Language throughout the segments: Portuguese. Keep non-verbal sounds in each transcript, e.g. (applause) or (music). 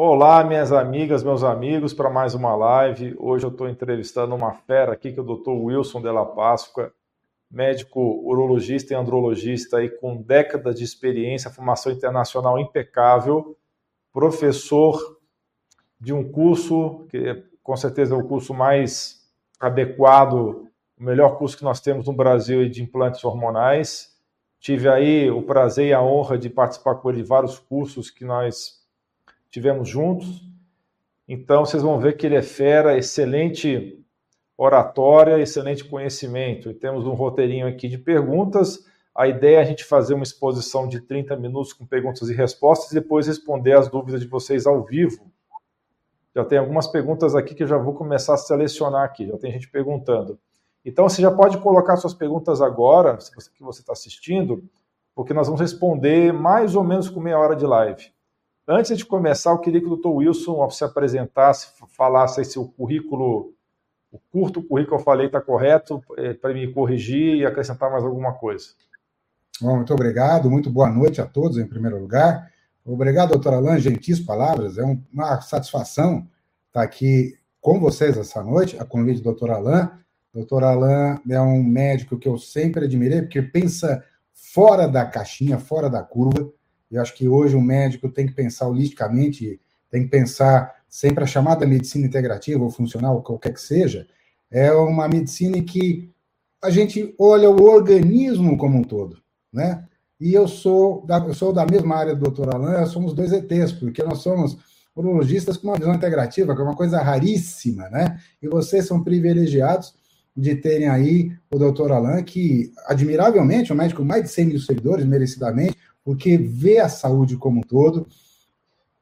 Olá, minhas amigas, meus amigos, para mais uma live. Hoje eu estou entrevistando uma fera aqui, que é o Dr. Wilson Della Páscoa, médico urologista e andrologista aí com décadas de experiência, formação internacional impecável, professor de um curso que com certeza é o curso mais adequado, o melhor curso que nós temos no Brasil de implantes hormonais. Tive aí o prazer e a honra de participar com ele de vários cursos que nós tivemos juntos. Então, vocês vão ver que ele é fera, excelente oratória, excelente conhecimento. E temos um roteirinho aqui de perguntas. A ideia é a gente fazer uma exposição de 30 minutos com perguntas e respostas e depois responder as dúvidas de vocês ao vivo. Já tem algumas perguntas aqui que eu já vou começar a selecionar aqui. Já tem gente perguntando. Então, você já pode colocar suas perguntas agora, se você que você está assistindo, porque nós vamos responder mais ou menos com meia hora de live. Antes de começar, eu queria que o Dr. Wilson se apresentasse, falasse se o currículo, o curto currículo que eu falei está correto, é, para me corrigir e acrescentar mais alguma coisa. Bom, muito obrigado, muito boa noite a todos, em primeiro lugar. Obrigado, doutora Alain, gentis palavras. É uma satisfação estar aqui com vocês essa noite, a convite do doutor Alain. Doutor Alain é um médico que eu sempre admirei, porque pensa fora da caixinha, fora da curva. Eu acho que hoje o médico tem que pensar holisticamente, tem que pensar sempre a chamada medicina integrativa ou funcional, qualquer que seja, é uma medicina que a gente olha o organismo como um todo, né? E eu sou da, eu sou da mesma área do doutor Alain, somos dois ETs, porque nós somos urologistas com uma visão integrativa, que é uma coisa raríssima, né? E vocês são privilegiados de terem aí o doutor Alain, que, admiravelmente, um médico com mais de 100 mil seguidores, merecidamente, porque vê a saúde como um todo.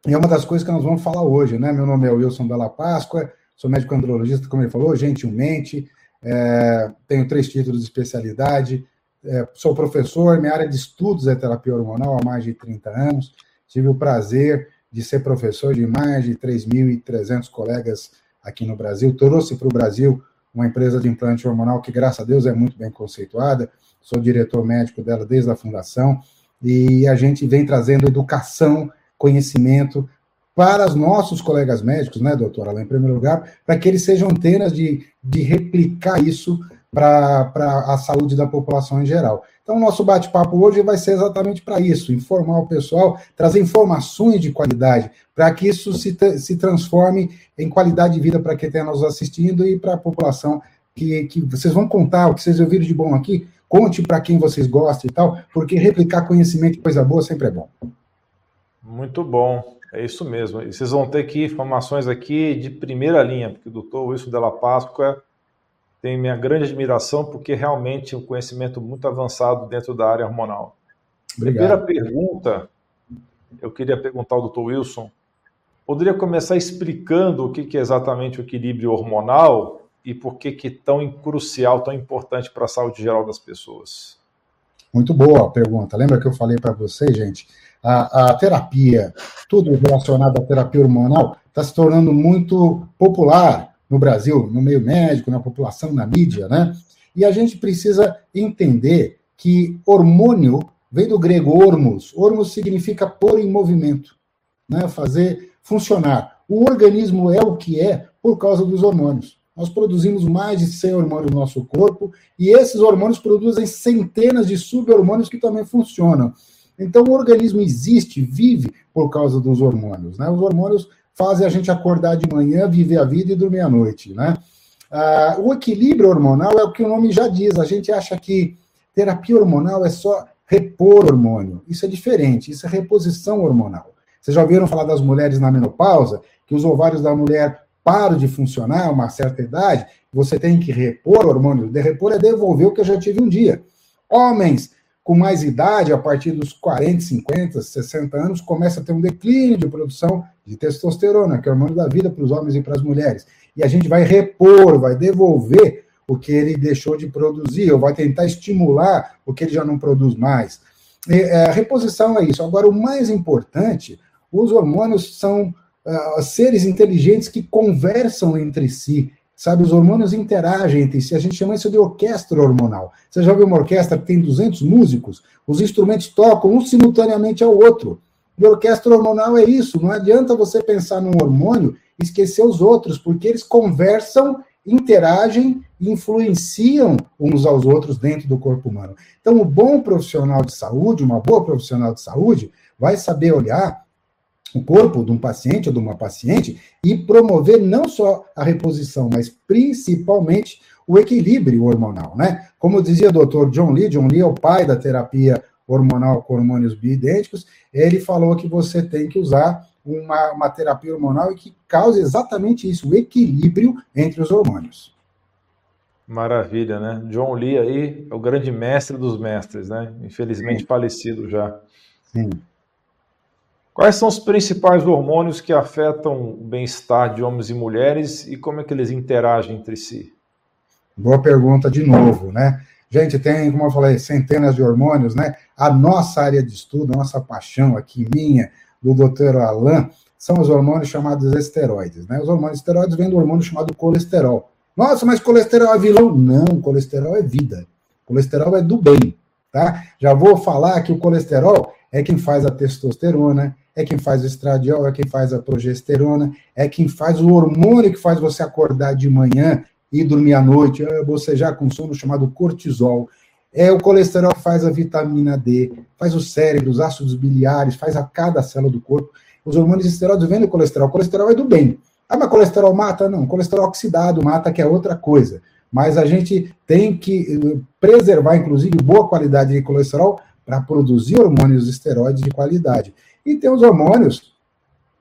E é uma das coisas que nós vamos falar hoje, né? Meu nome é Wilson Bela Páscoa, sou médico andrologista, como ele falou, gentilmente, é, tenho três títulos de especialidade, é, sou professor, minha área de estudos é terapia hormonal há mais de 30 anos, tive o prazer de ser professor de mais de 3.300 colegas aqui no Brasil, trouxe para o Brasil uma empresa de implante hormonal que, graças a Deus, é muito bem conceituada, sou diretor médico dela desde a fundação, e a gente vem trazendo educação, conhecimento para os nossos colegas médicos, né, doutora em primeiro lugar, para que eles sejam antenas de, de replicar isso para a saúde da população em geral. Então, o nosso bate-papo hoje vai ser exatamente para isso, informar o pessoal, trazer informações de qualidade, para que isso se, se transforme em qualidade de vida para quem está nos assistindo e para a população que, que vocês vão contar o que vocês ouviram de bom aqui, conte para quem vocês gostam e tal, porque replicar conhecimento e coisa boa sempre é bom. Muito bom, é isso mesmo. E vocês vão ter aqui informações aqui de primeira linha, porque o doutor Wilson Della Páscoa tem minha grande admiração, porque realmente é um conhecimento muito avançado dentro da área hormonal. Obrigado. Primeira pergunta, eu queria perguntar ao doutor Wilson, poderia começar explicando o que é exatamente o equilíbrio hormonal e por que que tão crucial, tão importante para a saúde geral das pessoas? Muito boa pergunta. Lembra que eu falei para vocês, gente? A, a, terapia, tudo relacionado à terapia hormonal, está se tornando muito popular no Brasil, no meio médico, na população, na mídia, né? E a gente precisa entender que hormônio vem do grego hormos. Hormos significa pôr em movimento, né? fazer funcionar. O organismo é o que é por causa dos hormônios. Nós produzimos mais de 100 hormônios no nosso corpo e esses hormônios produzem centenas de sub-hormônios que também funcionam. Então, o organismo existe, vive por causa dos hormônios. Né? Os hormônios fazem a gente acordar de manhã, viver a vida e dormir à noite. Né? Ah, o equilíbrio hormonal é o que o nome já diz. A gente acha que terapia hormonal é só repor hormônio. Isso é diferente, isso é reposição hormonal. Vocês já ouviram falar das mulheres na menopausa, que os ovários da mulher param de funcionar a uma certa idade, você tem que repor hormônio. De repor é devolver o que eu já tive um dia. Homens com mais idade, a partir dos 40, 50, 60 anos, começa a ter um declínio de produção de testosterona, que é o hormônio da vida para os homens e para as mulheres. E a gente vai repor, vai devolver o que ele deixou de produzir, ou vai tentar estimular o que ele já não produz mais. E, é, a reposição é isso. Agora, o mais importante, os hormônios são uh, seres inteligentes que conversam entre si, sabe? Os hormônios interagem entre si. A gente chama isso de orquestra hormonal. Você já viu uma orquestra que tem 200 músicos? Os instrumentos tocam um simultaneamente ao outro. E orquestra hormonal é isso. Não adianta você pensar num hormônio e esquecer os outros, porque eles conversam, interagem e influenciam uns aos outros dentro do corpo humano. Então, o bom profissional de saúde, uma boa profissional de saúde, vai saber olhar o corpo de um paciente ou de uma paciente e promover não só a reposição, mas principalmente o equilíbrio hormonal, né? Como dizia o doutor John Lee, John Lee é o pai da terapia hormonal com hormônios bioidênticos, ele falou que você tem que usar uma, uma terapia hormonal e que cause exatamente isso, o equilíbrio entre os hormônios. Maravilha, né? John Lee aí é o grande mestre dos mestres, né? Infelizmente Sim. falecido já. Sim. Quais são os principais hormônios que afetam o bem-estar de homens e mulheres e como é que eles interagem entre si? Boa pergunta de novo, né? Gente, tem, como eu falei, centenas de hormônios, né? A nossa área de estudo, a nossa paixão aqui, minha, do doutor Alain, são os hormônios chamados esteroides, né? Os hormônios esteroides vêm do hormônio chamado colesterol. Nossa, mas colesterol é vilão? Não, colesterol é vida. Colesterol é do bem, tá? Já vou falar que o colesterol é quem faz a testosterona, é quem faz o estradiol, é quem faz a progesterona, é quem faz o hormônio que faz você acordar de manhã e dormir à noite, você já com sono chamado cortisol. É o colesterol que faz a vitamina D, faz o cérebro, os ácidos biliares, faz a cada célula do corpo. Os hormônios esteroides vêm do colesterol. O colesterol é do bem. Ah, mas colesterol mata? Não, colesterol oxidado mata, que é outra coisa. Mas a gente tem que eh, preservar, inclusive, boa qualidade de colesterol para produzir hormônios esteroides de qualidade. E tem os hormônios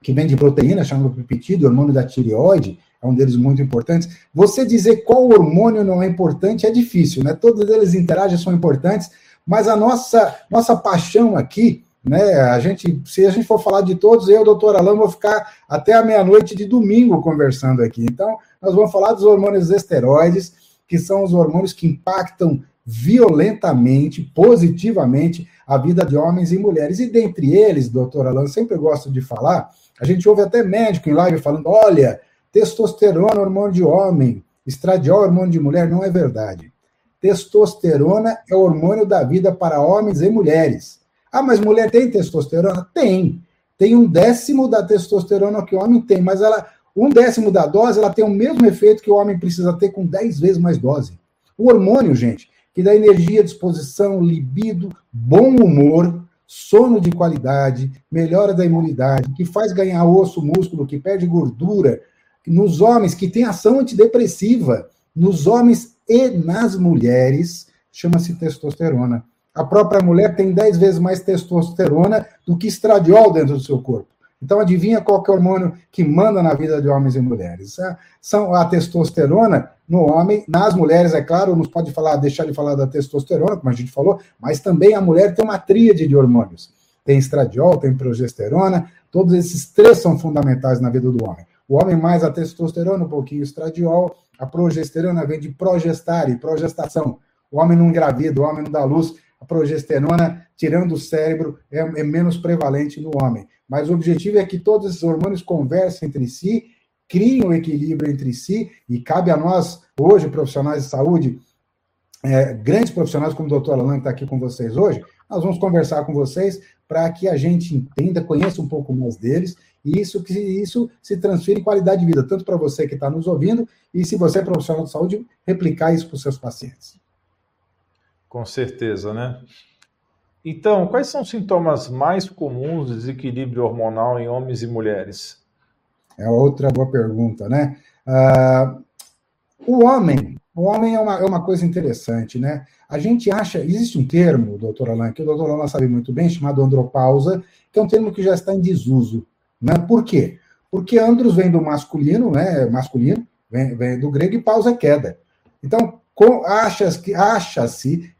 que vêm de proteína, chamado peptídeo, hormônio da tireoide, é um deles muito importante. Você dizer qual hormônio não é importante é difícil, né? Todos eles interagem, são importantes, mas a nossa, nossa paixão aqui, né? A gente, se a gente for falar de todos, eu, doutor Alain, vou ficar até a meia-noite de domingo conversando aqui. Então, nós vamos falar dos hormônios esteroides, que são os hormônios que impactam violentamente, positivamente, a vida de homens e mulheres. E dentre eles, doutor Alan, sempre gosto de falar, a gente ouve até médico em live falando: olha, testosterona, hormônio de homem, estradiol, hormônio de mulher. Não é verdade. Testosterona é o hormônio da vida para homens e mulheres. Ah, mas mulher tem testosterona? Tem. Tem um décimo da testosterona que o homem tem, mas ela, um décimo da dose, ela tem o mesmo efeito que o homem precisa ter com 10 vezes mais dose. O hormônio, gente, que dá energia, disposição, libido, bom humor, sono de qualidade, melhora da imunidade, que faz ganhar osso, músculo, que perde gordura, nos homens que tem ação antidepressiva, nos homens e nas mulheres, chama-se testosterona. A própria mulher tem 10 vezes mais testosterona do que estradiol dentro do seu corpo. Então, adivinha qual é o hormônio que manda na vida de homens e mulheres? É, são a testosterona no homem, nas mulheres, é claro, não pode falar, deixar de falar da testosterona, como a gente falou, mas também a mulher tem uma tríade de hormônios. Tem estradiol, tem progesterona, todos esses três são fundamentais na vida do homem. O homem mais a testosterona, um pouquinho estradiol, a progesterona vem de progestar e progestação. O homem não engravida, o homem não dá luz, a progesterona, tirando o cérebro, é, é menos prevalente no homem. Mas o objetivo é que todos esses hormônios conversem entre si, criem um equilíbrio entre si, e cabe a nós, hoje, profissionais de saúde, é, grandes profissionais como o doutor Alan, que está aqui com vocês hoje, nós vamos conversar com vocês para que a gente entenda, conheça um pouco mais deles, e isso, que isso se transfira em qualidade de vida, tanto para você que está nos ouvindo, e se você é profissional de saúde, replicar isso para os seus pacientes. Com certeza, né? Então, quais são os sintomas mais comuns de desequilíbrio hormonal em homens e mulheres? É outra boa pergunta, né? Uh, o homem, o homem é uma, é uma coisa interessante, né? A gente acha, existe um termo, doutor Alain, que o doutor Alain sabe muito bem, chamado andropausa, que é um termo que já está em desuso. Né? Por quê? Porque andros vem do masculino, né? Masculino, vem, vem do grego, e pausa é queda. Então, acha-se que, acha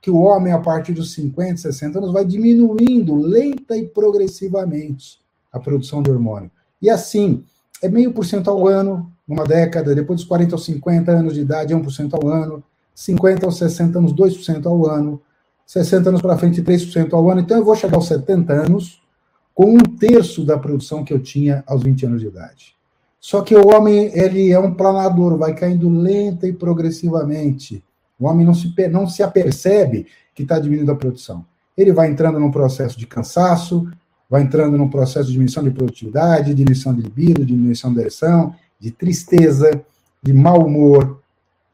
que o homem, a partir dos 50, 60 anos, vai diminuindo lenta e progressivamente a produção de hormônio. E assim, é meio por cento ao ano, numa década, depois dos 40 aos 50 anos de idade, é 1% ao ano, 50 aos 60 anos, 2% ao ano, 60 anos para frente, 3% ao ano. Então, eu vou chegar aos 70 anos com um terço da produção que eu tinha aos 20 anos de idade. Só que o homem, ele é um planador, vai caindo lenta e progressivamente. O homem não se, não se apercebe que está diminuindo a produção. Ele vai entrando num processo de cansaço, vai entrando num processo de diminuição de produtividade, diminuição de libido, diminuição de ereção, de tristeza, de mau humor,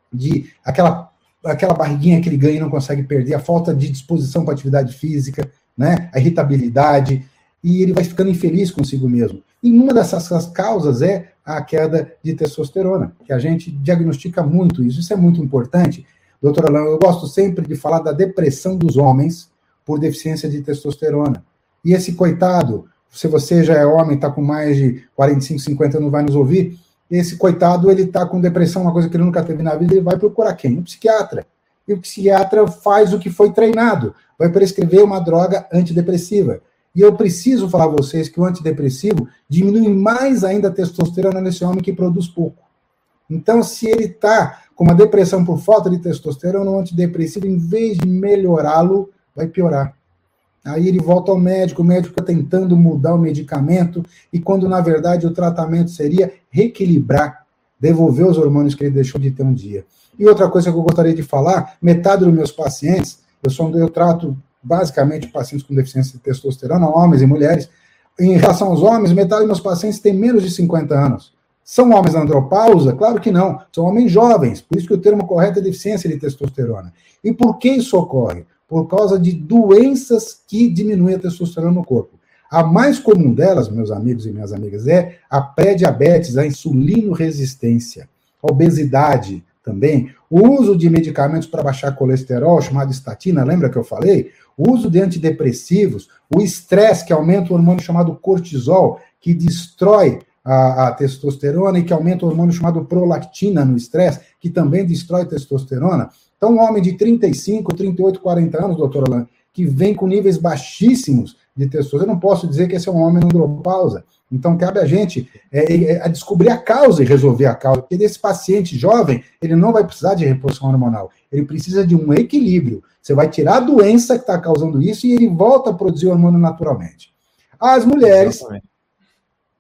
de aquela, aquela barriguinha que ele ganha e não consegue perder, a falta de disposição para atividade física, né? a irritabilidade, e ele vai ficando infeliz consigo mesmo. E uma dessas causas é a queda de testosterona, que a gente diagnostica muito isso. Isso é muito importante. Doutora Alain, eu gosto sempre de falar da depressão dos homens por deficiência de testosterona. E esse coitado, se você já é homem, está com mais de 45, 50 não vai nos ouvir, esse coitado, ele está com depressão, uma coisa que ele nunca teve na vida, ele vai procurar quem? Um psiquiatra. E o psiquiatra faz o que foi treinado, vai prescrever uma droga antidepressiva. E eu preciso falar a vocês que o antidepressivo diminui mais ainda a testosterona nesse homem que produz pouco. Então, se ele está com uma depressão por falta de testosterona, o antidepressivo, em vez de melhorá-lo, vai piorar. Aí ele volta ao médico, o médico fica tentando mudar o medicamento, e quando na verdade o tratamento seria reequilibrar, devolver os hormônios que ele deixou de ter um dia. E outra coisa que eu gostaria de falar: metade dos meus pacientes, eu, sou, eu trato basicamente pacientes com deficiência de testosterona, homens e mulheres. Em relação aos homens, metade dos meus pacientes têm menos de 50 anos. São homens andropausa? Claro que não. São homens jovens. Por isso que o termo correto é deficiência de testosterona. E por que isso ocorre? por causa de doenças que diminuem a testosterona no corpo. A mais comum delas, meus amigos e minhas amigas, é a pré-diabetes, a insulino-resistência, a obesidade também, o uso de medicamentos para baixar colesterol, chamado estatina, lembra que eu falei? O uso de antidepressivos, o estresse, que aumenta o hormônio chamado cortisol, que destrói a, a, testosterona e que aumenta o hormônio chamado prolactina no estresse, que também destrói testosterona. Então, um homem de 35, 38, 40 anos, doutor Alain, que vem com níveis baixíssimos de testosterona, eu não posso dizer que esse é um homem andropausa. Então, cabe a gente é, é, é, a descobrir a causa e resolver a causa. Porque desse paciente jovem, ele não vai precisar de reposição hormonal. Ele precisa de um equilíbrio. Você vai tirar a doença que está causando isso e ele volta a produzir hormônio naturalmente. As mulheres, Exatamente.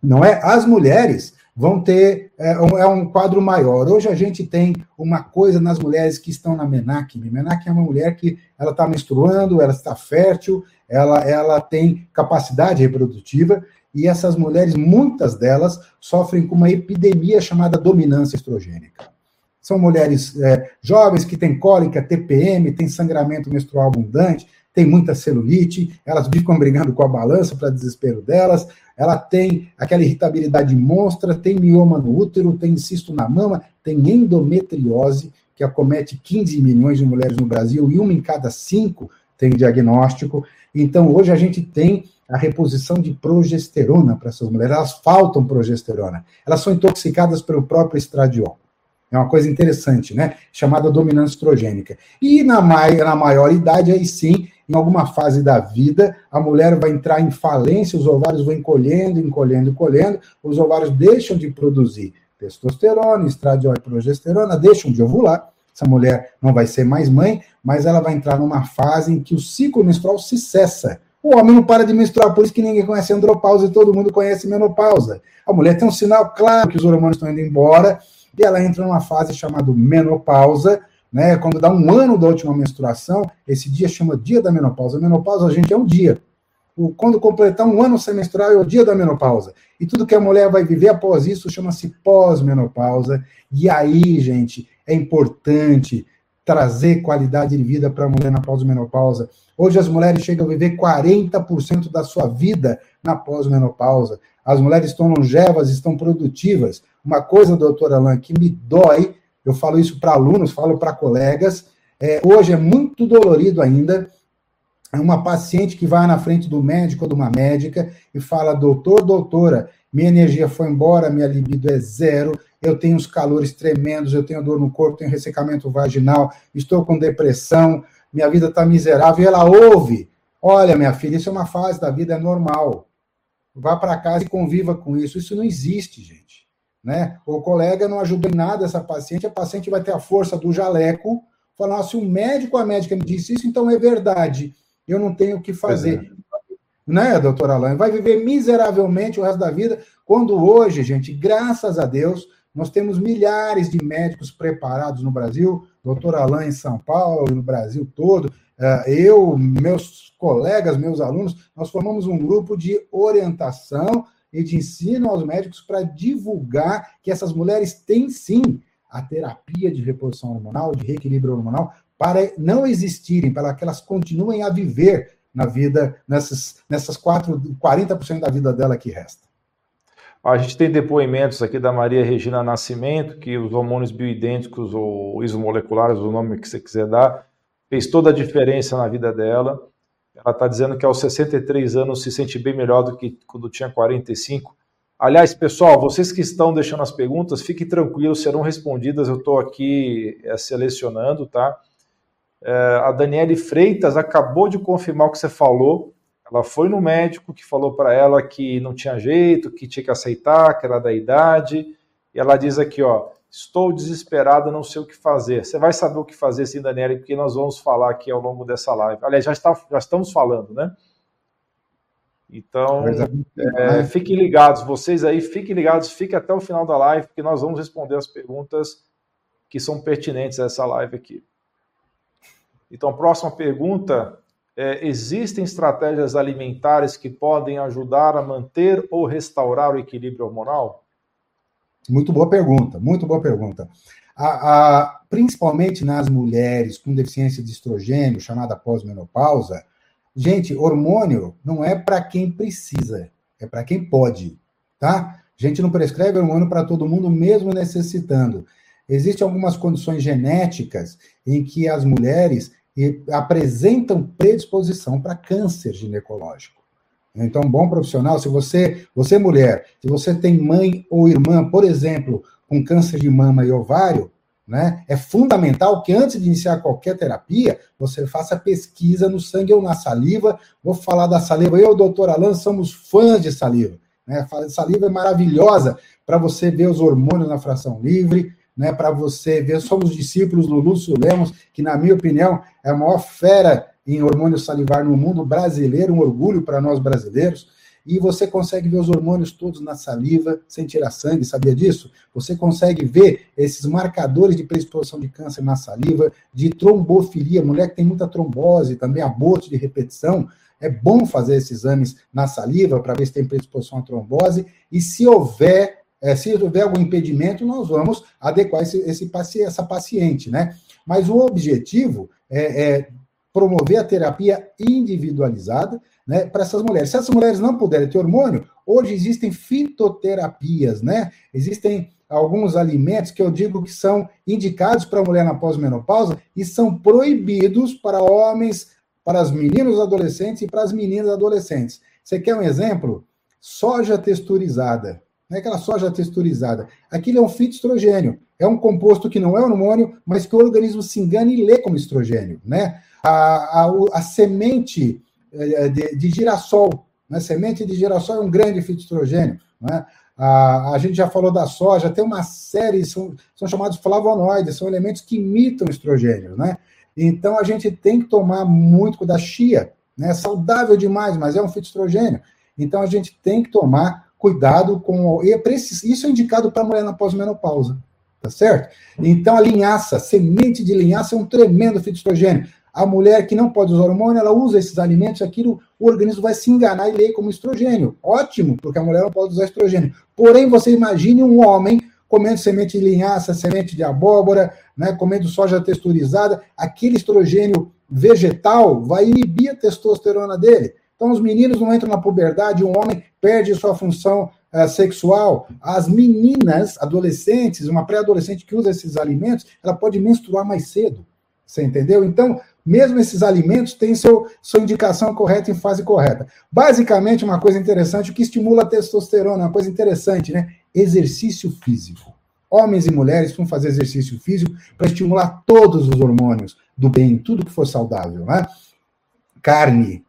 não é? As mulheres, vão ter é um, é um, quadro maior. Hoje a gente tem uma coisa nas mulheres que estão na menacme. Menacme é uma mulher que ela está menstruando, ela está fértil, ela, ela tem capacidade reprodutiva e essas mulheres, muitas delas, sofrem com uma epidemia chamada dominância estrogênica. São mulheres é, jovens que têm cólica, TPM, têm sangramento menstrual abundante, tem muita celulite, elas ficam (laughs) brigando com a balança para desespero delas, ela tem aquela irritabilidade monstra, tem mioma no útero, tem cisto na mama, tem endometriose, que acomete 15 milhões de mulheres no Brasil e uma em cada cinco tem diagnóstico. Então, hoje a gente tem a reposição de progesterona para essas mulheres. Elas faltam progesterona. Elas são intoxicadas pelo próprio estradiol. É uma coisa interessante, né? Chamada dominância estrogênica. E na, mai na maior idade, aí sim, em alguma fase da vida, a mulher vai entrar em falência, os ovários vão encolhendo, encolhendo, encolhendo, os ovários deixam de produzir testosterona, estradiol e progesterona, deixam de ovular. Essa mulher não vai ser mais mãe, mas ela vai entrar numa fase em que o ciclo menstrual se cessa. O homem não para de menstruar, por isso que ninguém conhece andropausa e todo mundo conhece menopausa. A mulher tem um sinal claro que os hormônios estão indo embora e ela entra numa fase chamada menopausa, né? Quando dá um ano da última menstruação, esse dia chama dia da menopausa. A menopausa, a gente, é um dia. O, quando completar um ano sem menstruar, é o dia da menopausa. E tudo que a mulher vai viver após isso chama-se pós-menopausa. E aí, gente, é importante trazer qualidade de vida para a mulher na pós-menopausa. Hoje as mulheres chegam a viver 40% da sua vida na pós-menopausa. As mulheres estão longevas, estão produtivas. Uma coisa, doutora Alain, que me dói eu falo isso para alunos, falo para colegas. É, hoje é muito dolorido ainda uma paciente que vai na frente do médico ou de uma médica e fala: doutor, doutora, minha energia foi embora, minha libido é zero, eu tenho os calores tremendos, eu tenho dor no corpo, tenho ressecamento vaginal, estou com depressão, minha vida está miserável. E ela ouve: olha, minha filha, isso é uma fase da vida, é normal. Vá para casa e conviva com isso. Isso não existe, gente né? O colega não ajudou em nada essa paciente, a paciente vai ter a força do jaleco, falar, se o médico ou a médica me disse isso, então é verdade, eu não tenho o que fazer. É. Né, doutora Alain? Vai viver miseravelmente o resto da vida, quando hoje, gente, graças a Deus, nós temos milhares de médicos preparados no Brasil, doutor Alain em São Paulo, no Brasil todo, eu, meus colegas, meus alunos, nós formamos um grupo de orientação e de ensino aos médicos para divulgar que essas mulheres têm sim a terapia de reposição hormonal, de reequilíbrio hormonal, para não existirem, para que elas continuem a viver na vida, nessas, nessas quatro, 40% da vida dela que resta. A gente tem depoimentos aqui da Maria Regina Nascimento, que os hormônios bioidênticos ou isomoleculares, o nome que você quiser dar, fez toda a diferença na vida dela. Ela está dizendo que aos 63 anos se sente bem melhor do que quando tinha 45. Aliás, pessoal, vocês que estão deixando as perguntas, fiquem tranquilos, serão respondidas. Eu estou aqui é, selecionando, tá? É, a Daniele Freitas acabou de confirmar o que você falou. Ela foi no médico que falou para ela que não tinha jeito, que tinha que aceitar, que era da idade. E ela diz aqui, ó, estou desesperada, não sei o que fazer. Você vai saber o que fazer, sim, Daniele, porque nós vamos falar aqui ao longo dessa live. Aliás, já, está, já estamos falando, né? Então, é, fiquem ligados, vocês aí, fiquem ligados, fiquem até o final da live, porque nós vamos responder as perguntas que são pertinentes a essa live aqui. Então, próxima pergunta é, existem estratégias alimentares que podem ajudar a manter ou restaurar o equilíbrio hormonal? Muito boa pergunta, muito boa pergunta. A, a, principalmente nas mulheres com deficiência de estrogênio, chamada pós-menopausa, gente, hormônio não é para quem precisa, é para quem pode, tá? A gente não prescreve hormônio para todo mundo, mesmo necessitando. Existem algumas condições genéticas em que as mulheres e apresentam predisposição para câncer ginecológico. Então, bom profissional, se você, você mulher, se você tem mãe ou irmã, por exemplo, com câncer de mama e ovário, né, é fundamental que antes de iniciar qualquer terapia, você faça pesquisa no sangue ou na saliva. Vou falar da saliva. Eu, doutor Alan, somos fãs de saliva. Né? Saliva é maravilhosa para você ver os hormônios na fração livre, né, para você ver. Somos discípulos do Lúcio Lemos, que, na minha opinião, é a maior fera em hormônio salivar no mundo brasileiro, um orgulho para nós brasileiros. E você consegue ver os hormônios todos na saliva, sem tirar sangue, sabia disso? Você consegue ver esses marcadores de predisposição de câncer na saliva, de trombofilia, mulher que tem muita trombose, também aborto de repetição. É bom fazer esses exames na saliva para ver se tem predisposição à trombose. E se houver é, se houver algum impedimento, nós vamos adequar esse, esse essa paciente, né? Mas o objetivo é, é promover a terapia individualizada né, para essas mulheres. Se essas mulheres não puderem ter hormônio, hoje existem fitoterapias, né? Existem alguns alimentos que eu digo que são indicados para a mulher na pós-menopausa e são proibidos para homens, para as meninos adolescentes e para as meninas adolescentes. Você quer um exemplo? Soja texturizada não é aquela soja texturizada. Aquilo é um fitoestrogênio. É um composto que não é hormônio, mas que o organismo se engana e lê como estrogênio. Né? A, a, a semente eh, de, de, girassol, né? semente de girassol é um grande fitoestrogênio. Né? A, a gente já falou da soja, tem uma série, são, são chamados flavonoides, são elementos que imitam estrogênio. Né? Então a gente tem que tomar muito da chia. Né? É saudável demais, mas é um fitoestrogênio. Então a gente tem que tomar cuidado com. É isso é indicado para mulher na pós-menopausa, tá certo? Então, a linhaça, semente de linhaça é um tremendo fitoestrogênio. A mulher que não pode usar hormônio, ela usa esses alimentos, aquilo, o organismo vai se enganar e ler como estrogênio. Ótimo, porque a mulher não pode usar estrogênio. Porém, você imagine um homem comendo semente de linhaça, semente de abóbora, né, comendo soja texturizada, aquele estrogênio vegetal vai inibir a testosterona dele. Então, os meninos não entram na puberdade, um homem perde sua função uh, sexual. As meninas, adolescentes, uma pré-adolescente que usa esses alimentos, ela pode menstruar mais cedo. Você entendeu? Então, mesmo esses alimentos têm seu, sua indicação correta em fase correta. Basicamente, uma coisa interessante, o que estimula a testosterona, uma coisa interessante, né? Exercício físico. Homens e mulheres vão fazer exercício físico para estimular todos os hormônios do bem, tudo que for saudável, né? Carne,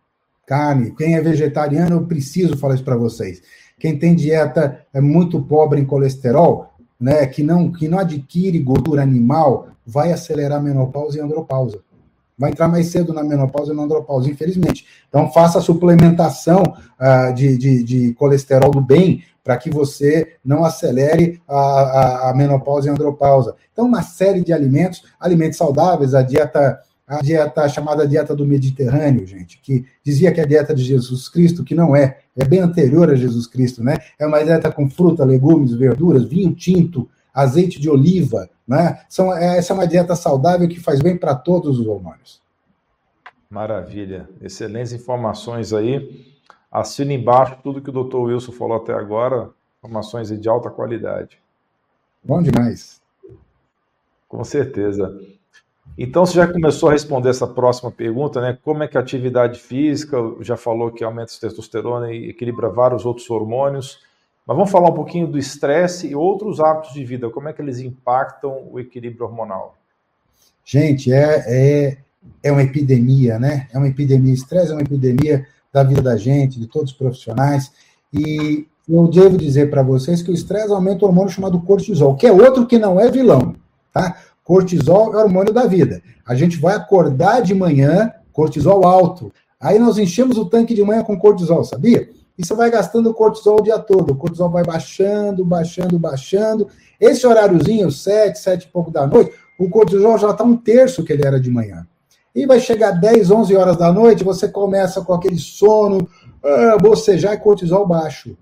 carne. Quem é vegetariano, eu preciso falar isso para vocês. Quem tem dieta é muito pobre em colesterol, né, que não que não adquire gordura animal, vai acelerar a menopausa e andropausa. Vai entrar mais cedo na menopausa e na andropausa, infelizmente. Então, faça a suplementação uh, de, de, de, colesterol do bem para que você não acelere a, a, a menopausa e a andropausa. Então, uma série de alimentos, alimentos saudáveis, a dieta a dieta chamada dieta do Mediterrâneo, gente, que dizia que é a dieta de Jesus Cristo, que não é, é bem anterior a Jesus Cristo, né? É uma dieta com fruta, legumes, verduras, vinho tinto, azeite de oliva, né? São, é, essa é uma dieta saudável que faz bem para todos os hormônios. Maravilha, excelentes informações aí. Assina embaixo tudo que o doutor Wilson falou até agora, informações de alta qualidade. Bom demais. Com certeza. Então, você já começou a responder essa próxima pergunta, né? Como é que a atividade física, já falou que aumenta a testosterona e equilibra vários outros hormônios, mas vamos falar um pouquinho do estresse e outros hábitos de vida, como é que eles impactam o equilíbrio hormonal? Gente, é, é, é uma epidemia, né? É uma epidemia, estresse é uma epidemia da vida da gente, de todos os profissionais, e eu devo dizer para vocês que o estresse aumenta o hormônio chamado cortisol, que é outro que não é vilão, tá? Cortisol é o hormônio da vida. A gente vai acordar de manhã, cortisol alto. Aí nós enchemos o tanque de manhã com cortisol, sabia? E você vai gastando cortisol o dia todo. O cortisol vai baixando, baixando, baixando. Esse horáriozinho, 7, 7 e pouco da noite, o cortisol já está um terço que ele era de manhã. E vai chegar 10, 11 horas da noite, você começa com aquele sono, ah, bocejar e cortisol baixo.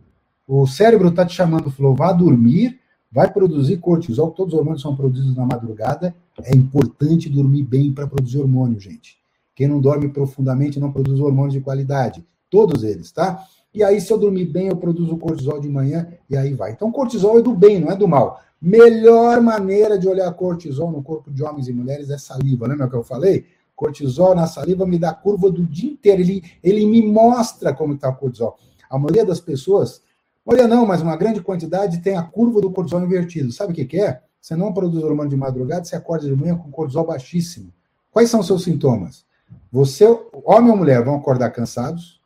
O cérebro está te chamando, falou, vá dormir, vai produzir cortisol, todos os hormônios são produzidos na madrugada. É importante dormir bem para produzir hormônio, gente. Quem não dorme profundamente não produz hormônios de qualidade. Todos eles, tá? E aí, se eu dormir bem, eu produzo cortisol de manhã e aí vai. Então, cortisol é do bem, não é do mal. Melhor maneira de olhar cortisol no corpo de homens e mulheres é saliva. Lembra que eu falei? Cortisol na saliva me dá curva do dia inteiro. Ele, ele me mostra como está o cortisol. A maioria das pessoas Olha, não, mas uma grande quantidade tem a curva do cortisol invertido. Sabe o que, que é? Você não produz hormônio de madrugada, você acorda de manhã com cortisol baixíssimo. Quais são os seus sintomas? Você, homem ou mulher, vão acordar cansados,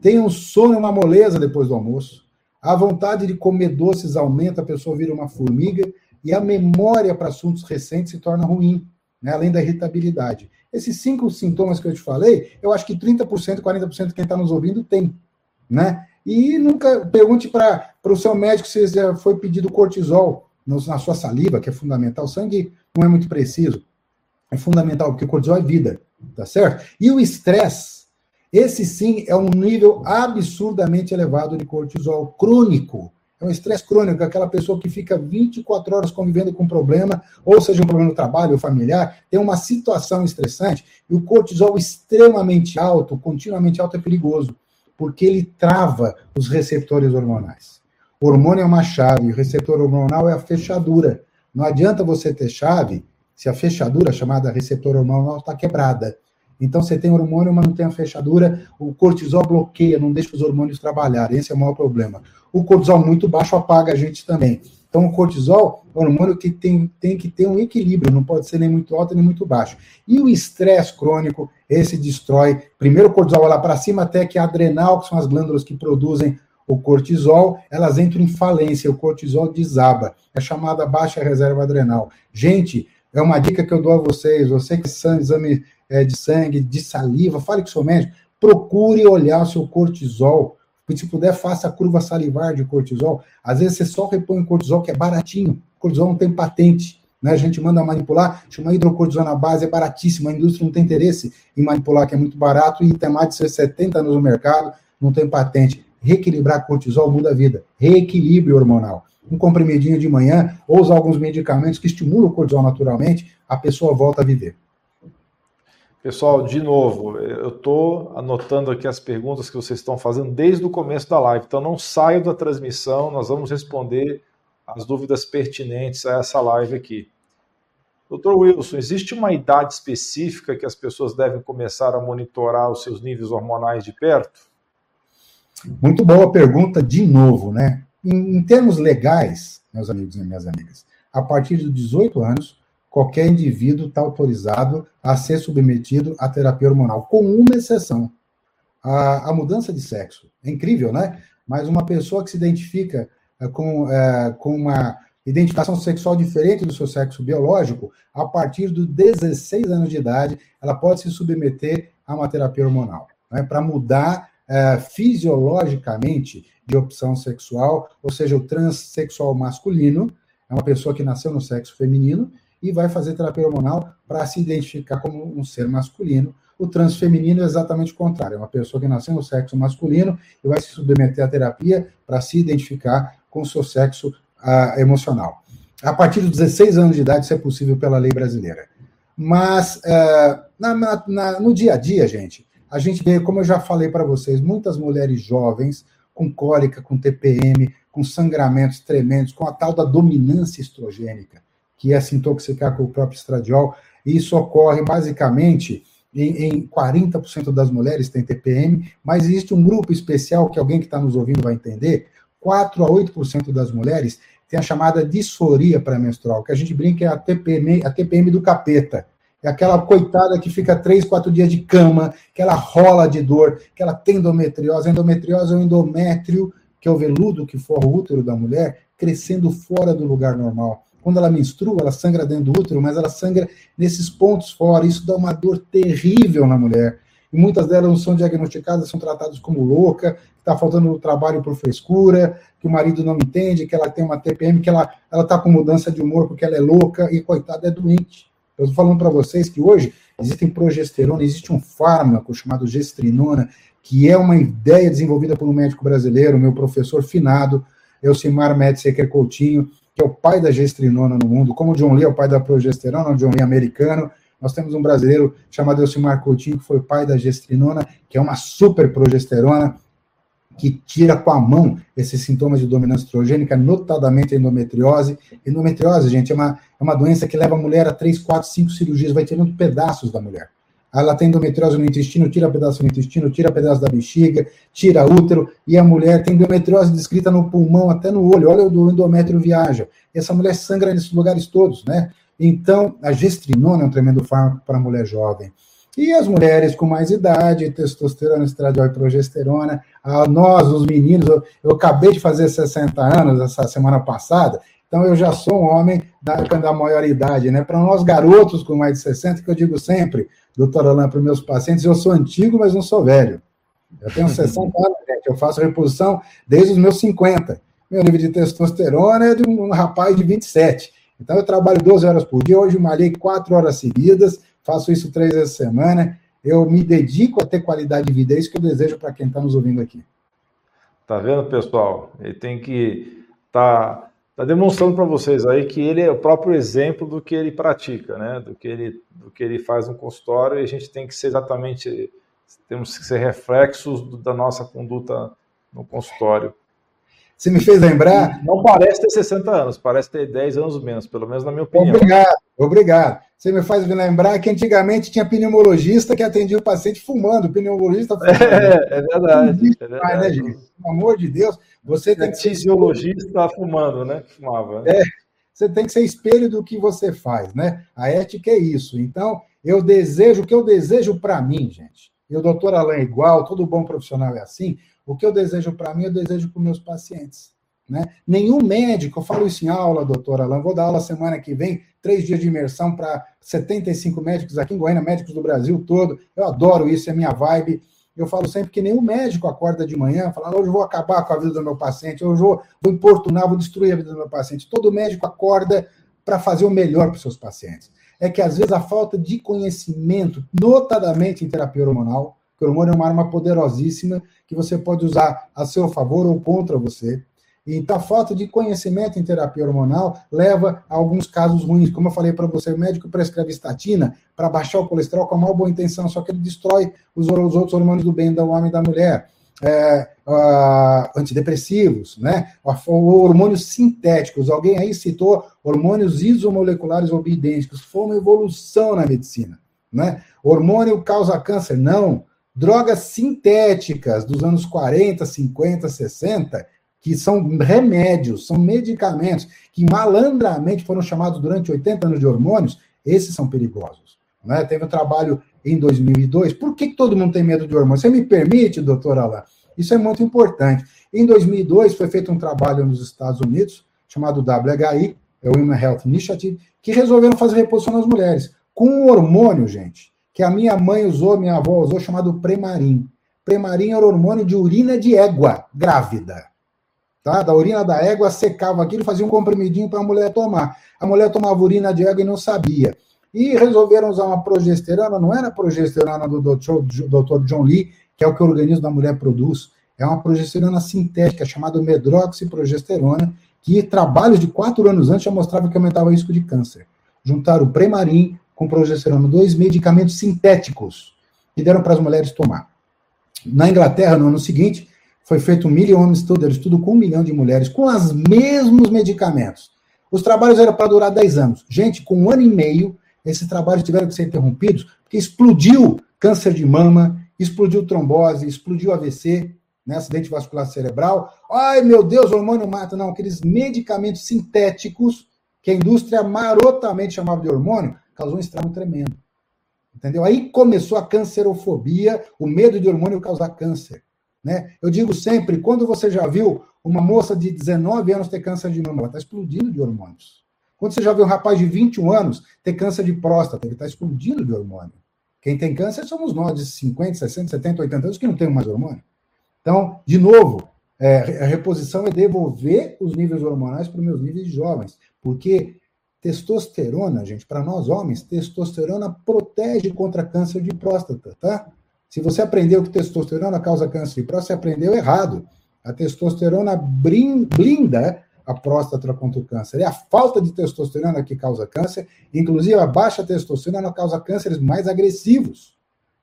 tem um sono e uma moleza depois do almoço, a vontade de comer doces aumenta, a pessoa vira uma formiga, e a memória para assuntos recentes se torna ruim, né? além da irritabilidade. Esses cinco sintomas que eu te falei, eu acho que 30%, 40% de quem está nos ouvindo tem. Né? E nunca pergunte para o seu médico se já foi pedido cortisol na sua saliva, que é fundamental. O sangue não é muito preciso. É fundamental, porque cortisol é vida, tá certo? E o estresse, esse sim é um nível absurdamente elevado de cortisol crônico. É um estresse crônico, aquela pessoa que fica 24 horas convivendo com um problema, ou seja, um problema no trabalho ou familiar, tem uma situação estressante, e o cortisol extremamente alto, continuamente alto, é perigoso porque ele trava os receptores hormonais. O hormônio é uma chave, o receptor hormonal é a fechadura. Não adianta você ter chave se a fechadura, chamada receptor hormonal, está quebrada. Então você tem hormônio, mas não tem a fechadura, o cortisol bloqueia, não deixa os hormônios trabalharem. Esse é o maior problema. O cortisol muito baixo apaga a gente também. Então, o cortisol é um hormônio que tem, tem que ter um equilíbrio, não pode ser nem muito alto nem muito baixo. E o estresse crônico, esse destrói. Primeiro o cortisol lá para cima, até que a adrenal, que são as glândulas que produzem o cortisol, elas entram em falência, o cortisol desaba. É chamada baixa reserva adrenal. Gente, é uma dica que eu dou a vocês. Você que faz exame é, de sangue, de saliva, fale com seu médico, procure olhar o seu cortisol se puder, faça a curva salivar de cortisol. Às vezes você só repõe o cortisol, que é baratinho. O cortisol não tem patente. Né? A gente manda manipular, chama hidrocortisona base, é baratíssimo. A indústria não tem interesse em manipular, que é muito barato, e tem mais de 70 anos no mercado, não tem patente. Reequilibrar cortisol muda a vida. Reequilíbrio hormonal. Um comprimidinho de manhã, ou usar alguns medicamentos que estimulam o cortisol naturalmente, a pessoa volta a viver. Pessoal, de novo, eu estou anotando aqui as perguntas que vocês estão fazendo desde o começo da live, então não saio da transmissão, nós vamos responder as dúvidas pertinentes a essa live aqui. Doutor Wilson, existe uma idade específica que as pessoas devem começar a monitorar os seus níveis hormonais de perto? Muito boa pergunta, de novo, né? Em, em termos legais, meus amigos e minhas amigas, a partir dos 18 anos, qualquer indivíduo está autorizado a ser submetido à terapia hormonal, com uma exceção: a, a mudança de sexo. É incrível, né? Mas uma pessoa que se identifica com, é, com uma identificação sexual diferente do seu sexo biológico, a partir dos 16 anos de idade, ela pode se submeter a uma terapia hormonal, né, para mudar é, fisiologicamente de opção sexual, ou seja, o transexual masculino é uma pessoa que nasceu no sexo feminino e vai fazer terapia hormonal para se identificar como um ser masculino. O transfeminino é exatamente o contrário, é uma pessoa que nasceu no sexo masculino e vai se submeter à terapia para se identificar com seu sexo uh, emocional. A partir dos 16 anos de idade, isso é possível pela lei brasileira. Mas uh, na, na, no dia a dia, gente, a gente vê, como eu já falei para vocês, muitas mulheres jovens com cólica, com TPM, com sangramentos tremendos, com a tal da dominância estrogênica, que é se intoxicar com o próprio estradiol. E isso ocorre basicamente em, em 40% das mulheres tem TPM, mas existe um grupo especial que alguém que está nos ouvindo vai entender. 4 a 8% das mulheres tem a chamada disforia pré-menstrual, que a gente brinca é a TPM, a TPM do capeta. É aquela coitada que fica três, quatro dias de cama, que ela rola de dor, que ela tem endometriose. A endometriose é o endométrio, que é o veludo que forra o útero da mulher, crescendo fora do lugar normal. Quando ela menstrua, ela sangra dentro do útero, mas ela sangra nesses pontos fora. Isso dá uma dor terrível na mulher. E muitas delas não são diagnosticadas, são tratadas como louca, está faltando trabalho por frescura, que o marido não entende, que ela tem uma TPM, que ela está com mudança de humor porque ela é louca e, coitada, é doente. Eu estou falando para vocês que hoje existem progesterona, existe um fármaco chamado gestrinona, que é uma ideia desenvolvida por um médico brasileiro, meu professor finado, Elcimar Metzeker Coutinho, que é o pai da gestrinona no mundo, como o John Lee é o pai da progesterona, o John Lee é americano, nós temos um brasileiro chamado Elcimar Coutinho, que foi pai da gestrinona, que é uma super progesterona, que tira com a mão esses sintomas de dominância estrogênica, notadamente endometriose. Endometriose, gente, é uma, é uma doença que leva a mulher a 3, 4, 5 cirurgias, vai tirando pedaços da mulher. Ela tem endometriose no intestino, tira pedaço do intestino, tira pedaço da bexiga, tira útero, e a mulher tem endometriose descrita no pulmão, até no olho. Olha o endométrio viaja. Essa mulher sangra nesses lugares todos, né? Então, a gestrinona é um tremendo fármaco para a mulher jovem. E as mulheres com mais idade, testosterona, estradiol e progesterona, nós, os meninos, eu, eu, acabei de fazer 60 anos essa semana passada, então eu já sou um homem da, da maioridade, né? Para nós garotos com mais de 60, que eu digo sempre, doutor Alain, para meus pacientes, eu sou antigo, mas não sou velho. Eu tenho 60 anos, gente, eu faço reposição desde os meus 50. Meu nível de testosterona é de um rapaz de 27. Então eu trabalho 12 horas por dia, hoje malhei 4 horas seguidas, faço isso três vezes por semana. Eu me dedico a ter qualidade de vida, é isso que eu desejo para quem está nos ouvindo aqui. Tá vendo, pessoal? Ele tem que tá, tá demonstrando para vocês aí que ele é o próprio exemplo do que ele pratica, né? Do que ele, do que ele faz no consultório e a gente tem que ser exatamente, temos que ser reflexos da nossa conduta no consultório. Você me fez lembrar. Não parece ter 60 anos, parece ter 10 anos menos, pelo menos na minha opinião. Obrigado, obrigado. Você me faz lembrar que antigamente tinha pneumologista que atendia o paciente fumando, pneumologista fumando. É, é verdade. É verdade. Né, gente? Pelo amor de Deus, você tem que ser. Fisiologista fumando, né? Fumava. É, você tem que ser espelho do que você faz, né? A ética é isso. Então, eu desejo, o que eu desejo para mim, gente, e o doutor Alain é igual, todo bom profissional é assim, o que eu desejo para mim, eu desejo para os meus pacientes. Né? Nenhum médico, eu falo isso em aula, doutora Alain, vou dar aula semana que vem, três dias de imersão para 75 médicos aqui em Goiânia, médicos do Brasil todo. Eu adoro isso, é minha vibe. Eu falo sempre que nenhum médico acorda de manhã falando, hoje vou acabar com a vida do meu paciente, hoje vou, vou importunar, vou destruir a vida do meu paciente. Todo médico acorda para fazer o melhor para os seus pacientes. É que às vezes a falta de conhecimento, notadamente em terapia hormonal, que o hormônio é uma arma poderosíssima que você pode usar a seu favor ou contra você. Então, a falta de conhecimento em terapia hormonal leva a alguns casos ruins. Como eu falei para você, o médico prescreve estatina para baixar o colesterol com a maior boa intenção, só que ele destrói os, os outros hormônios do bem do homem e da mulher. É, uh, antidepressivos, né? hormônios sintéticos. Alguém aí citou hormônios isomoleculares ou biidênticos. Foi uma evolução na medicina. Né? Hormônio causa câncer? Não drogas sintéticas dos anos 40, 50, 60, que são remédios, são medicamentos, que malandramente foram chamados durante 80 anos de hormônios, esses são perigosos. Né? Teve um trabalho em 2002. Por que, todo mundo tem medo de hormônios? Você me permite, doutor Alain? Isso é muito importante. Em 2002, foi feito um trabalho nos Estados Unidos, chamado WHI, é o Women Health Initiative, que resolveram fazer reposição nas mulheres. Com um hormônio, gente, que a minha mãe usou, minha avó usou, chamado Premarin. Premarin era hormônio de urina de égua grávida. Tá? Da urina da égua, secava aquilo, fazia um comprimidinho para a mulher tomar. A mulher tomava urina de égua e não sabia. E resolveram usar uma progesterona, não era a progesterona do Dr. John Lee, que é o que o organismo da mulher produz, é uma progesterona sintética chamada medroxiprogesterona, que trabalhos de quatro anos antes já mostravam que aumentava o risco de câncer. Juntaram o Premarin com progesterona, dois medicamentos sintéticos, e deram para as mulheres tomar. Na Inglaterra, no ano seguinte, foi feito um million estudo, estudo com um milhão de mulheres, com os mesmos medicamentos. Os trabalhos eram para durar 10 anos. Gente, com um ano e meio, esses trabalhos tiveram que ser interrompidos, porque explodiu câncer de mama, explodiu trombose, explodiu AVC, né, acidente vascular cerebral. Ai, meu Deus, o hormônio mata. Não, aqueles medicamentos sintéticos que a indústria marotamente chamava de hormônio, causou um estrago tremendo. Entendeu? Aí começou a cancerofobia, o medo de hormônio causar câncer. Né? Eu digo sempre, quando você já viu uma moça de 19 anos ter câncer de mama, ela está explodindo de hormônios. Quando você já viu um rapaz de 21 anos ter câncer de próstata, ele está explodindo de hormônio. Quem tem câncer somos nós, de 50, 60, 70, 80 anos, que não temos mais hormônio. Então, de novo, é, a reposição é devolver os níveis hormonais para os meus níveis jovens. Porque testosterona, gente, para nós homens, testosterona protege contra câncer de próstata, tá? Se você aprendeu que testosterona causa câncer de próstata, você aprendeu errado. A testosterona blinda a próstata contra o câncer. É a falta de testosterona que causa câncer, inclusive a baixa testosterona causa cânceres mais agressivos.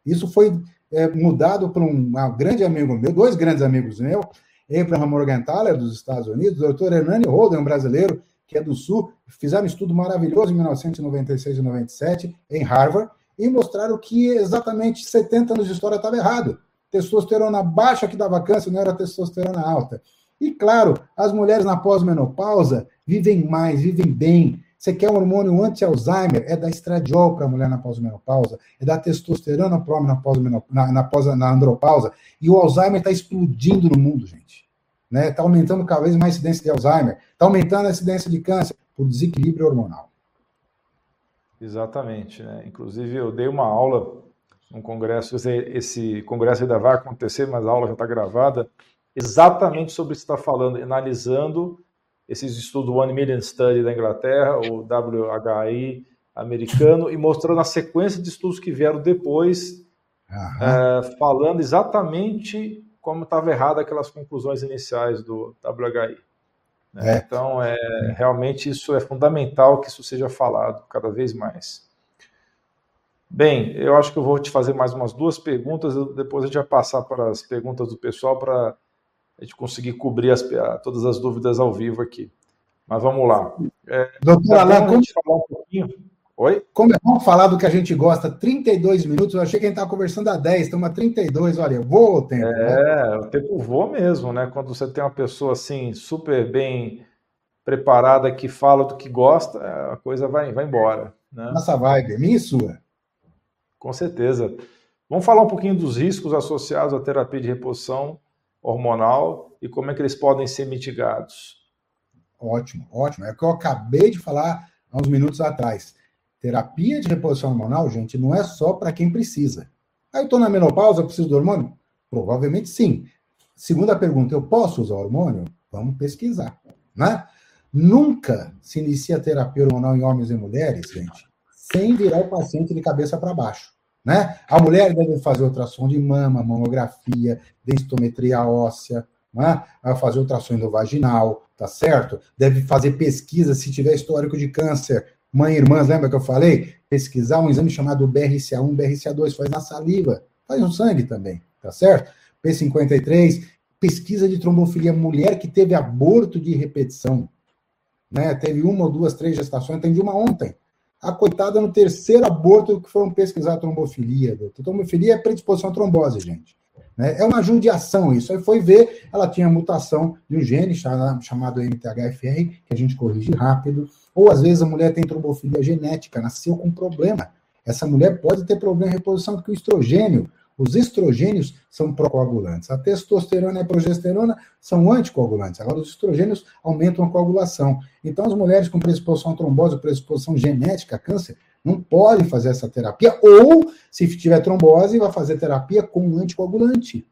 Isso foi é, mudado por um, grande amigo meu, dois grandes amigos meus, Abraham Morgenthaler, dos Estados Unidos, o Dr. Hernani Holden, um brasileiro que é do Sul, fizeram um estudo maravilhoso em 1996 e 97 em Harvard e mostraram que exatamente 70 anos de história estava errado. Testosterona baixa que dava câncer, não era testosterona alta. E claro, as mulheres na pós-menopausa vivem mais, vivem bem. Você quer um hormônio anti-Alzheimer? É da estradiol para a mulher na pós-menopausa, é da testosterona para homem na, pós na, na, pós na andropausa. E o Alzheimer está explodindo no mundo, gente. Está né? Tá aumentando cada vez mais a incidência de Alzheimer, está aumentando a incidência de câncer por desequilíbrio hormonal. Exatamente. Né? Inclusive, eu dei uma aula num congresso, esse congresso ainda vai acontecer, mas a aula já está gravada, exatamente sobre o que você está falando, analisando esses estudos One Million Study da Inglaterra, o WHI americano, e mostrando a sequência de estudos que vieram depois, é, falando exatamente como estava errada aquelas conclusões iniciais do WHI. Né? É. Então, é, realmente isso é fundamental que isso seja falado cada vez mais. Bem, eu acho que eu vou te fazer mais umas duas perguntas, depois a gente vai passar para as perguntas do pessoal para a gente conseguir cobrir as, todas as dúvidas ao vivo aqui. Mas vamos lá. É, Doutor Alain, como... falar um pouquinho? Oi? Como é bom falar do que a gente gosta, 32 minutos, eu achei que a gente estava conversando a 10, estamos a 32, olha, voa o tempo. É, né? o tempo voa mesmo, né? Quando você tem uma pessoa assim, super bem preparada, que fala do que gosta, a coisa vai, vai embora. Né? Nossa vibe, minha e sua. Com certeza. Vamos falar um pouquinho dos riscos associados à terapia de reposição hormonal e como é que eles podem ser mitigados. Ótimo, ótimo. É o que eu acabei de falar há uns minutos atrás. Terapia de reposição hormonal, gente, não é só para quem precisa. Aí eu estou na menopausa, preciso do hormônio? Provavelmente sim. Segunda pergunta, eu posso usar hormônio? Vamos pesquisar, né? Nunca se inicia terapia hormonal em homens e mulheres, gente, sem virar o paciente de cabeça para baixo. Né? A mulher deve fazer ultrassom de mama, mamografia, densitometria óssea, né? fazer ultrassom vaginal, tá certo? Deve fazer pesquisa se tiver histórico de câncer. Mãe e irmãs, lembra que eu falei? Pesquisar um exame chamado BRCA1, BRCA2, faz na saliva, faz no sangue também, tá certo? P53, pesquisa de trombofilia, mulher que teve aborto de repetição, né? Teve uma ou duas, três gestações, atendi uma ontem a coitada no terceiro aborto que foram pesquisar a trombofilia. A trombofilia é predisposição à trombose, gente. Né? É uma judiação isso. Aí foi ver, ela tinha mutação de um gene chamado MTHFR, que a gente corrige rápido. Ou às vezes a mulher tem trombofilia genética, nasceu com problema. Essa mulher pode ter problema de reposição, porque o estrogênio os estrogênios são procoagulantes. A testosterona e a progesterona são anticoagulantes. Agora, os estrogênios aumentam a coagulação. Então, as mulheres com predisposição a trombose, predisposição genética a câncer, não podem fazer essa terapia. Ou, se tiver trombose, vai fazer terapia com um anticoagulante.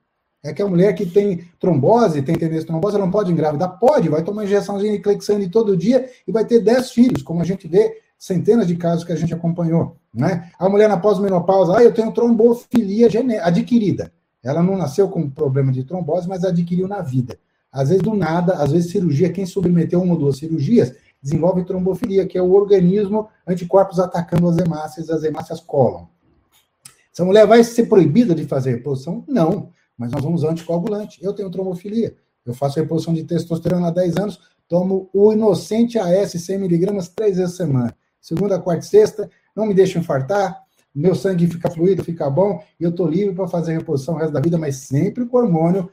É que a mulher que tem trombose, tem tendência trombose, ela não pode engravidar? Pode, vai tomar injeçãozinha de Clexane todo dia e vai ter 10 filhos, como a gente vê centenas de casos que a gente acompanhou. Né? A mulher na pós-menopausa, ah, eu tenho trombofilia adquirida. Ela não nasceu com problema de trombose, mas adquiriu na vida. Às vezes, do nada, às vezes, cirurgia, quem submeteu uma ou duas cirurgias, desenvolve trombofilia, que é o organismo anticorpos atacando as hemácias, as hemácias colam. Essa mulher vai ser proibida de fazer reposição? Não, mas nós vamos anticoagulante. Eu tenho trombofilia, eu faço reposição de testosterona há 10 anos, tomo o inocente AS 100 miligramas três vezes a semana. Segunda, quarta e sexta, não me deixa infartar, meu sangue fica fluido, fica bom, e eu estou livre para fazer reposição o resto da vida, mas sempre com hormônio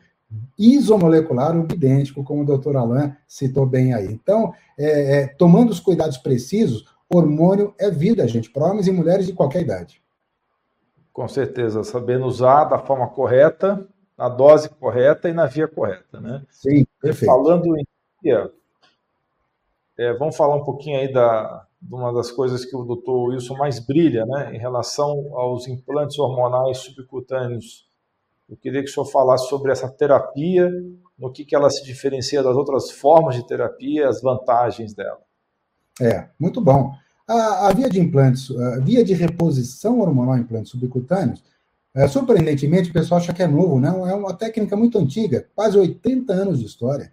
isomolecular ou idêntico, como o doutor Alain citou bem aí. Então, é, é, tomando os cuidados precisos, hormônio é vida, gente, para homens e mulheres de qualquer idade. Com certeza, sabendo usar da forma correta, na dose correta e na via correta, né? Sim, perfeito. Falando em via, é, vamos falar um pouquinho aí da, de uma das coisas que o doutor Wilson mais brilha, né, em relação aos implantes hormonais subcutâneos. Eu queria que o senhor falasse sobre essa terapia, no que, que ela se diferencia das outras formas de terapia, as vantagens dela. É, muito bom. A, a via de implantes, via de reposição hormonal em implantes subcutâneos, é, surpreendentemente, o pessoal acha que é novo, né? É uma técnica muito antiga, quase 80 anos de história.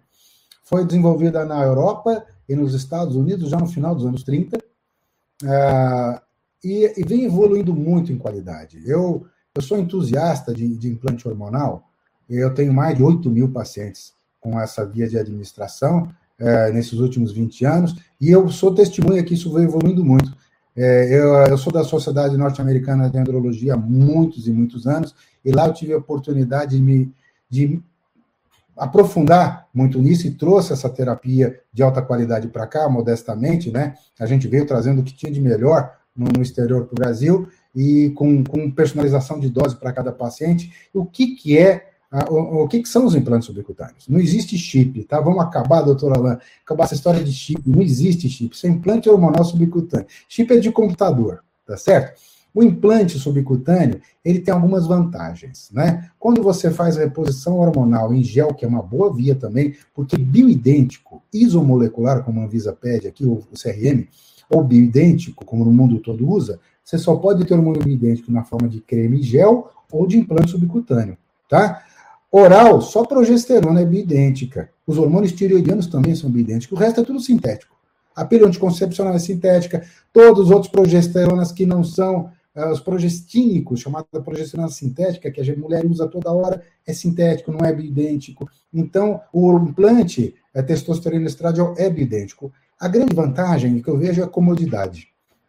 Foi desenvolvida na Europa e nos Estados Unidos já no final dos anos 30, uh, e, e, vem evoluindo muito em qualidade. Eu, eu sou entusiasta de, de implante hormonal, eu tenho mais de 8 mil pacientes com essa via de administração uh, nesses últimos 20 anos, e eu sou testemunha que isso vem evoluindo muito. É, eu, eu, sou da Sociedade Norte-Americana de Andrologia há muitos e muitos anos, e lá eu tive a oportunidade de me, de aprofundar muito nisso e trouxe essa terapia de alta qualidade para cá, modestamente, né? A gente veio trazendo o que tinha de melhor no, no exterior para o Brasil e com, com, personalização de dose para cada paciente. O que, que é, o, que, que são os implantes subcutâneos? Não existe chip, tá? Vamos acabar, doutor Alain, acabar essa história de chip. Não existe chip. Isso é implante hormonal subcutâneo. Chip é de computador, tá certo? O implante subcutâneo, ele tem algumas vantagens, né? Quando você faz reposição hormonal em gel, que é uma boa via também, porque bioidêntico, isomolecular, como a Anvisa pede aqui, o CRM, ou bioidêntico, como no mundo todo usa, você só pode ter hormônio bioidêntico na forma de creme gel ou de implante subcutâneo, tá? Oral, só progesterona é bioidêntica. Os hormônios tireoidianos também são bioidênticos, o resto é tudo sintético. A pílula anticoncepcional é sintética, todos os outros progesteronas que não são uh, os progestínicos, chamada progesterona sintética, que a mulher usa toda hora, é sintético, não é bioidêntico. Então, o implante é testosterona estradiol é bioidêntico. A grande vantagem que eu vejo é a comodidade.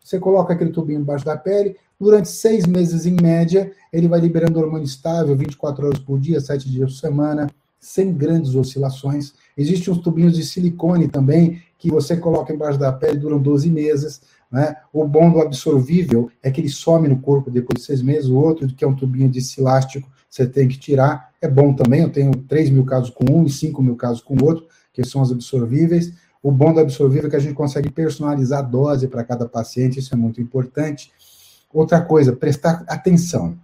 Você coloca aquele tubinho embaixo da pele, durante seis meses em média, ele vai liberando hormônio estável, 24 horas por dia, 7 dias por semana, sem grandes oscilações. Existem uns tubinhos de silicone também, que você coloca embaixo da pele, duram 12 meses. Né? O bom do absorvível é que ele some no corpo depois de seis meses, o outro, que é um tubinho de elástico, você tem que tirar, é bom também. Eu tenho 3 mil casos com um e 5 mil casos com o outro, que são os absorvíveis. O bom do absorvível é que a gente consegue personalizar a dose para cada paciente, isso é muito importante. Outra coisa, prestar atenção.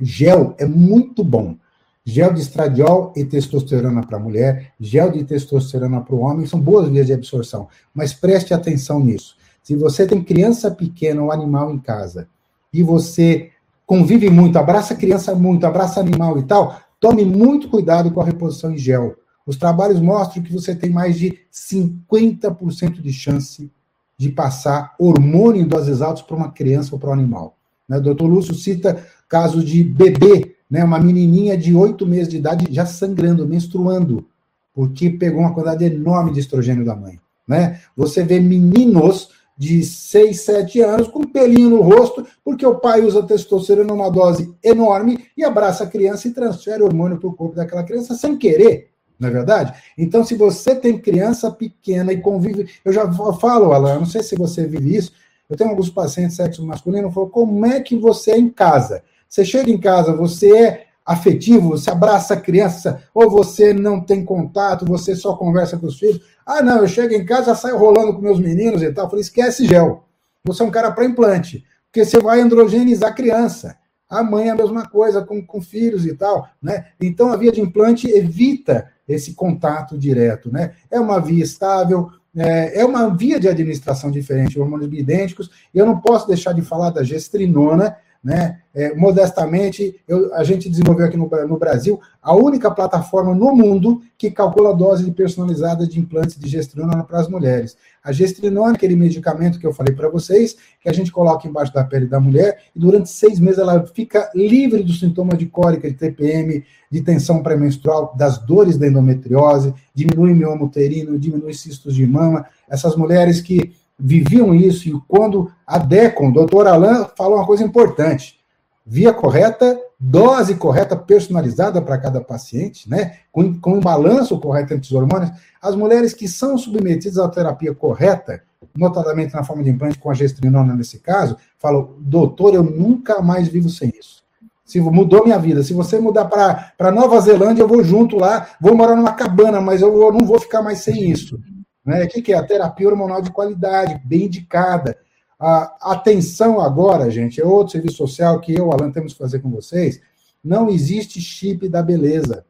Gel é muito bom. Gel de estradiol e testosterona para a mulher, gel de testosterona para o homem, são boas vias de absorção, mas preste atenção nisso. Se você tem criança pequena ou animal em casa e você convive muito, abraça criança muito, abraça animal e tal, tome muito cuidado com a reposição em gel. Os trabalhos mostram que você tem mais de 50% de chance de passar hormônio em doses altas para uma criança ou para um animal. Né? O doutor Lúcio cita casos de bebê, né? uma menininha de oito meses de idade já sangrando, menstruando, porque pegou uma quantidade enorme de estrogênio da mãe. Né? Você vê meninos de 6, 7 anos com pelinho no rosto, porque o pai usa testosterona numa dose enorme e abraça a criança e transfere hormônio para o corpo daquela criança sem querer, não é verdade? Então, se você tem criança pequena e convive. Eu já falo, Alan, não sei se você vive isso. Eu tenho alguns pacientes sexo masculino, falo, como é que você é em casa? Você chega em casa, você é afetivo, você abraça a criança, ou você não tem contato, você só conversa com os filhos. Ah, não, eu chego em casa, saio rolando com meus meninos e tal. Eu falei, esquece gel. Você é um cara para implante, porque você vai androgenizar a criança. A mãe é a mesma coisa, com, com filhos e tal, né? Então, a via de implante evita esse contato direto, né? É uma via estável, é, é uma via de administração diferente, hormônios idênticos, e eu não posso deixar de falar da gestrinona, né? É, modestamente, eu, a gente desenvolveu aqui no, no, Brasil a única plataforma no mundo que calcula a dose personalizada de implantes de gestrinona para as mulheres. A gestrinona é aquele medicamento que eu falei para vocês, que a gente coloca embaixo da pele da mulher, e durante seis meses ela fica livre do sintoma de cólica, de TPM, de tensão pré-menstrual, das dores da endometriose, diminui mioma uterino, diminui cistos de mama. Essas mulheres que viviam isso, e quando a DECOM, o doutor Alain, falou uma coisa importante: via correta, dose correta, personalizada para cada paciente, né? com, com um balanço correto entre os hormônios. As mulheres que são submetidas à terapia correta, notadamente na forma de implante com a gestrinona nesse caso, falam: doutor, eu nunca mais vivo sem isso. Se mudou minha vida. Se você mudar para Nova Zelândia, eu vou junto lá, vou morar numa cabana, mas eu, eu não vou ficar mais sem isso. Né? O que, é? A terapia hormonal de qualidade, bem indicada. A atenção agora, gente, é outro serviço social que eu, Alan, temos que fazer com vocês. Não existe chip da beleza.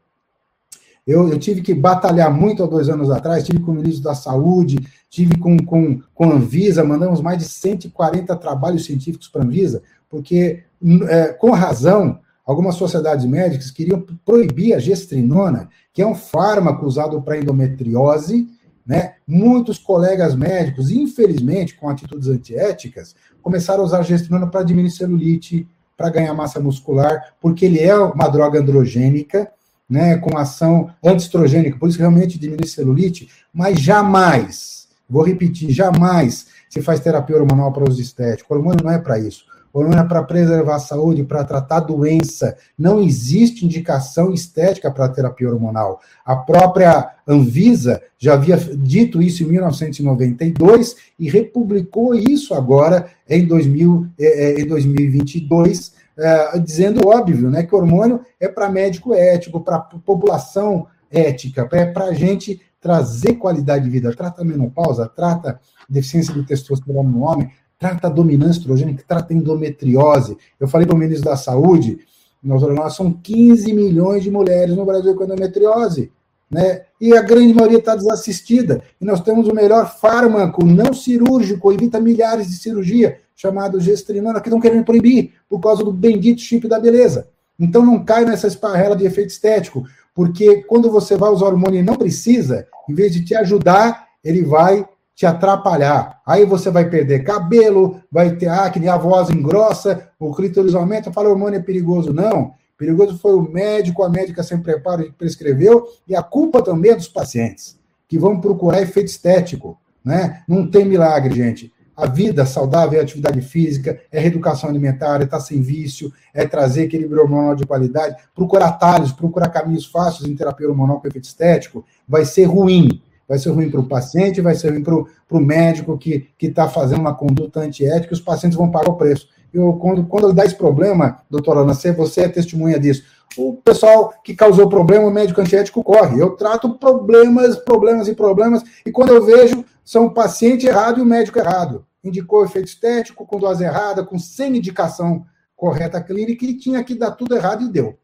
Eu, eu, tive que batalhar muito há dois anos atrás, tive com o ministro da Saúde, tive com, com, com a Anvisa, mandamos mais de 140 trabalhos científicos para a Anvisa, porque, é, com razão, algumas sociedades médicas queriam proibir a gestrinona, que é um fármaco usado para endometriose, né? Muitos colegas médicos, infelizmente, com atitudes antiéticas, começaram a usar gestrinona para diminuir celulite, para ganhar massa muscular, porque ele é uma droga androgênica, né, com ação antiestrogênica, por isso realmente diminui celulite, mas jamais, vou repetir, jamais se faz terapia hormonal para uso estético. O hormônio não é para isso hormônio é para preservar a saúde, para tratar doença. Não existe indicação estética para terapia hormonal. A própria Anvisa já havia dito isso em 1992 e republicou isso agora em, 2000, em 2022, é, dizendo óbvio, né, que hormônio é para médico ético, para população ética, é para a gente trazer qualidade de vida. Trata a menopausa, trata deficiência de testosterona no homem, trata dominância estrogênica, trata endometriose. Eu falei para o ministro da Saúde, nós, nós são 15 milhões de mulheres no Brasil com endometriose. Né? E a grande maioria está desassistida. E nós temos o melhor fármaco não cirúrgico, evita milhares de cirurgia, chamado gestrinona, que estão querendo proibir por causa do bendito chip da beleza. Então não cai nessa esparrela de efeito estético, porque quando você vai usar hormônio e não precisa, em vez de te ajudar, ele vai te atrapalhar. Aí você vai perder cabelo, vai ter acne, a voz engrossa, o clítoris aumenta, fala hormônio é perigoso. Não. Perigoso foi o médico, a médica sem preparo que prescreveu, e a culpa também é dos pacientes, que vão procurar efeito estético. Né? Não tem milagre, gente. A vida saudável é atividade física, é reeducação alimentar, é estar sem vício, é trazer equilíbrio hormonal de qualidade. Procurar atalhos, procurar caminhos fáceis em terapia hormonal com efeito estético vai ser ruim vai ser ruim para o paciente, vai ser ruim para o médico que está fazendo uma conduta antiética, os pacientes vão pagar o preço. Eu, quando, quando dá esse problema, doutora Ana, você é testemunha disso. O pessoal que causou problema, o médico antiético corre. Eu trato problemas, problemas e problemas, e quando eu vejo, são o paciente errado e o médico errado. Indicou efeito estético, com dose errada, com sem indicação correta clínica, e tinha que dar tudo errado e deu.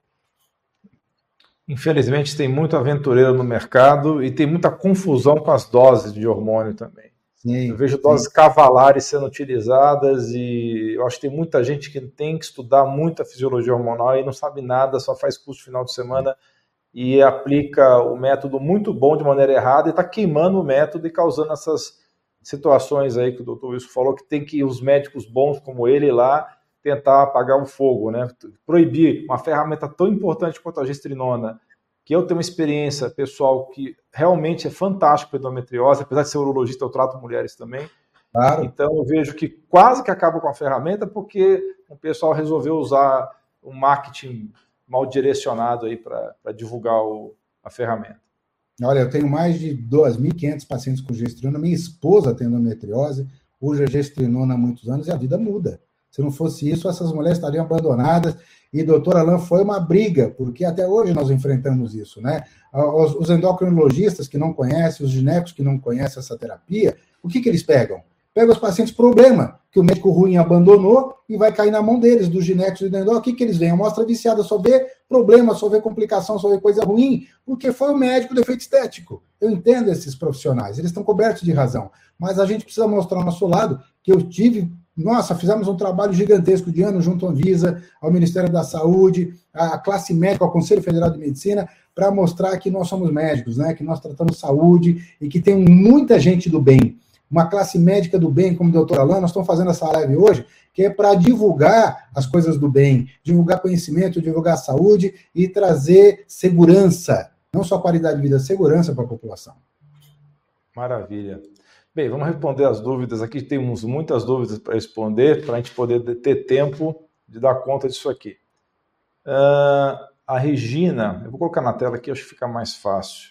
Infelizmente, tem muito aventureiro no mercado e tem muita confusão com as doses de hormônio também. Sim, eu vejo doses sim. cavalares sendo utilizadas e eu acho que tem muita gente que tem que estudar muito a fisiologia hormonal e não sabe nada, só faz curso final de semana e aplica o método muito bom de maneira errada e está queimando o método e causando essas situações aí que o doutor Wilson falou, que tem que os médicos bons como ele lá tentar apagar o fogo, né? Proibir uma ferramenta tão importante quanto a gestrinona, que eu tenho uma experiência pessoal que realmente é fantástico para endometriose, apesar de ser urologista, eu trato mulheres também. Claro. Então eu vejo que quase que acaba com a ferramenta porque o pessoal resolveu usar um marketing mal direcionado aí para divulgar o, a ferramenta. Olha, eu tenho mais de 2.500 pacientes com gestrinona. Minha esposa tem endometriose, usa gestrinona há muitos anos e a vida muda. Se não fosse isso, essas mulheres estariam abandonadas. E, doutor Alain, foi uma briga, porque até hoje nós enfrentamos isso, né? Os, os endocrinologistas que não conhecem, os ginecos que não conhecem essa terapia, o que, que eles pegam? pega os pacientes problema, que o médico ruim abandonou e vai cair na mão deles, dos ginetes e do endó. O que, que eles veem? Amostra viciada, só vê problema, só vê complicação, só vê coisa ruim, porque foi o médico defeito estético. Eu entendo esses profissionais, eles estão cobertos de razão. Mas a gente precisa mostrar ao nosso lado que eu tive nossa, fizemos um trabalho gigantesco de ano junto à Anvisa, ao Ministério da Saúde, à classe médica, ao Conselho Federal de Medicina, para mostrar que nós somos médicos, né? que nós tratamos saúde e que tem muita gente do bem. Uma classe médica do bem, como o doutor Alain, nós estamos fazendo essa live hoje, que é para divulgar as coisas do bem, divulgar conhecimento, divulgar saúde e trazer segurança, não só qualidade de vida, segurança para a população. Maravilha. Bem, vamos responder as dúvidas aqui. Temos muitas dúvidas para responder, para a gente poder ter tempo de dar conta disso aqui. Uh, a Regina, eu vou colocar na tela aqui, acho que fica mais fácil.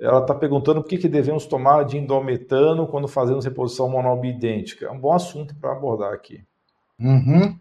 Ela está perguntando por que, que devemos tomar de indometano quando fazemos reposição monobidêntica. É um bom assunto para abordar aqui. Uhum.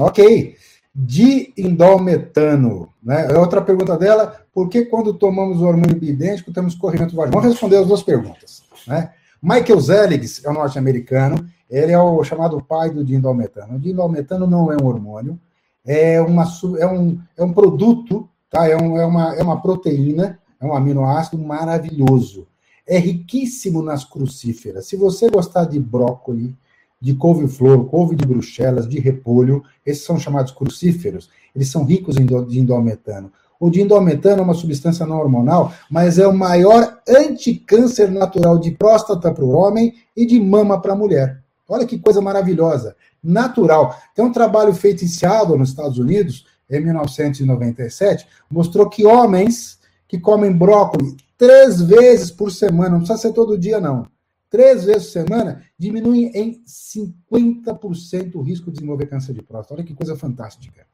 Ok. De indometano. Né? É outra pergunta dela, por que quando tomamos o hormônio bidêntico temos corrimento vaginal? Vamos responder as duas perguntas. Né? Michael Zeligs é um norte-americano, ele é o chamado pai do dindometano. O dindometano não é um hormônio, é, uma, é, um, é um produto, tá? é, um, é, uma, é uma proteína, é um aminoácido maravilhoso. É riquíssimo nas crucíferas. Se você gostar de brócolis, de couve-flor, couve de bruxelas, de repolho, esses são chamados crucíferos, eles são ricos em dindometano. O dindometano é uma substância não hormonal, mas é o maior anticâncer natural de próstata para o homem e de mama para a mulher. Olha que coisa maravilhosa. Natural. Tem um trabalho feito em Seattle, nos Estados Unidos, em 1997, mostrou que homens que comem brócolis três vezes por semana, não precisa ser todo dia, não. Três vezes por semana, diminuem em 50% o risco de desenvolver câncer de próstata. Olha que coisa fantástica.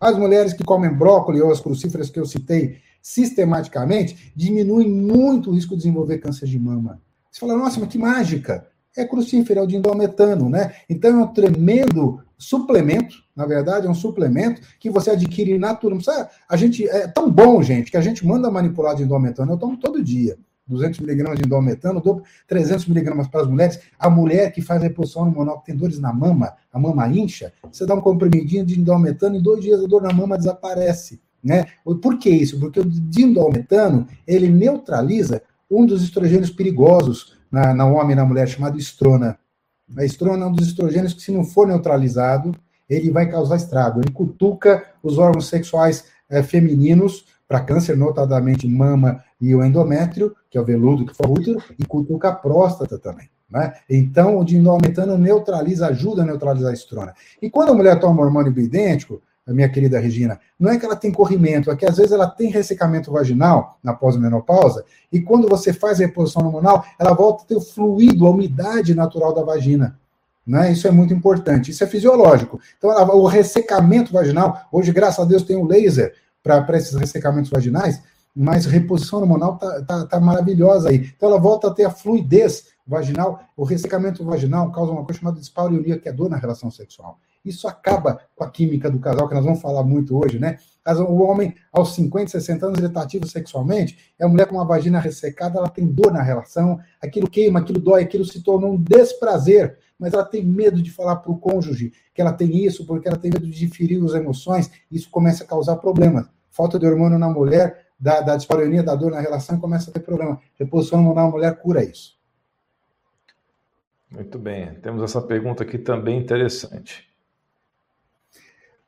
As mulheres que comem brócolis ou as crucíferas que eu citei sistematicamente diminuem muito o risco de desenvolver câncer de mama. Você fala, nossa, mas que mágica! É crucífero, é o dindometano, né? Então é um tremendo suplemento, na verdade, é um suplemento que você adquire naturalmente. A gente é tão bom, gente, que a gente manda manipular dindometano, eu tomo todo dia. 200 miligramas de indometano, dou 300 miligramas para as mulheres. A mulher que faz reposição hormonal, que tem dores na mama, a mama incha, você dá um comprimidinho de indometano, em dois dias a dor na mama desaparece. Né? Por que isso? Porque o dindometano, ele neutraliza um dos estrogênios perigosos na, na homem e na mulher, chamado estrona. A estrona é um dos estrogênios que, se não for neutralizado, ele vai causar estrago. Ele cutuca os órgãos sexuais é, femininos para câncer, notadamente mama e o endométrio, que é o veludo que for útero, e cutuca a próstata também. Né? Então, o dinometano neutraliza, ajuda a neutralizar a estrona. E quando a mulher toma hormônio bioidêntico, minha querida Regina, não é que ela tem corrimento, é que às vezes ela tem ressecamento vaginal na pós-menopausa, e quando você faz a reposição hormonal, ela volta a ter o fluido, a umidade natural da vagina. Né? Isso é muito importante, isso é fisiológico. Então, o ressecamento vaginal, hoje, graças a Deus, tem o laser para esses ressecamentos vaginais, mas reposição hormonal está tá, tá maravilhosa aí. Então ela volta a ter a fluidez vaginal. O ressecamento vaginal causa uma coisa chamada dispareunia, que é dor na relação sexual. Isso acaba com a química do casal, que nós vamos falar muito hoje, né? O homem, aos 50, 60 anos, ele está ativo sexualmente, e a mulher com uma vagina ressecada, ela tem dor na relação, aquilo queima, aquilo dói, aquilo se torna um desprazer, mas ela tem medo de falar para o cônjuge que ela tem isso, porque ela tem medo de ferir as emoções, isso começa a causar problemas. Falta de hormônio na mulher da, da dispareunia, da dor na relação e começa a ter problema. Reposição hormonal na mulher cura isso. Muito bem. Temos essa pergunta aqui também interessante.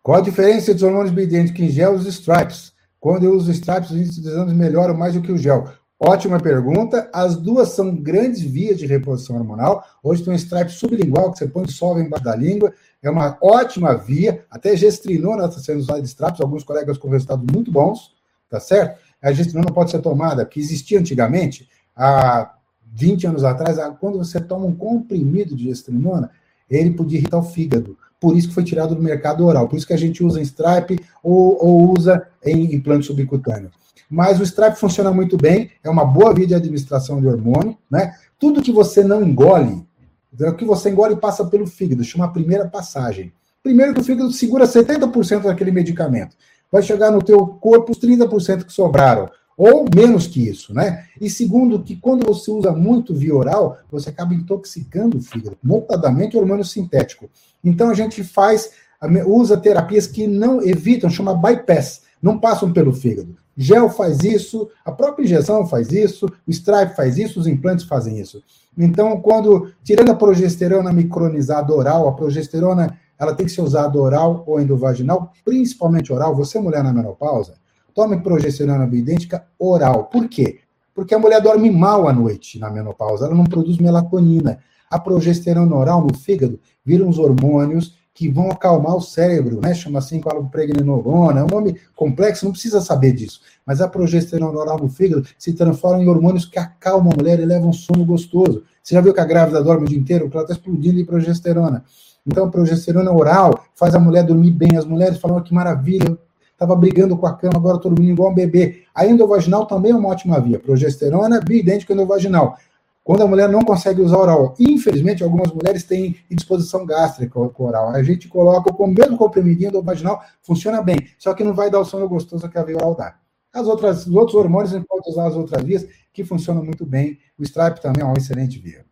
Qual a diferença dos hormônios bioidênticos em gel e os stripes? Quando eu uso stripes, os índices de exames melhoram mais do que o gel. Ótima pergunta. As duas são grandes vias de reposição hormonal. Hoje tem um stripe sublingual que você põe dissolve embaixo da língua. É uma ótima via. Até gestrinona está sendo usada de stripes, alguns colegas com resultados muito bons tá certo? A gestrinona pode ser tomada, que existia antigamente, há 20 anos atrás, quando você toma um comprimido de gestrinona, ele podia irritar o fígado. Por isso que foi tirado do mercado oral. Por isso que a gente usa em stripe ou, ou usa em implante subcutâneo. Mas o stripe funciona muito bem, é uma boa via de administração de hormônio, né? Tudo que você não engole, o que você engole passa pelo fígado, chama a primeira passagem. Primeiro que o fígado segura 70% daquele medicamento vai chegar no teu corpo os 30% que sobraram. ou menos que isso, né? E segundo, que quando você usa muito via oral, você acaba intoxicando o fígado, notadamente o hormônio sintético. Então a gente faz, usa terapias que não evitam, chama bypass, não passam pelo fígado. Gel faz isso, a própria injeção faz isso, o Stripe faz isso, os implantes fazem isso. Então, quando, tirando a progesterona micronizada oral, a progesterona ela tem que ser usada oral ou endovaginal, principalmente oral. Você, mulher na menopausa, tome progesterona bioidêntica oral. Por quê? Porque a mulher dorme mal à noite na menopausa, ela não produz melatonina. A progesterona oral no fígado vira uns hormônios que vão acalmar o cérebro, né? Chama assim pregnenolona, é um nome complexo, não precisa saber disso. Mas a progesterona oral no fígado se transforma em hormônios que acalmam a mulher e levam um sono gostoso. Você já viu que a grávida dorme o dia inteiro? Porque ela está explodindo de progesterona. Então, a progesterona oral faz a mulher dormir bem. As mulheres falam, oh, que maravilha, estava brigando com a cama, agora estou dormindo igual um bebê. A endovaginal também é uma ótima via. Progesterona bioidêntica endovaginal. Quando a mulher não consegue usar oral, infelizmente, algumas mulheres têm indisposição gástrica com oral. A gente coloca o mesmo comprimidinho do vaginal, funciona bem, só que não vai dar o sono gostoso que a via oral dá. As outras, os outros hormônios, a gente pode usar as outras vias, que funcionam muito bem. O Stripe também é uma excelente via.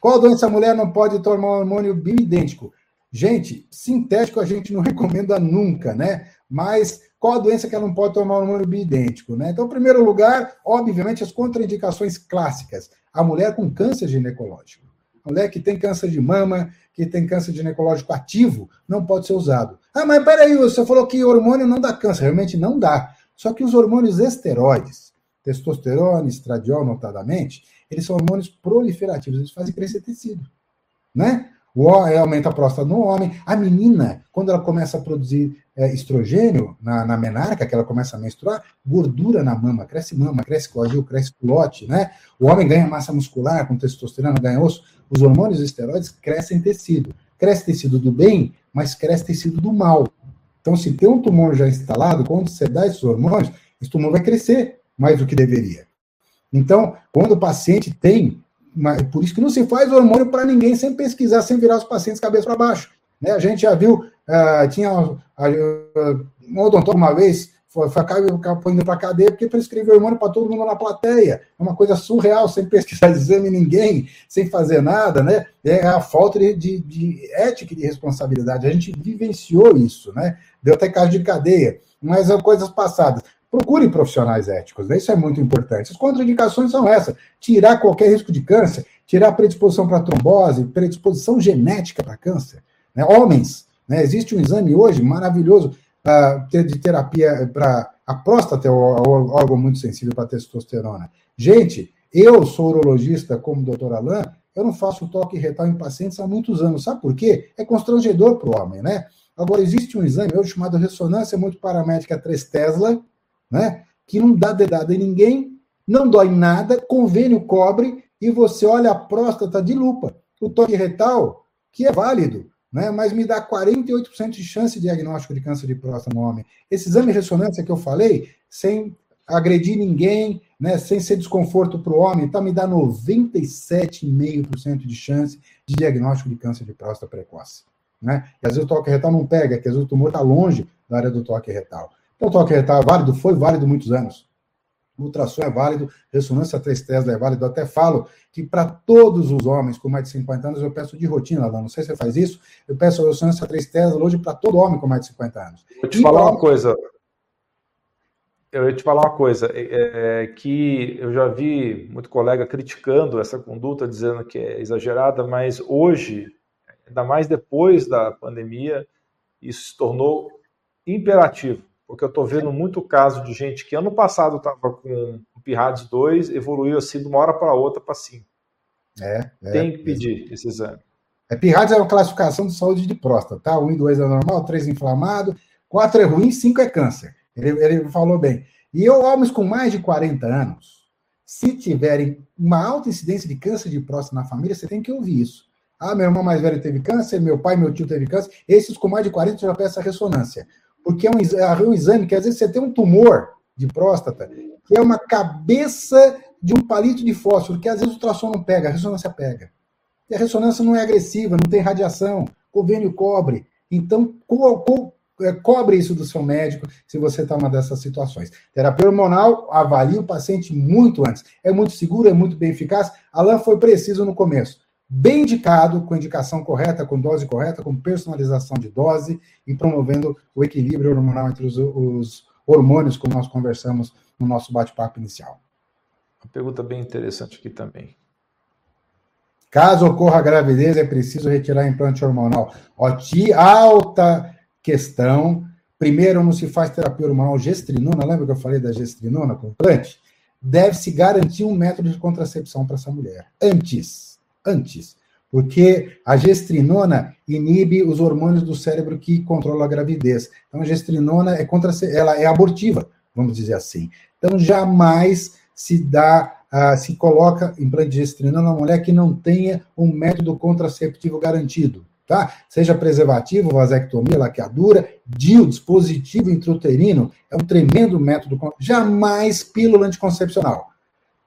Qual doença a mulher não pode tomar um hormônio bioidêntico? Gente, sintético a gente não (laughs) recomenda nunca, né? Mas qual a doença que ela não pode tomar um hormônio bioidêntico, né? Então, em primeiro lugar, obviamente, as contraindicações clássicas. A mulher com câncer ginecológico. A mulher que tem câncer de mama, que tem câncer ginecológico ativo, não pode ser usado. Ah, mas peraí, você falou que hormônio não dá câncer. Realmente não dá. Só que os hormônios esteroides, testosterona, estradiol, notadamente, eles são hormônios proliferativos, eles fazem crescer tecido, né? O é, aumenta a próstata no homem. A menina, quando ela começa a produzir é, estrogênio na, na menarca, que ela começa a menstruar, gordura na mama, cresce mama, cresce coagil, cresce culote, né? O homem ganha massa muscular com testosterona, ganha osso. Os hormônios esteroides crescem tecido. Cresce tecido do bem, mas cresce tecido do mal. Então, se tem um tumor já instalado, quando você dá esses hormônios, esse tumor vai crescer mais do que deveria. Então, quando o paciente tem, por isso que não se faz hormônio para ninguém sem pesquisar, sem virar os pacientes cabeça para baixo. Né? A gente já viu, uh, tinha uh, um odontólogo uma vez, foi, foi indo para cadeia porque prescreveu hormônio para todo mundo na plateia. É uma coisa surreal, sem pesquisar (laughs) exame ninguém, sem fazer nada, né? É a falta de, de, de ética e de responsabilidade. A gente vivenciou isso, né? Deu até caso de cadeia, mas são coisas passadas. Procure profissionais éticos, né? isso é muito importante. As contraindicações são essas: tirar qualquer risco de câncer, tirar predisposição para trombose, predisposição genética para câncer. Né? Homens, né? existe um exame hoje maravilhoso uh, de terapia para a próstata, é um órgão muito sensível para testosterona. Gente, eu sou urologista como o doutor Alain, eu não faço toque retal em pacientes há muitos anos. Sabe por quê? É constrangedor para o homem, né? Agora, existe um exame hoje chamado ressonância muito paramétrica 3 Tesla, né? Que não dá dedada em ninguém, não dói nada, convênio cobre e você olha a próstata de lupa. O toque retal, que é válido, né? mas me dá 48% de chance de diagnóstico de câncer de próstata no homem. Esse exame de ressonância que eu falei, sem agredir ninguém, né, sem ser desconforto para o homem, tá, me dá 97,5% de chance de diagnóstico de câncer de próstata precoce. Né? E às vezes o toque retal não pega, que às vezes o tumor está longe da área do toque retal. Então, o toque retal é válido, foi válido muitos anos. Ultrassom é válido, ressonância 3 Tesla é válido. Eu até falo que para todos os homens com mais de 50 anos, eu peço de rotina, lá. Não sei se você faz isso, eu peço a ressonância 3 Tesla hoje para todo homem com mais de 50 anos. Vou te e falar uma coisa. Eu ia te falar uma coisa, é, é, que eu já vi muito colega criticando essa conduta, dizendo que é exagerada, mas hoje, ainda mais depois da pandemia, isso se tornou imperativo porque eu estou vendo muito caso de gente que ano passado estava com o Pirades 2, evoluiu assim de uma hora para outra para 5. É, é, Tem que pedir é. esse exame. É, Pirades é uma classificação de saúde de próstata, tá? 1 e 2 é normal, 3 inflamado, 4 é ruim, 5 é câncer. Ele, ele falou bem. E homens com mais de 40 anos, se tiverem uma alta incidência de câncer de próstata na família, você tem que ouvir isso. Ah, meu irmão mais velho teve câncer, meu pai, meu tio teve câncer. Esses com mais de 40 já peçam ressonância porque é um, é um exame que às vezes você tem um tumor de próstata, que é uma cabeça de um palito de fósforo, que às vezes o ultrassom não pega, a ressonância pega. E a ressonância não é agressiva, não tem radiação, convênio cobre. Então, é, cobre isso do seu médico se você está uma dessas situações. Terapia hormonal, avalie o paciente muito antes. É muito seguro, é muito bem eficaz. Alan foi preciso no começo. Bem indicado, com indicação correta, com dose correta, com personalização de dose e promovendo o equilíbrio hormonal entre os, os hormônios, como nós conversamos no nosso bate-papo inicial. Uma pergunta bem interessante aqui também. Caso ocorra gravidez, é preciso retirar implante hormonal. Oti, alta questão. Primeiro, não se faz terapia hormonal gestrinona. Lembra que eu falei da gestrinona com implante? Deve-se garantir um método de contracepção para essa mulher. Antes. Antes. Porque a gestrinona inibe os hormônios do cérebro que controlam a gravidez. Então, a gestrinona é, contra, ela é abortiva, vamos dizer assim. Então, jamais se dá ah, se coloca implante de gestrina numa mulher que não tenha um método contraceptivo garantido, tá? Seja preservativo, vasectomia, laqueadura, DIU, dispositivo intrauterino, é um tremendo método, jamais pílula anticoncepcional.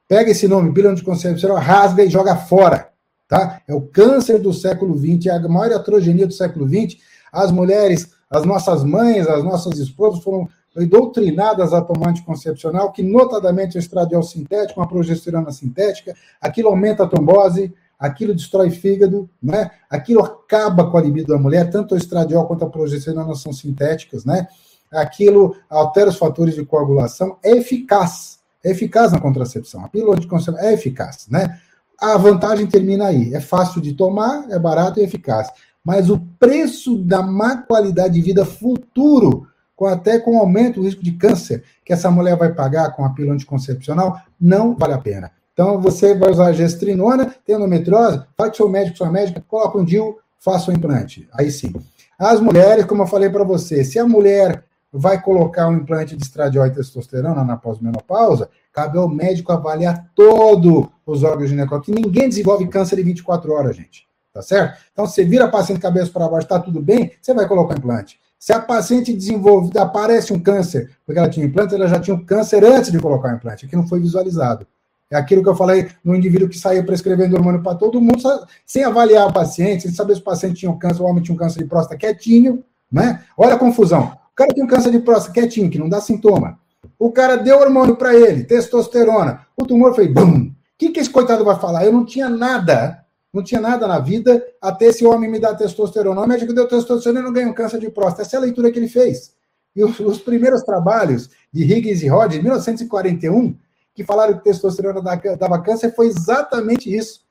Pega esse nome, pílula anticoncepcional, rasga e joga fora, tá? É o câncer do século XX, é a maior atrogenia do século XX. As mulheres, as nossas mães, as nossas esposas foram doutrinadas a tomar anticoncepcional, que notadamente o estradiol sintético, uma progesterona sintética, aquilo aumenta a trombose, aquilo destrói fígado, né? Aquilo acaba com a libido da mulher, tanto o estradiol quanto a progesterona são sintéticas, né? Aquilo altera os fatores de coagulação, é eficaz, é eficaz na contracepção. A pílula anticoncepcional é eficaz, né? A vantagem termina aí, é fácil de tomar, é barato e eficaz. Mas o preço da má qualidade de vida futuro com até com aumento do risco de câncer que essa mulher vai pagar com a pílula anticoncepcional, não vale a pena. Então, você vai usar gestrinona, tem endometriose, vai com seu médico, sua médica, coloca um DIU, faça o implante. Aí sim. As mulheres, como eu falei para você, se a mulher vai colocar um implante de estradiol e testosterona na pós-menopausa, cabe ao médico avaliar todos os órgãos ginecológicos. Ninguém desenvolve câncer em 24 horas, gente. Tá certo? Então, você vira paciente cabeça para baixo, está tudo bem, você vai colocar implante. Se a paciente desenvolve, aparece um câncer, porque ela tinha implante, ela já tinha um câncer antes de colocar o implante, que não foi visualizado. É aquilo que eu falei no indivíduo que saiu prescrevendo hormônio para todo mundo, sem avaliar o paciente, sem saber se o paciente tinha um câncer, o homem tinha um câncer de próstata quietinho, né? Olha a confusão. O cara tem um câncer de próstata quietinho, que não dá sintoma. O cara deu hormônio para ele, testosterona. O tumor foi bum. O que, que esse coitado vai falar? Eu não tinha nada não tinha nada na vida, até esse homem me dá testosterona. O médico deu testosterona e não ganhou câncer de próstata. Essa é a leitura que ele fez. E os, os primeiros trabalhos de Higgins e Rod, em 1941, que falaram que testosterona dava câncer, foi exatamente isso.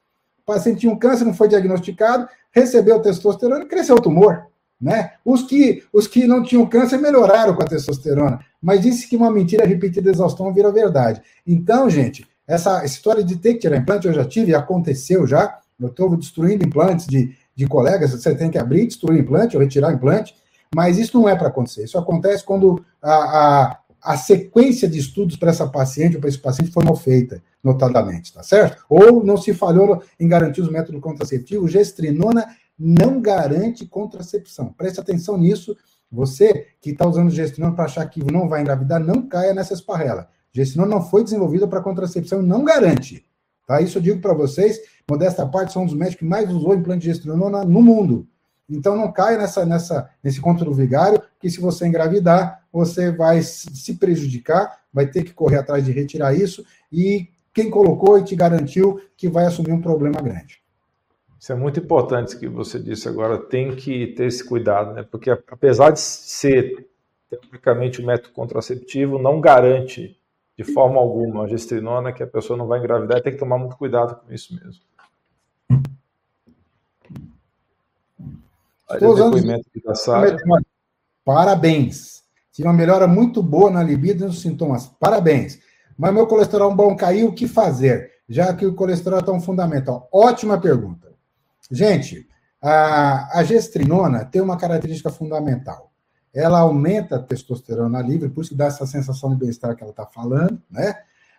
O paciente tinha um câncer, não foi diagnosticado, recebeu testosterona e cresceu o tumor. Né? Os, que, os que não tinham câncer melhoraram com a testosterona, mas disse que uma mentira repetida exaustão vira verdade. Então, gente, essa história de ter que tirar implante, eu já tive, aconteceu já, eu estou destruindo implantes de, de colegas, você tem que abrir, destruir implante ou retirar implante, mas isso não é para acontecer. Isso acontece quando a, a, a sequência de estudos para essa paciente ou para esse paciente foi mal feita, notadamente, tá certo? Ou não se falhou em garantir os métodos contraceptivos, gestrinona não garante contracepção. Preste atenção nisso. Você que está usando gestrinona para achar que não vai engravidar, não caia nessa esparrela. Gestrinona não foi desenvolvida para contracepção não garante. Tá? Isso eu digo para vocês, modesta parte, são um dos médicos que mais usou implante de gestrinona no mundo. Então não caia nessa, nessa, nesse conto do vigário, que se você engravidar, você vai se prejudicar, vai ter que correr atrás de retirar isso, e quem colocou e te garantiu que vai assumir um problema grande. Isso é muito importante que você disse agora, tem que ter esse cuidado, né? Porque apesar de ser teoricamente o um método contraceptivo, não garante de forma alguma a gestrinona que a pessoa não vai engravidar tem que tomar muito cuidado com isso mesmo. Estou usando Parabéns. Tive uma melhora muito boa na libido e nos sintomas. Parabéns. Mas meu colesterol bom caiu, o que fazer? Já que o colesterol é tão fundamental. Ótima pergunta. Gente, a, a gestrinona tem uma característica fundamental ela aumenta a testosterona livre, por isso dá essa sensação de bem-estar que ela está falando, né?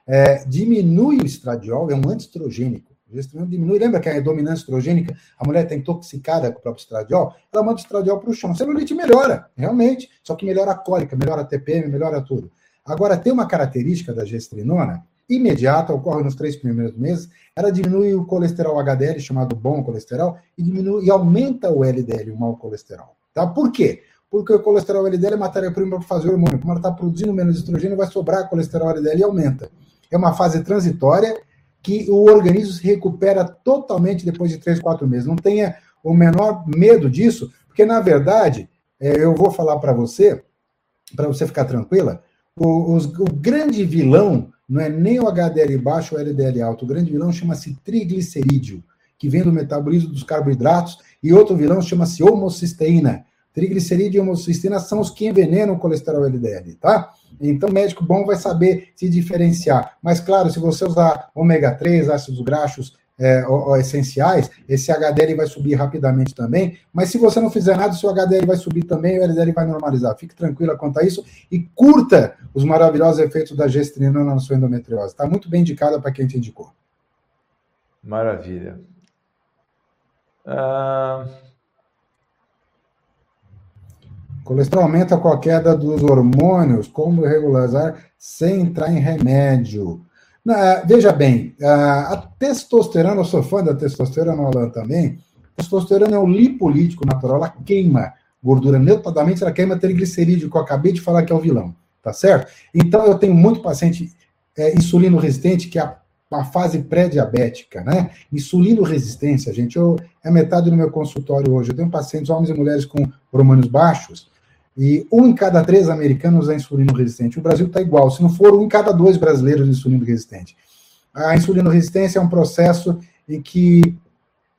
É, diminui o estradiol, é um antiestrogênico. O estradiol diminui, lembra que a dominância estrogênica, a mulher está intoxicada com o próprio estradiol, ela manda o estradiol para o chão. A celulite melhora, realmente, só que melhora a cólica, melhora a TPM, melhora tudo. Agora, tem uma característica da gestrinona, imediata, ocorre nos três primeiros meses, ela diminui o colesterol HDL, chamado bom colesterol, e diminui e aumenta o LDL, o mau colesterol. Tá? Por quê? porque o colesterol LDL é matéria-prima para fazer hormônio. Como ela está produzindo menos estrogênio, vai sobrar colesterol LDL e aumenta. É uma fase transitória que o organismo se recupera totalmente depois de 3, 4 meses. Não tenha o menor medo disso, porque, na verdade, é, eu vou falar para você, para você ficar tranquila, o, os, o grande vilão não é nem o HDL baixo ou LDL alto, o grande vilão chama-se triglicerídeo, que vem do metabolismo dos carboidratos, e outro vilão chama-se homocisteína. Triglicerídeo e homocisteína são os que envenenam o colesterol LDL, tá? Então, médico bom vai saber se diferenciar. Mas, claro, se você usar ômega 3, ácidos graxos é, essenciais, esse HDL vai subir rapidamente também. Mas se você não fizer nada, o seu HDL vai subir também e o LDL vai normalizar. Fique tranquila quanto a isso e curta os maravilhosos efeitos da gestrina na sua endometriose. Está muito bem indicada para quem te indicou. Maravilha. Uh... Colesterol aumenta com a queda dos hormônios, como regularizar sem entrar em remédio. É, veja bem, a testosterona, eu sou fã da testosterona, Alan também. A testosterona é um lipolítico natural, ela queima gordura notadamente, ela queima triglicerídeo, que eu acabei de falar que é o vilão, tá certo? Então, eu tenho muito paciente é, insulino resistente, que é a, a fase pré-diabética, né? Insulino resistência, gente, eu, é metade do meu consultório hoje. Eu tenho pacientes, homens e mulheres com hormônios baixos, e um em cada três americanos é insulino resistente. O Brasil está igual. Se não for um em cada dois brasileiros insulino resistente. A insulino resistência é um processo em que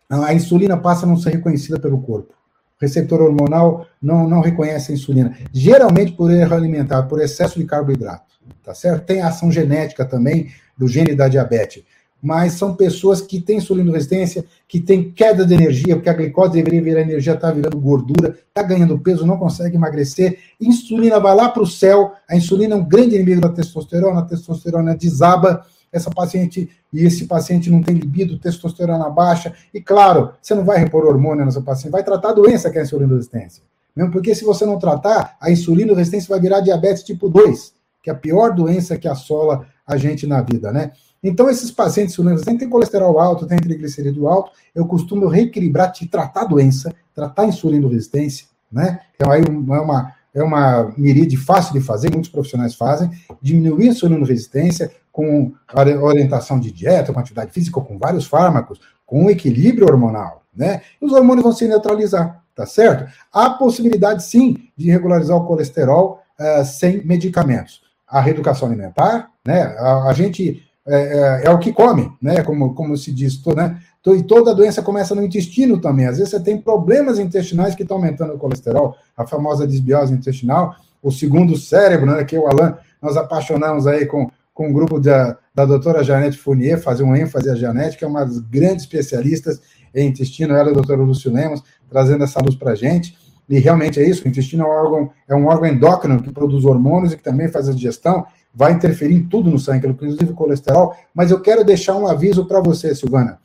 a insulina passa a não ser reconhecida pelo corpo. O receptor hormonal não, não reconhece a insulina. Geralmente por erro alimentar, por excesso de carboidrato. Tá certo? Tem ação genética também do gene da diabetes mas são pessoas que têm resistência, que têm queda de energia, porque a glicose deveria virar energia, está virando gordura, está ganhando peso, não consegue emagrecer. Insulina vai lá para o céu, a insulina é um grande inimigo da testosterona, a testosterona desaba, essa paciente e esse paciente não tem libido, testosterona baixa, e claro, você não vai repor hormônio nessa paciente, vai tratar a doença que é a resistência. Mesmo porque se você não tratar, a resistência vai virar diabetes tipo 2, que é a pior doença que assola a gente na vida, né? Então, esses pacientes insulinos têm colesterol alto, têm triglicerídeo alto, eu costumo reequilibrar, te tratar a doença, tratar a insulino resistência, né? Então, aí é uma, é uma miride fácil de fazer, muitos profissionais fazem, diminuir a insulino resistência com orientação de dieta, com atividade física, com vários fármacos, com equilíbrio hormonal, né? E os hormônios vão se neutralizar, tá certo? Há possibilidade, sim, de regularizar o colesterol uh, sem medicamentos. A reeducação alimentar, né? a, a gente é, é, é, o que come, né? Como, como se diz, né? E toda doença começa no intestino também. Às vezes você tem problemas intestinais que estão aumentando o colesterol, a famosa desbiose intestinal, o segundo cérebro, né? Que o Alan, nós apaixonamos aí com, com um grupo da, da doutora Janete Fournier, fazer um ênfase a Janete, que é uma das grandes especialistas em intestino, ela e o doutor Lúcio Lemos, trazendo essa luz para a gente. E realmente é isso, o intestino é um órgão, é um órgão endócrino que produz hormônios e que também faz a digestão vai interferir em tudo no sangue, inclusive o colesterol. Mas eu quero deixar um aviso para você, Silvana.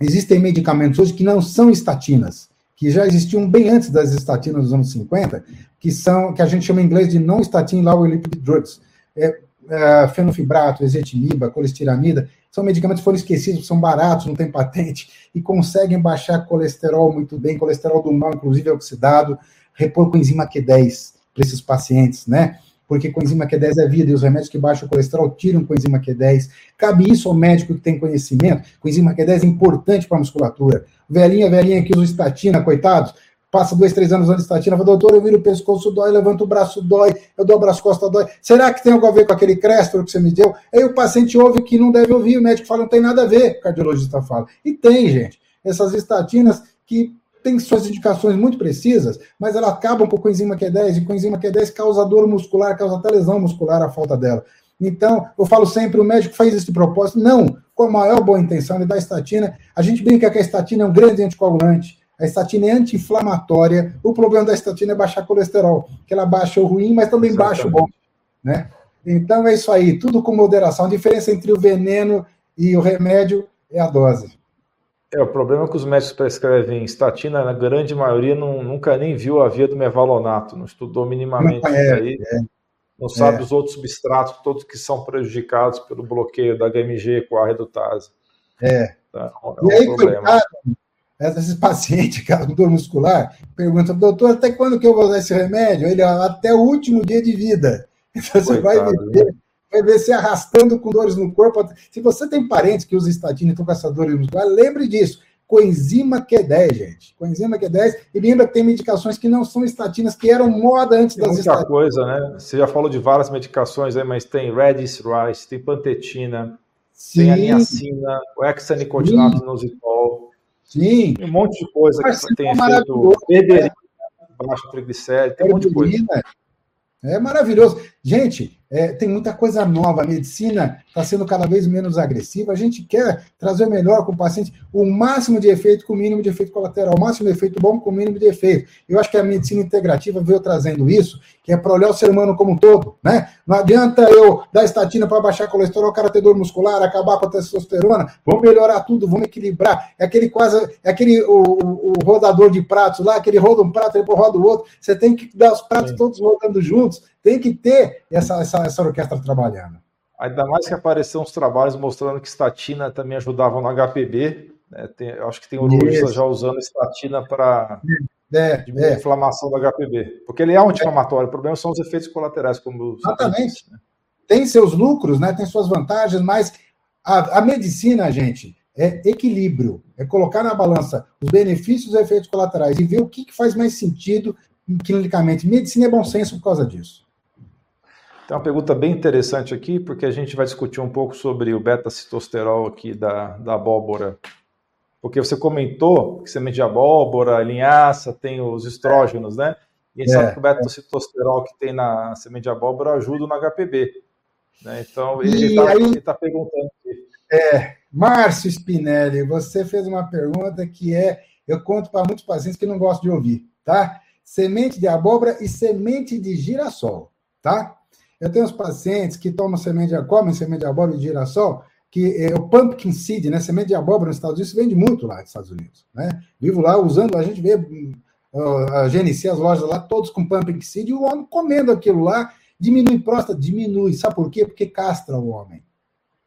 Existem medicamentos hoje que não são estatinas, que já existiam bem antes das estatinas dos anos 50, que são que a gente chama em inglês de non-statin lipid drugs. É, é, fenofibrato, ezetimiba, colestiramida, são medicamentos que foram esquecidos, são baratos, não têm patente, e conseguem baixar colesterol muito bem, colesterol do mal, inclusive oxidado, repor com enzima Q10 para esses pacientes, né? Porque coenzima Q10 é vida e os remédios que baixam o colesterol tiram coenzima Q10. Cabe isso ao médico que tem conhecimento. Coenzima Q10 é importante para a musculatura. Velhinha, velhinha que usa estatina, coitados, passa dois, três anos usando estatina, fala, doutor, eu viro o pescoço, dói, levanto o braço, dói, eu dou o braço, costa, dói. Será que tem algo a ver com aquele créstolo que você me deu? Aí o paciente ouve que não deve ouvir, o médico fala, não tem nada a ver, o cardiologista fala. E tem, gente. Essas estatinas que tem suas indicações muito precisas, mas ela acaba com coenzima Q10, e coenzima Q10 causa dor muscular, causa até lesão muscular a falta dela. Então, eu falo sempre, o médico faz esse propósito, não, com a maior boa intenção, ele dá estatina. A gente brinca que a estatina é um grande anticoagulante, a estatina é anti-inflamatória, o problema da estatina é baixar colesterol, que ela baixa o ruim, mas também Exatamente. baixa o bom, né? Então é isso aí, tudo com moderação. A diferença entre o veneno e o remédio é a dose. É, o problema é que os médicos prescrevem estatina, na grande maioria, não, nunca nem viu a via do mevalonato, não estudou minimamente não, é, isso aí, é, não sabe é. os outros substratos, todos que são prejudicados pelo bloqueio da HMG com a redutase. É. Tá? e aí, problema. Coitado, esses pacientes (laughs) com dor muscular perguntam, doutor, até quando que eu vou usar esse remédio? Ele, até o último dia de vida. (laughs) Então você Coitado, vai viver, né? Vai ver se arrastando com dores no corpo. Se você tem parentes que usam estatina e estão com essa dor muscular, lembre disso. Coenzima Q10, gente. Coenzima Q10. E lembra que tem medicações que não são estatinas, que eram moda antes tem das muita estatinas. coisa, né? Você já falou de várias medicações aí, mas tem Redis Rice, tem pantetina, Sim. tem a niacina, o hexanicotinato inositol. Sim. Tem um monte de coisa que tem efeito berberina, baixo triglicérido, tem um monte de coisa. É maravilhoso. Gente, é, tem muita coisa nova, a medicina está sendo cada vez menos agressiva. A gente quer trazer o melhor com o paciente, o máximo de efeito com o mínimo de efeito colateral, o máximo de efeito bom com o mínimo de efeito. Eu acho que a medicina integrativa veio trazendo isso, que é para olhar o ser humano como um todo. Né? Não adianta eu dar estatina para baixar colesterol, o cara ter dor muscular, acabar com a testosterona. Vamos melhorar tudo, vamos equilibrar. É aquele quase, é aquele o, o, o rodador de pratos lá, aquele roda um prato, depois roda o outro. Você tem que dar os pratos Sim. todos rodando juntos. Tem que ter essa, essa, essa orquestra trabalhando. Ainda mais que apareceram uns trabalhos mostrando que estatina também ajudava no HPB. Né? Tem, eu acho que tem urologista já usando estatina para é, é. a inflamação do HPB. Porque ele é anti-inflamatório. O problema são os efeitos colaterais, como Exatamente. Disse, né? Tem seus lucros, né? tem suas vantagens, mas a, a medicina, gente, é equilíbrio. É colocar na balança os benefícios e efeitos colaterais e ver o que, que faz mais sentido clinicamente. Medicina é bom senso por causa disso. Tem uma pergunta bem interessante aqui, porque a gente vai discutir um pouco sobre o beta-citosterol aqui da, da abóbora. Porque você comentou que semente de abóbora, linhaça, tem os estrógenos, né? E a gente é, sabe que o beta-citosterol que tem na semente de abóbora ajuda no HPB. Né? Então, ele está tá perguntando aqui. É, Márcio Spinelli, você fez uma pergunta que é, eu conto para muitos pacientes que não gostam de ouvir, tá? Semente de abóbora e semente de girassol, tá? Eu tenho os pacientes que tomam semente de comem semente de abóbora e de girassol, que é o pumpkin seed, né? Semente de abóbora nos Estados Unidos vende muito lá nos Estados Unidos, né? Vivo lá usando, a gente vê uh, a GNC, as lojas lá, todos com pumpkin seed, e o homem comendo aquilo lá, diminui próstata, diminui. Sabe por quê? Porque castra o homem.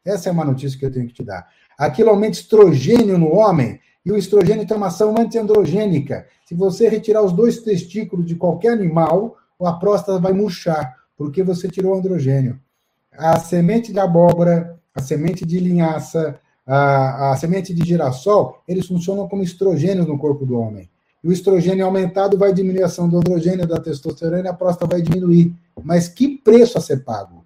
Essa é uma notícia que eu tenho que te dar. Aquilo aumenta estrogênio no homem, e o estrogênio tem uma ação antiandrogênica. Se você retirar os dois testículos de qualquer animal, a próstata vai murchar porque você tirou o androgênio. A semente de abóbora, a semente de linhaça, a, a semente de girassol, eles funcionam como estrogênios no corpo do homem. E o estrogênio aumentado vai diminuir a ação do androgênio, da testosterona, e a próstata vai diminuir. Mas que preço a ser pago?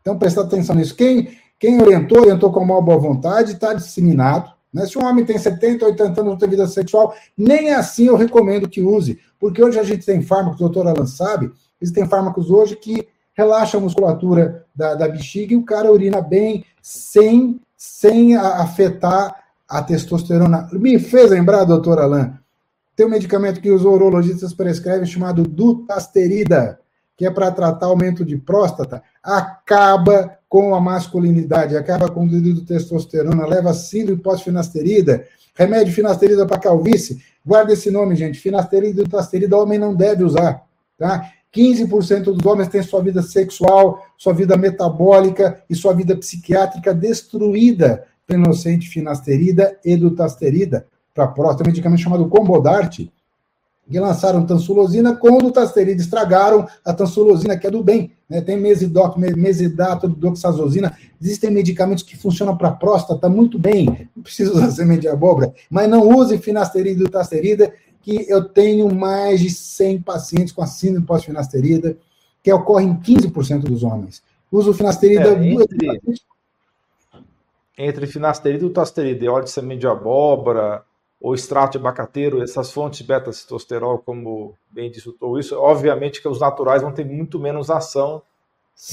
Então, presta atenção nisso. Quem, quem orientou, orientou com uma boa vontade, está disseminado. Né? Se um homem tem 70, 80 anos, não tem vida sexual, nem assim eu recomendo que use. Porque hoje a gente tem fármacos, o doutor Alan sabe, Existem fármacos hoje que relaxam a musculatura da, da bexiga e o cara urina bem sem, sem afetar a testosterona. Me fez lembrar, doutor Alain, tem um medicamento que os urologistas prescrevem chamado dutasterida, que é para tratar aumento de próstata, acaba com a masculinidade, acaba com o de testosterona, leva síndrome pós-finasterida, remédio finasterida para calvície. Guarda esse nome, gente. Finasterida e dutasterida, homem não deve usar. Tá? 15% dos homens têm sua vida sexual, sua vida metabólica e sua vida psiquiátrica destruída pela inocente finasterida e dutasterida para próstata. Um medicamento chamado Combodart, que lançaram tansulosina com dutasterida, estragaram a tansulosina, que é do bem. Né? Tem mesidoc, mesidato, doxazosina. Existem medicamentos que funcionam para próstata muito bem. Não precisa (laughs) usar semente de abóbora, mas não use finasterida e dutasterida que eu tenho mais de 100 pacientes com a síndrome pós-finasterida, que ocorre em 15% dos homens. Uso finasterida... É, entre, entre finasterida e utasterida, e óleo de semente de abóbora, ou extrato de abacateiro, essas fontes beta-citosterol, como bem disse o isso, obviamente que os naturais vão ter muito menos ação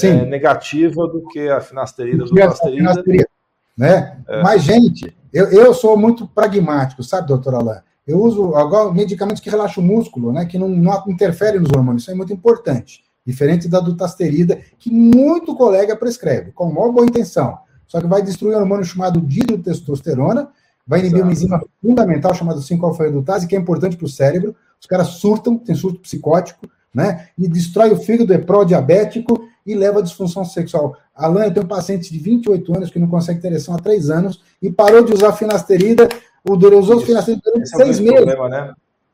é, negativa do que a finasterida do utasterida. Né? É. Mas, gente, eu, eu sou muito pragmático, sabe, doutor Alain? Eu uso agora medicamentos que relaxam o músculo, né, que não, não interferem nos hormônios. Isso é muito importante. Diferente da dutasterida, que muito colega prescreve, com maior boa intenção. Só que vai destruir um hormônio chamado dihidrotestosterona, vai inibir Exato. uma enzima fundamental chamada 5-alfa-redutase, que é importante para o cérebro. Os caras surtam, tem surto psicótico, né? E destrói o fígado, é pró-diabético e leva à disfunção sexual. Alan, eu tenho um paciente de 28 anos que não consegue ter ereção há 3 anos e parou de usar finasterida O Duro usou finasterida durante Esse é seis o meses. problema, né?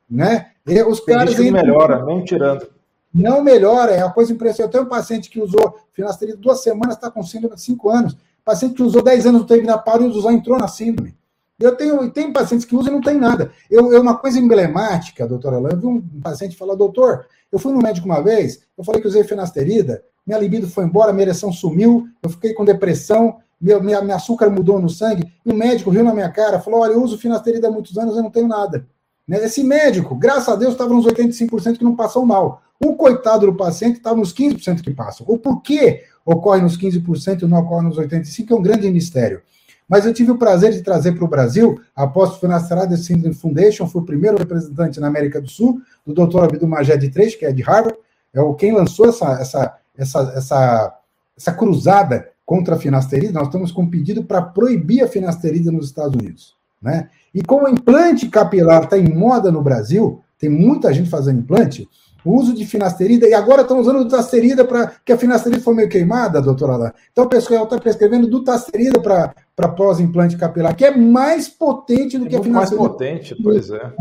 né? E os Tem caras ainda- melhora, mesmo tirando. não melhora, é uma coisa impressionante. Eu tenho um paciente que usou finasterida duas semanas, está com síndrome de cinco anos. Paciente que usou 10 anos, não teve na parou de usar, entrou na síndrome. Eu tenho, tem pacientes que usam e não tem nada. Eu, eu uma coisa emblemática, doutora Alain, eu vi um paciente falar, doutor, eu fui no médico uma vez, eu falei que usei finasterida, minha libido foi embora, minha ereção sumiu, eu fiquei com depressão, meu, minha, minha açúcar mudou no sangue, e o médico riu na minha cara, falou, olha, eu uso finasterida há muitos anos, eu não tenho nada. Né? Esse médico, graças a Deus, estava nos 85% que não passou mal. O coitado do paciente estava nos 15% que passam. O porquê ocorre nos 15% e não ocorre nos 85% é um grande mistério. Mas eu tive o prazer de trazer para o Brasil, após o Finasterada Syndrome Foundation, fui o primeiro representante na América do Sul, do Dr. Abdul Majed III, que é de Harvard, é o quem lançou essa, essa, essa, essa, essa cruzada contra a finasterida. Nós estamos com um pedido para proibir a finasterida nos Estados Unidos. Né? E como o implante capilar está em moda no Brasil, tem muita gente fazendo implante, o uso de finasterida, e agora estão usando dutasterida para. que a finasterida foi meio queimada, doutora Alain. Então o pessoal está prescrevendo dutasterida para pós-implante capilar, que é mais potente do É que a muito mais finasterida. potente, pois é.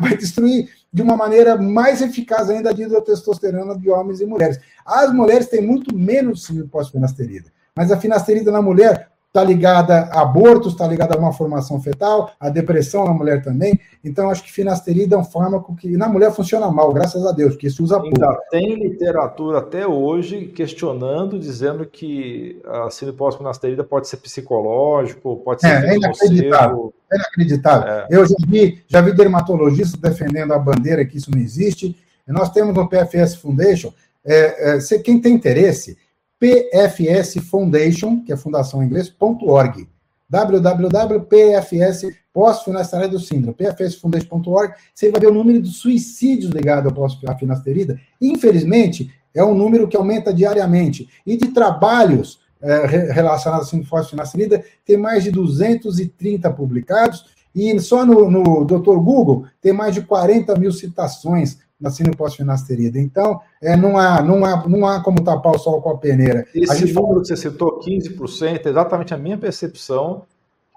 Vai destruir de uma maneira mais eficaz ainda a dihidrotestosterona de homens e mulheres. As mulheres têm muito menos pós-finasterida, mas a finasterida na mulher está ligada a abortos, está ligada a uma formação fetal, a depressão na mulher também. Então, acho que finasterida é um fármaco que na mulher funciona mal, graças a Deus, porque se usa pouco. Ainda tem literatura até hoje questionando, dizendo que a síndrome pós-finasterida pode ser psicológico, pode ser É, é inacreditável. É inacreditável. É. Eu já vi, já vi dermatologistas defendendo a bandeira que isso não existe. Nós temos no PFS Foundation, é, é, se quem tem interesse, PFS Foundation, que é fundação em inglês, ponto .org. www.pfs pós-finasterida do síndrome, pfsfoundation.org, você vai ver o número de suicídios ligados ao pós-finasterida. Infelizmente, é um número que aumenta diariamente. E de trabalhos é, re- relacionados à síndrome pós-finasterida, tem mais de 230 publicados, e só no, no Dr. Google tem mais de 40 mil citações na síndrome pós-finasterida. Então, é, não, há, não, há, não há como tapar o sol com a peneira. A Esse gente número que você citou, 15%, é exatamente a minha percepção,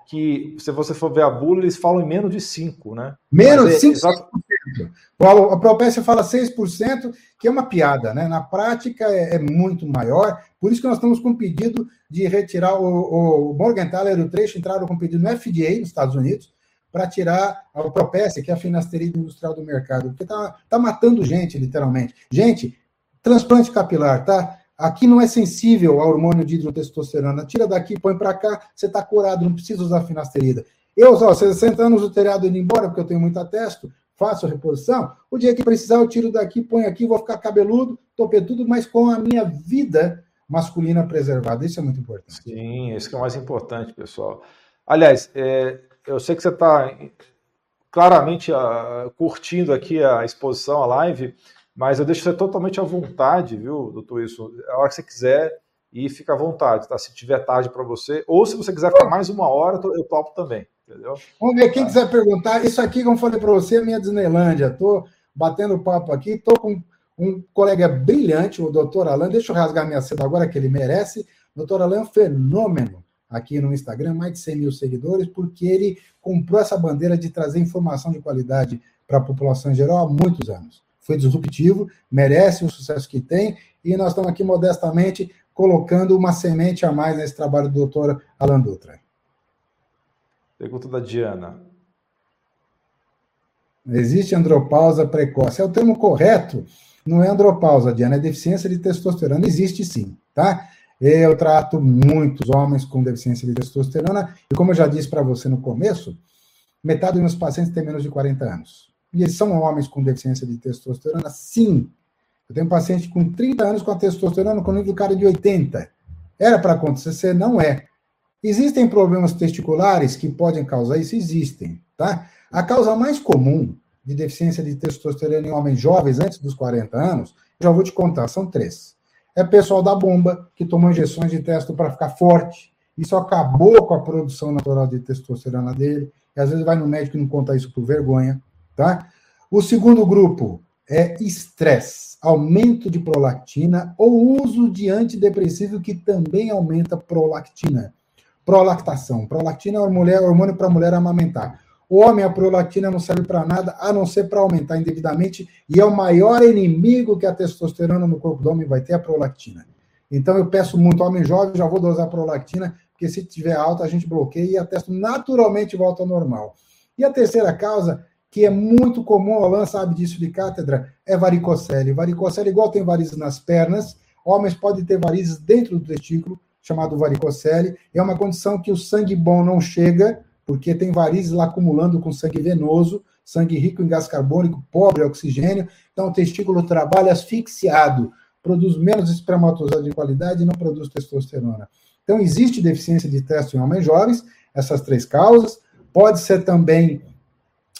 que se você for ver a bula, eles falam em menos de 5%, né? Menos é 5%. exato- Paulo, A Propécia fala 6%, que é uma piada, né? Na prática é, é muito maior. Por isso que nós estamos com pedido de retirar o, o Morgenthaler e o Trecho entraram com pedido no FDA, nos Estados Unidos, para tirar a Propécia, que é a finasterida industrial do mercado, porque está tá matando gente, literalmente. Gente, transplante capilar, tá? Aqui não é sensível ao hormônio de hidrotestosterona. Tira daqui, põe para cá, você está curado, não precisa usar finasterida. Eu, ó, 60 anos o telhado indo embora, porque eu tenho muito atesto, faço a reposição. O dia que precisar, eu tiro daqui, ponho aqui, vou ficar cabeludo, topetudo, mas com a minha vida masculina preservada. Isso é muito importante. Sim, isso que é o mais importante, pessoal. Aliás, é, eu sei que você está claramente ah, curtindo aqui a exposição, a live, mas eu deixo você totalmente à vontade, viu, doutor Wilson? A hora que você quiser e fica à vontade, tá? Se tiver tarde para você, ou se você quiser ficar mais uma hora, eu topo também, entendeu? Vamos ver, quem quiser perguntar, isso aqui, como eu falei para você, é minha Disneylândia. Estou batendo papo aqui, estou com um colega brilhante, o doutor Alan. Deixa eu rasgar minha seda agora, que ele merece. Doutor Alan é um fenômeno aqui no Instagram, mais de 100 mil seguidores, porque ele comprou essa bandeira de trazer informação de qualidade para a população em geral há muitos anos. Foi disruptivo, merece o sucesso que tem, e nós estamos aqui modestamente colocando uma semente a mais nesse trabalho do doutor Alan Dutra. Pergunta da Diana. Existe andropausa precoce. É o termo correto, não é andropausa, Diana, é deficiência de testosterona. Existe sim, tá? Eu trato muitos homens com deficiência de testosterona, e como eu já disse para você no começo, metade dos meus pacientes tem menos de 40 anos. E eles são homens com deficiência de testosterona? Sim. Eu tenho um paciente com 30 anos com a testosterona com nível do cara de 80. Era para acontecer, não é. Existem problemas testiculares que podem causar isso? Existem, tá? A causa mais comum de deficiência de testosterona em homens jovens antes dos 40 anos, já vou te contar, são três. É pessoal da bomba, que tomou injeções de testo para ficar forte. Isso acabou com a produção natural de testosterona dele. E às vezes vai no médico e não conta isso por vergonha, tá? O segundo grupo é estresse, aumento de prolactina ou uso de antidepressivo que também aumenta prolactina. Prolactação. Prolactina é o hormônio para mulher amamentar. O homem, a prolactina não serve para nada, a não ser para aumentar indevidamente, e é o maior inimigo que a testosterona no corpo do homem vai ter, a prolactina. Então, eu peço muito, homem jovem, já vou dosar prolactina, porque se tiver alta, a gente bloqueia e a testo naturalmente volta ao normal. E a terceira causa, que é muito comum, Alan sabe disso de cátedra, é varicocele. Varicocele, igual tem varizes nas pernas, homens podem ter varizes dentro do testículo, chamado varicocele. É uma condição que o sangue bom não chega, porque tem varizes lá acumulando com sangue venoso, sangue rico em gás carbônico, pobre em oxigênio. Então, o testículo trabalha asfixiado, produz menos espermatozoide de qualidade e não produz testosterona. Então, existe deficiência de testo em homens jovens, essas três causas. Pode ser também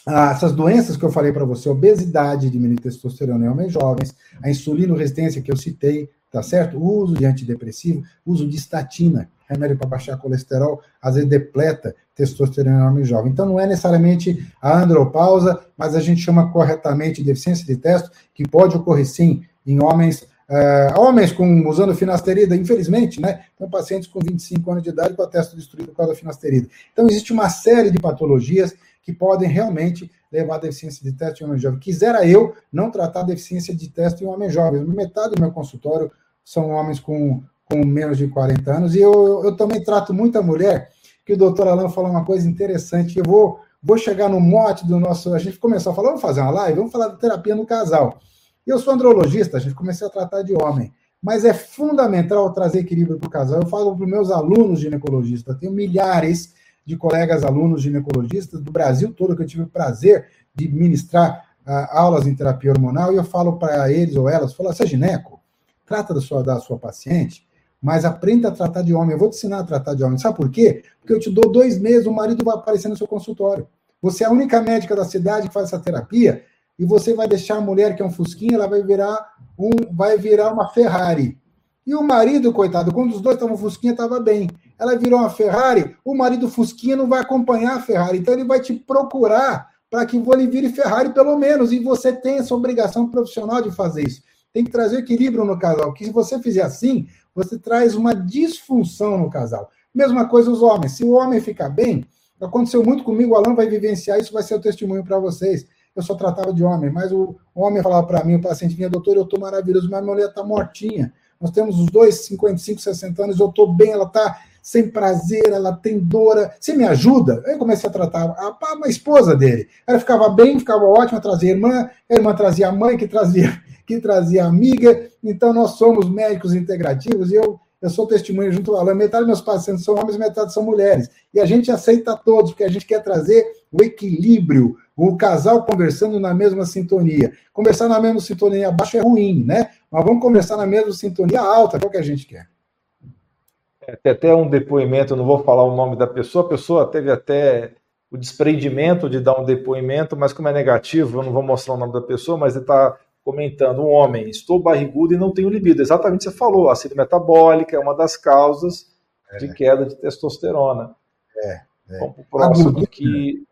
ah, essas doenças que eu falei para você, obesidade, diminuir testosterona em homens jovens, a insulino resistência que eu citei, tá certo? O uso de antidepressivo, uso de estatina, remédio para baixar colesterol, às vezes depleta testosterona homem jovem. Então, não é necessariamente a andropausa, mas a gente chama corretamente deficiência de testo, que pode ocorrer sim em homens, uh, homens com, usando finasterida, infelizmente, né? Então, pacientes com 25 anos de idade com a testo destruído por causa da finasterida. Então, existe uma série de patologias que podem realmente levar a deficiência de teste em homem jovem. Quisera eu não tratar a deficiência de teste em homem jovem. Metade do meu consultório são homens com, com menos de 40 anos, e eu, eu também trato muita mulher que o doutor Alain falou uma coisa interessante. Eu vou, vou chegar no mote do nosso. A gente começou a falar, vamos fazer uma live, vamos falar da terapia no casal. Eu sou andrologista, a gente comecei a tratar de homem. Mas é fundamental trazer equilíbrio para o casal. Eu falo para os meus alunos ginecologistas, tenho milhares de colegas alunos ginecologistas do Brasil todo que eu tive o prazer de ministrar uh, aulas em terapia hormonal, e eu falo para eles ou elas, falo, você é gineco? Trata da sua, da sua paciente mas aprenda a tratar de homem. Eu vou te ensinar a tratar de homem. Sabe por quê? Porque eu te dou dois meses, o marido vai aparecer no seu consultório. Você é a única médica da cidade que faz essa terapia e você vai deixar a mulher que é um fusquinha, ela vai virar um, vai virar uma Ferrari. E o marido, coitado, quando os dois estavam fusquinha, estava bem. Ela virou uma Ferrari, o marido fusquinha não vai acompanhar a Ferrari, então ele vai te procurar para que ele vire Ferrari pelo menos, e você tem essa obrigação profissional de fazer isso. Tem que trazer equilíbrio no casal, que se você fizer assim, você traz uma disfunção no casal. Mesma coisa os homens. Se o homem ficar bem, aconteceu muito comigo, o Alan vai vivenciar, isso vai ser o testemunho para vocês. Eu só tratava de homem, mas o homem falava para mim, o paciente vinha, doutor, eu estou maravilhoso, mas minha mulher está mortinha. Nós temos os dois, 55, 60 anos, eu estou bem, ela está sem prazer, ela tem dor. Você me ajuda? Eu comecei a tratar a, a, a esposa dele. Ela ficava bem, ficava ótima, trazia a irmã, a irmã trazia a mãe, que trazia (laughs) que trazia amiga. Então, nós somos médicos integrativos e eu, eu sou testemunho junto ao Alan. Metade dos meus pacientes são homens, metade são mulheres. E a gente aceita todos, porque a gente quer trazer o equilíbrio, o casal conversando na mesma sintonia. Conversar na mesma sintonia baixa é ruim, né? Mas vamos conversar na mesma sintonia alta, que é o que a gente quer. É, tem até um depoimento, não vou falar o nome da pessoa, a pessoa teve até o desprendimento de dar um depoimento, mas como é negativo, eu não vou mostrar o nome da pessoa, mas ele está comentando, um homem, estou barrigudo e não tenho libido. Exatamente o que você falou, a síndrome metabólica é uma das causas é. de queda de testosterona. É, é. Vamos para o próximo a gordura, que...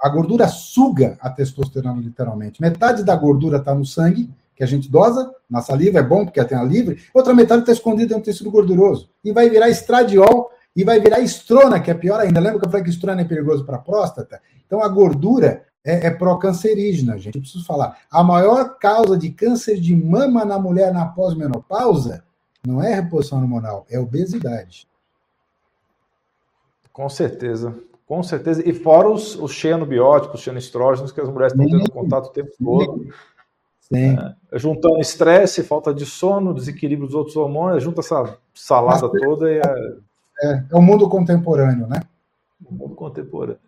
A gordura suga a testosterona, literalmente. Metade da gordura está no sangue, que a gente dosa, na saliva é bom porque tem a livre, outra metade está escondida dentro do tecido gorduroso. E vai virar estradiol e vai virar estrona, que é pior ainda. Lembra que eu falei que estrona é perigoso para a próstata? Então a gordura é, é pró-cancerígena, gente. Eu preciso falar. A maior causa de câncer de mama na mulher na pós-menopausa não é reposição hormonal, é obesidade. Com certeza. Com certeza. E fora os, os xenobióticos, os xenoestrógenos que as mulheres estão tendo contato o tempo todo. É, juntando estresse, falta de sono, desequilíbrio dos outros hormônios, junta essa salada Mas, toda e é... é... É o mundo contemporâneo, né? O mundo contemporâneo.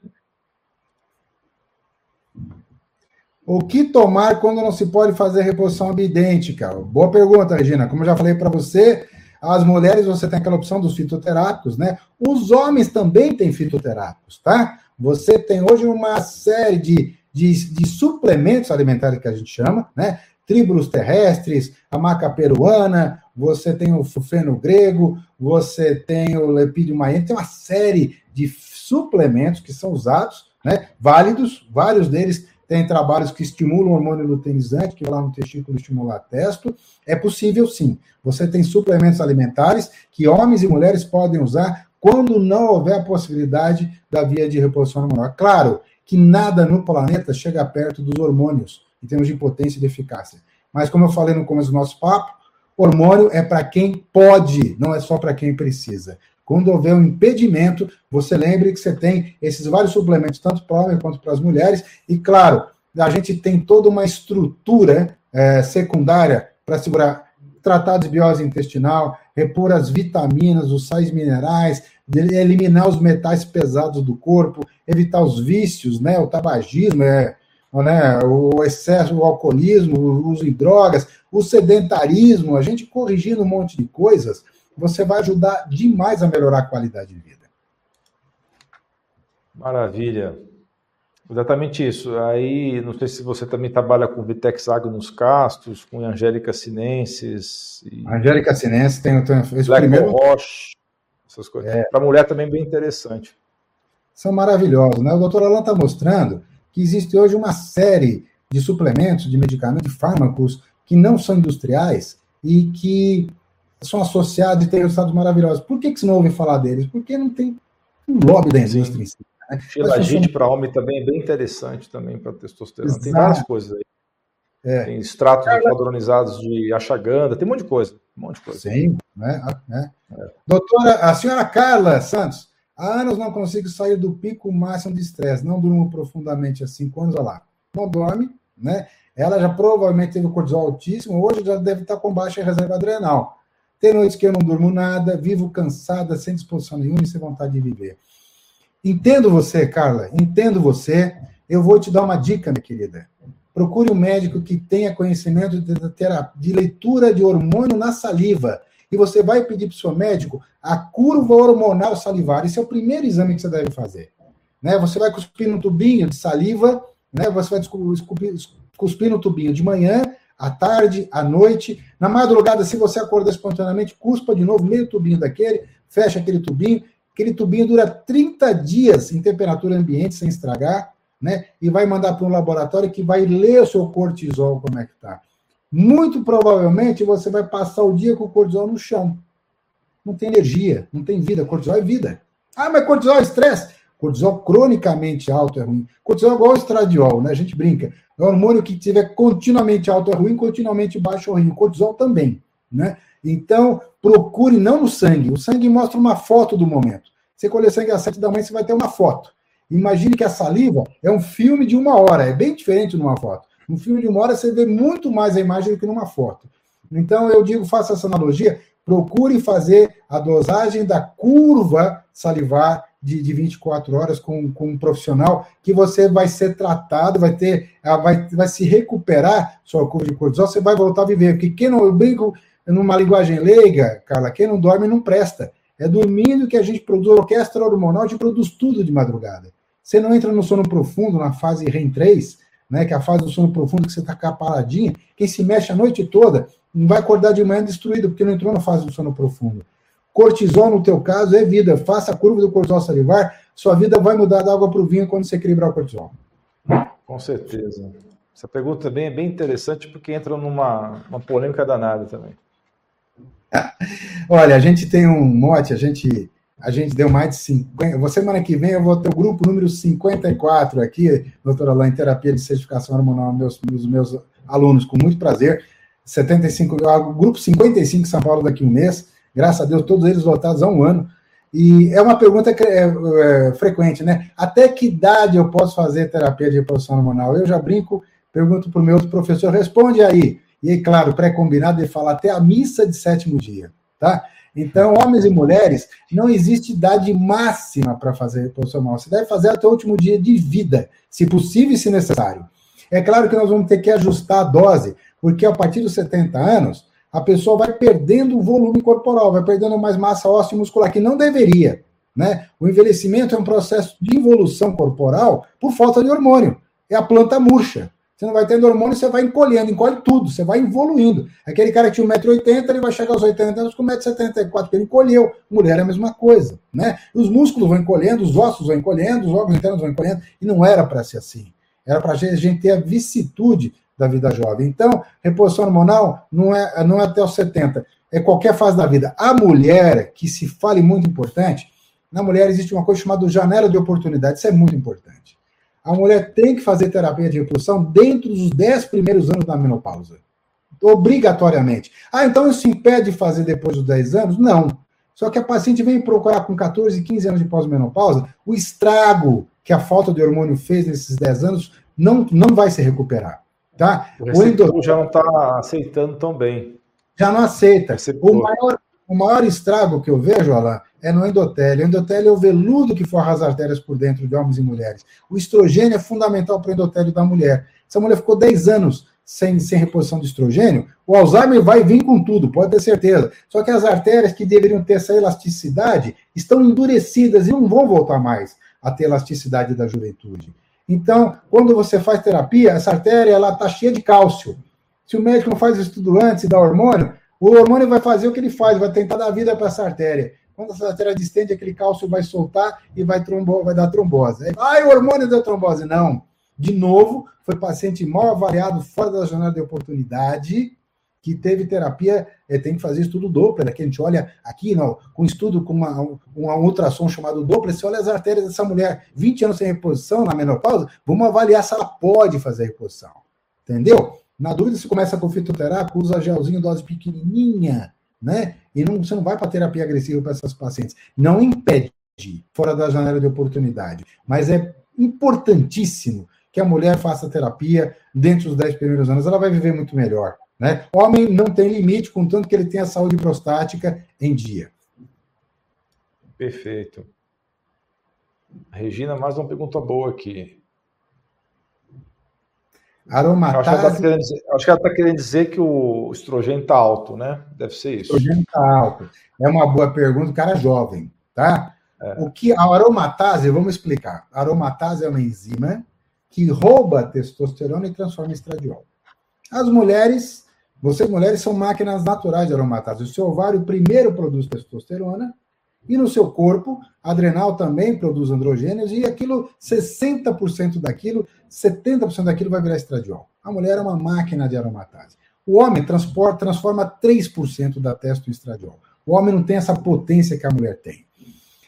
O que tomar quando não se pode fazer reposição abidêntica? Boa pergunta, Regina. Como eu já falei para você, as mulheres você tem aquela opção dos fitoterápicos, né? Os homens também têm fitoterápicos, tá? Você tem hoje uma série de, de, de suplementos alimentares que a gente chama, né? Tríbulos terrestres, a maca peruana, você tem o feno grego, você tem o lepídio maiene, tem uma série de suplementos que são usados, né? Válidos, vários deles tem trabalhos que estimulam o hormônio luteinizante, que vai lá no testículo estimular testo. É possível sim. Você tem suplementos alimentares que homens e mulheres podem usar quando não houver a possibilidade da via de reposição hormonal. Claro, que nada no planeta chega perto dos hormônios em termos de potência e de eficácia. Mas, como eu falei no começo do nosso papo, hormônio é para quem pode, não é só para quem precisa. Quando houver um impedimento, você lembre que você tem esses vários suplementos, tanto para homem quanto para as mulheres, e claro, a gente tem toda uma estrutura é, secundária para segurar tratar de biose intestinal, repor as vitaminas, os sais minerais, eliminar os metais pesados do corpo, evitar os vícios, né, o tabagismo, é, né, o excesso, o alcoolismo, o uso de drogas, o sedentarismo, a gente corrigindo um monte de coisas, você vai ajudar demais a melhorar a qualidade de vida. Maravilha. Exatamente isso. Aí, não sei se você também trabalha com Vitex Agnus Castos, com Angélica Sinensis. E... Angélica Sinensis tem, Black primeiro... Roche, essas coisas. É. Para mulher também bem interessante. São maravilhosos, né? O doutor Alan está mostrando que existe hoje uma série de suplementos, de medicamentos, de fármacos que não são industriais e que são associados e têm resultados maravilhosos. Por que, que você não ouve falar deles? Porque não tem um lobby da indústria em si. Filagite para homem também é bem interessante também para testosterona. Exato. Tem várias coisas aí. É. Tem extratos Carla... padronizados de achaganda, tem um monte de coisa. Um monte de coisa. Sim, né? né? É. Doutora, a senhora Carla Santos, há anos não consigo sair do pico máximo de estresse, não durmo profundamente há cinco anos, olha lá. Não dorme, né? Ela já provavelmente teve o cortisol altíssimo, hoje já deve estar com baixa reserva adrenal. Tem noites que eu não durmo nada, vivo cansada, sem disposição nenhuma e sem vontade de viver. Entendo você, Carla, entendo você. Eu vou te dar uma dica, minha querida. Procure um médico que tenha conhecimento de, de leitura de hormônio na saliva. E você vai pedir para o seu médico a curva hormonal salivar. Esse é o primeiro exame que você deve fazer. Né? Você vai cuspir no tubinho de saliva, né? você vai cuspir, cuspir no tubinho de manhã, à tarde, à noite. Na madrugada, se você acordar espontaneamente, cuspa de novo meio tubinho daquele, fecha aquele tubinho Aquele tubinho dura 30 dias em temperatura ambiente sem estragar, né? E vai mandar para um laboratório que vai ler o seu cortisol como é que está. Muito provavelmente você vai passar o dia com o cortisol no chão. Não tem energia, não tem vida. Cortisol é vida. Ah, mas cortisol é estresse. Cortisol cronicamente alto é ruim. Cortisol é igual estradiol, né? A gente brinca. É um hormônio que tiver continuamente alto é ruim, continuamente baixo é ruim. O cortisol também, né? Então, procure não no sangue. O sangue mostra uma foto do momento. Você colher sangue às sete da manhã, você vai ter uma foto. Imagine que a saliva é um filme de uma hora, é bem diferente numa foto. Um filme de uma hora você vê muito mais a imagem do que numa foto. Então eu digo, faça essa analogia, procure fazer a dosagem da curva salivar de, de 24 horas com, com um profissional que você vai ser tratado, vai ter, vai, vai se recuperar sua curva de cortisol, você vai voltar a viver. Porque quem não, eu brinco numa linguagem leiga, Carla, quem não dorme não presta. É dormindo que a gente produz a orquestra hormonal, a gente produz tudo de madrugada. Você não entra no sono profundo, na fase REM 3, né, que é a fase do sono profundo que você está paradinha, quem se mexe a noite toda não vai acordar de manhã destruído, porque não entrou na fase do sono profundo. Cortisol, no teu caso, é vida. Faça a curva do cortisol salivar, sua vida vai mudar da água para o vinho quando você equilibrar o cortisol. Com certeza. Essa pergunta também é bem interessante porque entra numa uma polêmica danada também. Olha, a gente tem um mote, a gente, a gente deu mais de 50. Você, semana que vem, eu vou ter o grupo número 54 aqui, doutora Alain, em terapia de certificação hormonal, meus, meus, meus alunos, com muito prazer. 75, o grupo 55 São Paulo daqui a um mês. Graças a Deus, todos eles votados há um ano. E é uma pergunta é, é, frequente, né? Até que idade eu posso fazer terapia de reposição hormonal? Eu já brinco, pergunto para o meu outro professor, responde aí. E aí, claro, pré-combinado de falar até a missa de sétimo dia, tá? Então, homens e mulheres, não existe idade máxima para fazer reposição hormonal. Você deve fazer até o último dia de vida, se possível e se necessário. É claro que nós vamos ter que ajustar a dose, porque a partir dos 70 anos, a pessoa vai perdendo o volume corporal, vai perdendo mais massa óssea e muscular, que não deveria. Né? O envelhecimento é um processo de involução corporal por falta de hormônio. É a planta murcha. Você não vai tendo hormônio, você vai encolhendo, encolhe tudo, você vai evoluindo. Aquele cara que tinha 1,80m, ele vai chegar aos 80 anos com 1,74m, porque ele encolheu. Mulher é a mesma coisa, né? Os músculos vão encolhendo, os ossos vão encolhendo, os órgãos internos vão encolhendo, e não era para ser assim. Era para a gente ter a vicissitude da vida jovem. Então, reposição hormonal não é, não é até os 70, é qualquer fase da vida. A mulher, que se fale muito importante, na mulher existe uma coisa chamada janela de oportunidade, isso é muito importante. A mulher tem que fazer terapia de reprodução dentro dos 10 primeiros anos da menopausa. Obrigatoriamente. Ah, então isso impede de fazer depois dos 10 anos? Não. Só que a paciente vem procurar com 14, 15 anos de pós-menopausa, o estrago que a falta de hormônio fez nesses 10 anos não, não vai se recuperar. Tá? O, o endo... já não está aceitando tão bem. Já não aceita. O maior, o maior estrago que eu vejo, Alain, é no endotélio. O endotélio é o veludo que forra as artérias por dentro de homens e mulheres. O estrogênio é fundamental para o endotélio da mulher. Se a mulher ficou 10 anos sem, sem reposição de estrogênio, o Alzheimer vai vir com tudo, pode ter certeza. Só que as artérias que deveriam ter essa elasticidade estão endurecidas e não vão voltar mais a ter elasticidade da juventude. Então, quando você faz terapia, essa artéria está cheia de cálcio. Se o médico não faz estudo antes e dá hormônio, o hormônio vai fazer o que ele faz, vai tentar dar vida para essa artéria. Quando essa artéria distende, aquele cálcio vai soltar e vai, trombo, vai dar trombose. Aí, ah, o hormônio deu trombose. Não. De novo, foi paciente mal avaliado, fora da jornada de oportunidade, que teve terapia, é, tem que fazer estudo Doppler, aqui a gente olha aqui, não, com estudo com uma, um, ultrassom chamado Doppler, você olha as artérias dessa mulher, 20 anos sem reposição na menopausa, vamos avaliar se ela pode fazer reposição. Entendeu? Na dúvida, se começa com fitoterápico, usa gelzinho, dose pequenininha, né? E não, você não vai para terapia agressiva para essas pacientes. Não impede, fora da janela de oportunidade, mas é importantíssimo que a mulher faça terapia dentro dos 10 primeiros anos, ela vai viver muito melhor. Né? Homem não tem limite, contanto que ele tenha saúde prostática em dia. Perfeito. Regina, mais uma pergunta boa aqui. Aromatase. Acho que, ela está querendo, tá querendo dizer que o estrogênio está alto, né? Deve ser isso. O estrogênio está alto. É uma boa pergunta, o cara é jovem, tá? É. O que a aromatase, vamos explicar. A aromatase é uma enzima que rouba a testosterona e transforma em estradiol. As mulheres, vocês mulheres são máquinas naturais de aromatase. O seu ovário primeiro produz testosterona e no seu corpo, adrenal também produz androgênios e aquilo, 60% daquilo, 70% daquilo vai virar estradiol. A mulher é uma máquina de aromatase. O homem transporta, transforma 3% da testo em estradiol. O homem não tem essa potência que a mulher tem.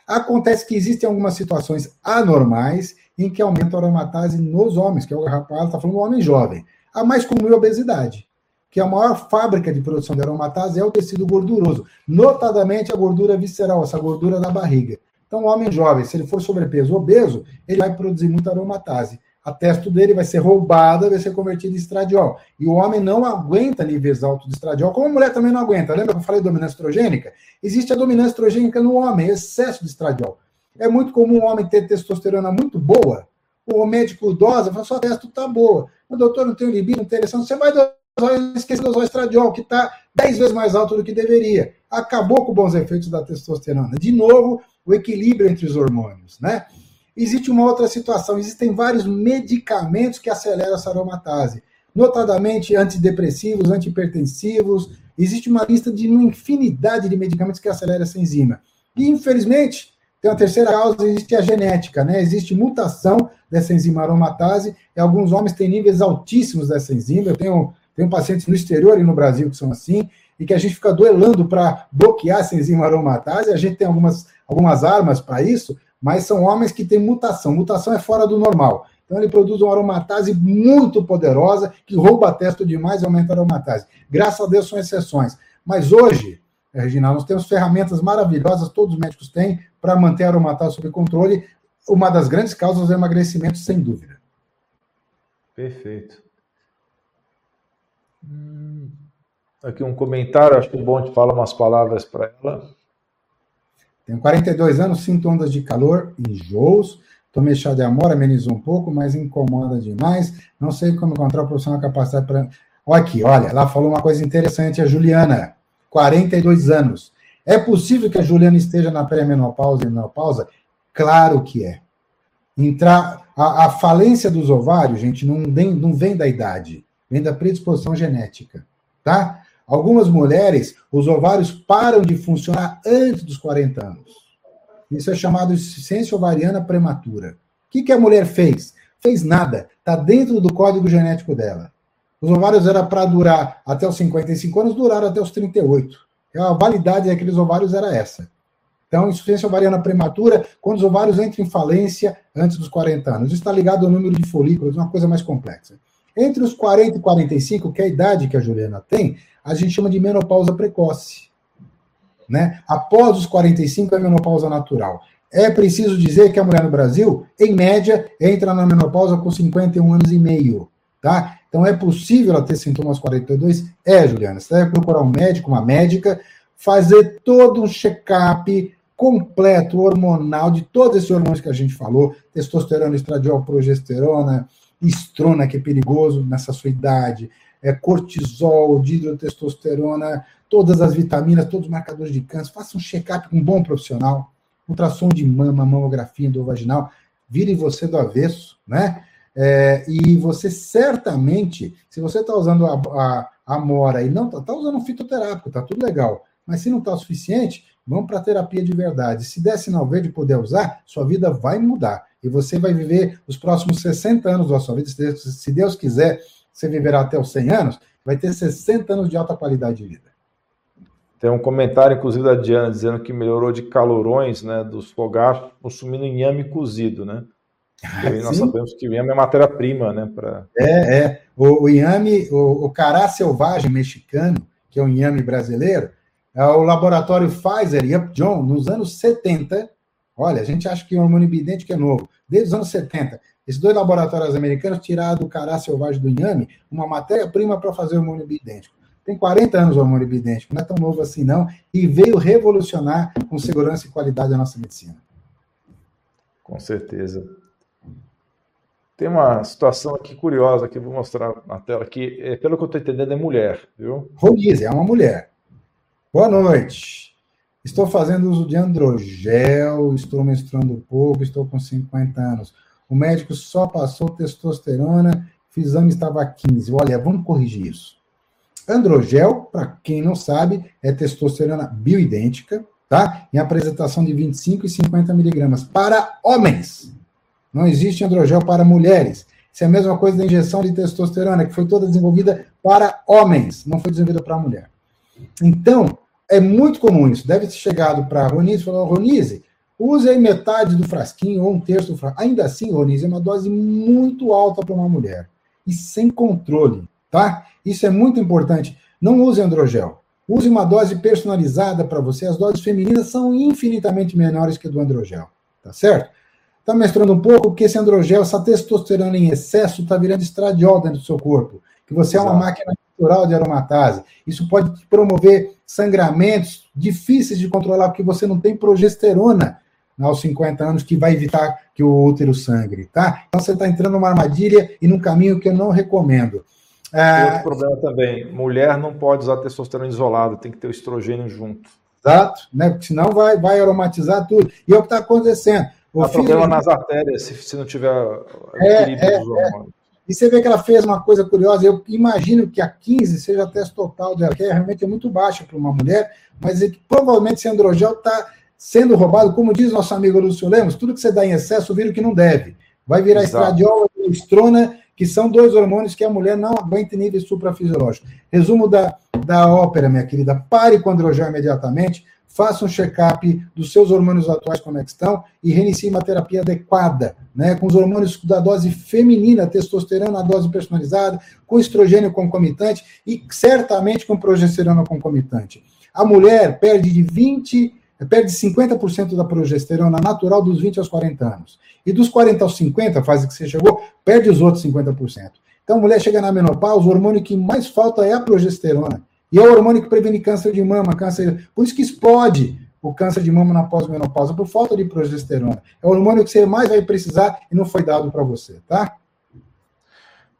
Acontece que existem algumas situações anormais em que aumenta a aromatase nos homens, que é o rapaz está falando do homem jovem. A mais comum é a obesidade, que a maior fábrica de produção de aromatase é o tecido gorduroso, notadamente a gordura visceral, essa gordura da barriga. Então, o homem jovem, se ele for sobrepeso obeso, ele vai produzir muita aromatase. A testo dele vai ser roubada, vai ser convertida em estradiol. E o homem não aguenta níveis altos de estradiol, como a mulher também não aguenta. Lembra que eu falei dominância estrogênica? Existe a dominância estrogênica no homem, excesso de estradiol. É muito comum um homem ter testosterona muito boa, o médico dosa fala, sua testo está boa. O doutor não tem libido, não tem ereção, você vai esquecer de usar o estradiol, que está 10 vezes mais alto do que deveria. Acabou com bons efeitos da testosterona. De novo, o equilíbrio entre os hormônios, né? Existe uma outra situação, existem vários medicamentos que aceleram essa aromatase, notadamente antidepressivos, antihipertensivos, existe uma lista de uma infinidade de medicamentos que aceleram essa enzima. E, infelizmente, tem uma terceira causa, existe a genética, né? Existe mutação dessa enzima aromatase, e alguns homens têm níveis altíssimos dessa enzima. Eu tenho, tenho pacientes no exterior e no Brasil que são assim, e que a gente fica duelando para bloquear essa enzima aromatase. A gente tem algumas, algumas armas para isso, mas são homens que têm mutação. Mutação é fora do normal. Então ele produz uma aromatase muito poderosa que rouba testo demais e aumenta a aromatase. Graças a Deus são exceções. Mas hoje, Regina, nós temos ferramentas maravilhosas, todos os médicos têm, para manter a aromatase sob controle. Uma das grandes causas é o emagrecimento, sem dúvida. Perfeito. Hum, aqui um comentário, acho que é bom te falar umas palavras para ela. Tenho 42 anos, sinto ondas de calor, enjoos. Tomei chá de amora, amenizou um pouco, mas incomoda demais. Não sei como encontrar o profissional capacidade para. Olha aqui, olha, ela falou uma coisa interessante, a Juliana, 42 anos. É possível que a Juliana esteja na pré-menopausa e menopausa? Claro que é. Entrar, a, a, falência dos ovários, gente, não vem, não vem da idade, vem da predisposição genética, tá? Algumas mulheres, os ovários param de funcionar antes dos 40 anos. Isso é chamado de insuficiência ovariana prematura. O que, que a mulher fez? Fez nada. Está dentro do código genético dela. Os ovários eram para durar até os 55 anos, duraram até os 38. A validade daqueles ovários era essa. Então, insuficiência ovariana prematura, quando os ovários entram em falência antes dos 40 anos. Isso está ligado ao número de folículos, uma coisa mais complexa. Entre os 40 e 45, que é a idade que a Juliana tem, a gente chama de menopausa precoce. Né? Após os 45 é menopausa natural. É preciso dizer que a mulher no Brasil, em média, entra na menopausa com 51 anos e meio. Tá? Então é possível ela ter sintomas 42? É, Juliana. Você deve procurar um médico, uma médica, fazer todo um check-up completo, hormonal, de todos esses hormônios que a gente falou: testosterona, estradiol, progesterona, estrona, que é perigoso nessa sua idade, é, cortisol, dihidrotestosterona, todas as vitaminas, todos os marcadores de câncer. Faça um check-up com um bom profissional ultrassom de mama, mamografia endovaginal, vire você do avesso, né? É, e você certamente, se você está usando a, a, a, mora e não está tá usando um fitoterápico, tá tudo legal, mas se não está o suficiente, vamos para a terapia de verdade. Se der sinal verde poder usar, sua vida vai mudar. E você vai viver os próximos 60 anos da sua vida. Se Deus quiser, você viverá até os 100 anos, vai ter 60 anos de alta qualidade de vida. Tem um comentário, inclusive, da Diana, dizendo que melhorou de calorões né, dos fogachos consumindo inhame cozido, né? Ah, nós sabemos que o inhame é matéria-prima, né? Pra... É, é. O, o inhame, o, o cará selvagem mexicano, que é o inhame brasileiro, é o laboratório Pfizer e Upjohn, nos anos 70, olha, a gente acha que o hormônio bidêntico é novo, desde os anos 70, esses dois laboratórios americanos tiraram do cará selvagem do inhame uma matéria-prima para fazer o hormônio bidêntico tem 40 anos o hormônio bidêntico, não é tão novo assim não, e veio revolucionar com segurança e qualidade a nossa medicina. Com certeza. Tem uma situação aqui curiosa que eu vou mostrar na tela aqui. É, pelo que eu estou entendendo, é mulher, viu? Ronise, é uma mulher. Boa noite. Estou fazendo uso de androgel, estou menstruando pouco, estou com 50 anos. O médico só passou testosterona, fiz exame estava 15. Olha, vamos corrigir isso. Androgel, para quem não sabe, é testosterona bioidêntica, tá? Em apresentação de 25 e 50 miligramas para homens. Não existe androgel para mulheres. Isso é a mesma coisa da injeção de testosterona, que foi toda desenvolvida para homens, não foi desenvolvida para mulher. Então, é muito comum isso. Deve ter chegado para a Ronise e falou: Ronise, use aí metade do frasquinho ou um terço do frasquinho. Ainda assim, Ronise, é uma dose muito alta para uma mulher e sem controle tá? Isso é muito importante. Não use androgel. Use uma dose personalizada para você. As doses femininas são infinitamente menores que a do androgel, tá certo? Está mestrando um pouco porque esse androgel, essa testosterona em excesso, está virando estradiol dentro do seu corpo. Que você Exato. é uma máquina natural de aromatase. Isso pode promover sangramentos difíceis de controlar, porque você não tem progesterona aos 50 anos que vai evitar que o útero sangre, tá? Então você está entrando numa armadilha e num caminho que eu não recomendo. É... Outro problema também, mulher não pode usar testosterona isolado, tem que ter o estrogênio junto. Exato, né? Porque senão vai, vai aromatizar tudo. E é o que está acontecendo. O Há filho... problema nas artérias, se, se não tiver é, equilíbrio é, dos hormônios. É. E você vê que ela fez uma coisa curiosa. Eu imagino que a 15 seja a teste total dela, que é realmente muito baixa para uma mulher, mas é que provavelmente esse androgel está sendo roubado, como diz nosso amigo Lúcio Lemos, tudo que você dá em excesso vira o que não deve. Vai virar Exato. estradiol, estrona que são dois hormônios que a mulher não aguenta em níveis suprafisiológicos. Resumo da, da ópera, minha querida. Pare com o androgel imediatamente, faça um check-up dos seus hormônios atuais como é que estão e reinicie uma terapia adequada, né, com os hormônios da dose feminina, testosterona, a dose personalizada, com estrogênio concomitante e certamente com progesterona concomitante. A mulher perde de 20 perde 50% da progesterona natural dos 20 aos 40 anos. E dos 40 aos 50, fase que você chegou, perde os outros 50%. Então, a mulher chega na menopausa, o hormônio que mais falta é a progesterona. E é o hormônio que previne câncer de mama, câncer. Por isso que explode o câncer de mama na pós-menopausa, por falta de progesterona. É o hormônio que você mais vai precisar e não foi dado para você, tá?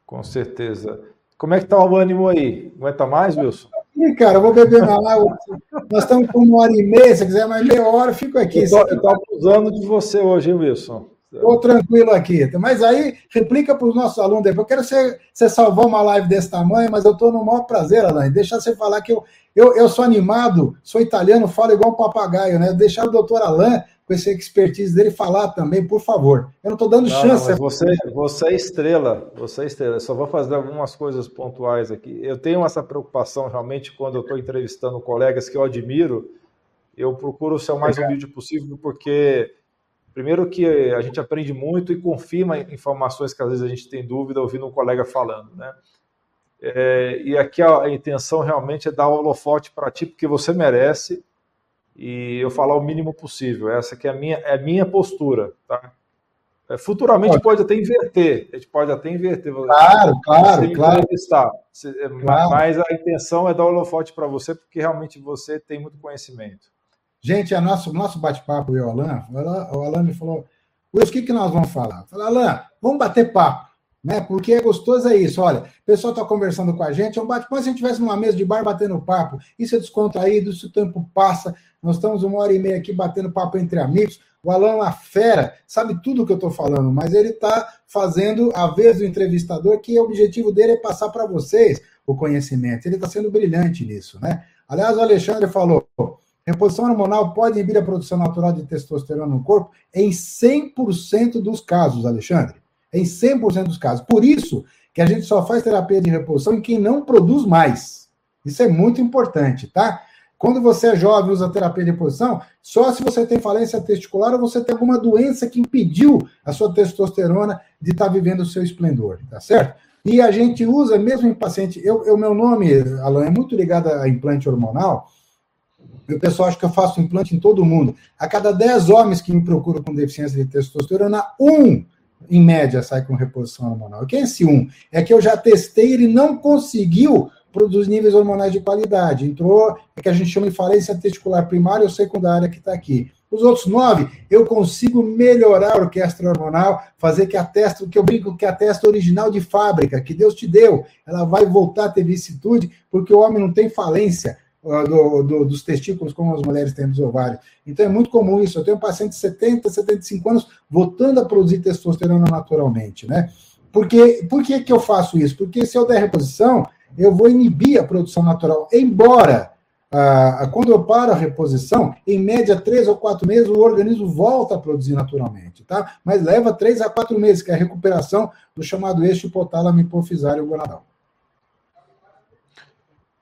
Com certeza. Como é que tá o ânimo aí? Aguenta mais, Wilson? Ih, cara, eu vou beber uma água. Nós estamos com uma hora e meia, se quiser mais meia hora, fico aqui. Eu estou abusando de você hoje, hein, Wilson? Estou tranquilo aqui. Mas aí, replica para os nossos alunos depois. Eu quero você, você salvar uma live desse tamanho, mas eu estou no maior prazer, Alain. Deixar você falar que eu, eu, eu sou animado, sou italiano, falo igual um papagaio, né? Deixar o doutor Alain com esse expertise dele falar também, por favor. Eu não estou dando não, chance. Não, você, você é estrela, você é estrela. Eu só vou fazer algumas coisas pontuais aqui. Eu tenho essa preocupação realmente quando eu estou entrevistando colegas que eu admiro, Eu procuro ser o mais humilde possível, porque primeiro que a gente aprende muito e confirma informações que às vezes a gente tem dúvida ouvindo um colega falando, né? É, e aqui a, a, intenção realmente é dar o holofote para ti, porque você merece, e eu falar o mínimo possível. Essa que é a minha, é a minha postura, tá? É, futuramente pode. pode até inverter, a gente pode até inverter. Claro, claro, claro. É, claro. Mas a intenção é dar o holofote para você, porque realmente você tem muito conhecimento. Gente, a nosso, nosso bate-papo, e o Alan, o Alan me falou, Wilson, o que, que nós vamos falar? Eu falei, Alan, vamos bater papo né? Porque é gostoso é isso. Olha, o pessoal está conversando com a gente, é um bate como se a gente estivesse numa mesa de bar batendo papo. Isso é descontraído, isso o tempo passa. Nós estamos uma hora e meia aqui batendo papo entre amigos. O Alan é uma fera, sabe tudo o que eu estou falando, mas ele está fazendo a vez do entrevistador, que o objetivo dele é passar para vocês o conhecimento. Ele está sendo brilhante nisso, né? Aliás, o Alexandre falou: reposição hormonal pode inibir a produção natural de testosterona no corpo em 100% dos casos, Alexandre em 100% dos casos. Por isso que a gente só faz terapia de reposição em quem não produz mais. Isso é muito importante, tá? Quando você é jovem usa terapia de reposição, só se você tem falência testicular ou você tem alguma doença que impediu a sua testosterona de estar tá vivendo o seu esplendor, tá certo? E a gente usa, mesmo em paciente, eu, eu meu nome, Alan, é muito ligado a implante hormonal, o pessoal acha que eu faço implante em todo mundo. A cada 10 homens que me procuram com deficiência de testosterona, um em média, sai com reposição hormonal. O que é esse 1? É que eu já testei, ele não conseguiu produzir níveis hormonais de qualidade. Entrou, é que a gente chama de falência testicular primária ou secundária, que está aqui. Os outros nove, eu consigo melhorar a orquestra hormonal, fazer que a testa, que eu brinco que a testa original de fábrica, que Deus te deu, ela vai voltar a ter vicissitude, porque o homem não tem falência do, do, dos testículos, como as mulheres têm dos ovários. Então é muito comum isso. Eu tenho um paciente de 70, 75 anos voltando a produzir testosterona naturalmente, né? Porque, por que, que eu faço isso? Porque se eu der reposição, eu vou inibir a produção natural. Embora, ah, quando eu paro a reposição, em média, três ou quatro meses, o organismo volta a produzir naturalmente, tá? Mas leva três a quatro meses, que é a recuperação do chamado eixo hipotálamo hipofisário gonadal.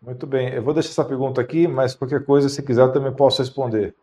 Muito bem. Eu vou deixar essa pergunta aqui, mas qualquer coisa, se quiser, eu também posso responder.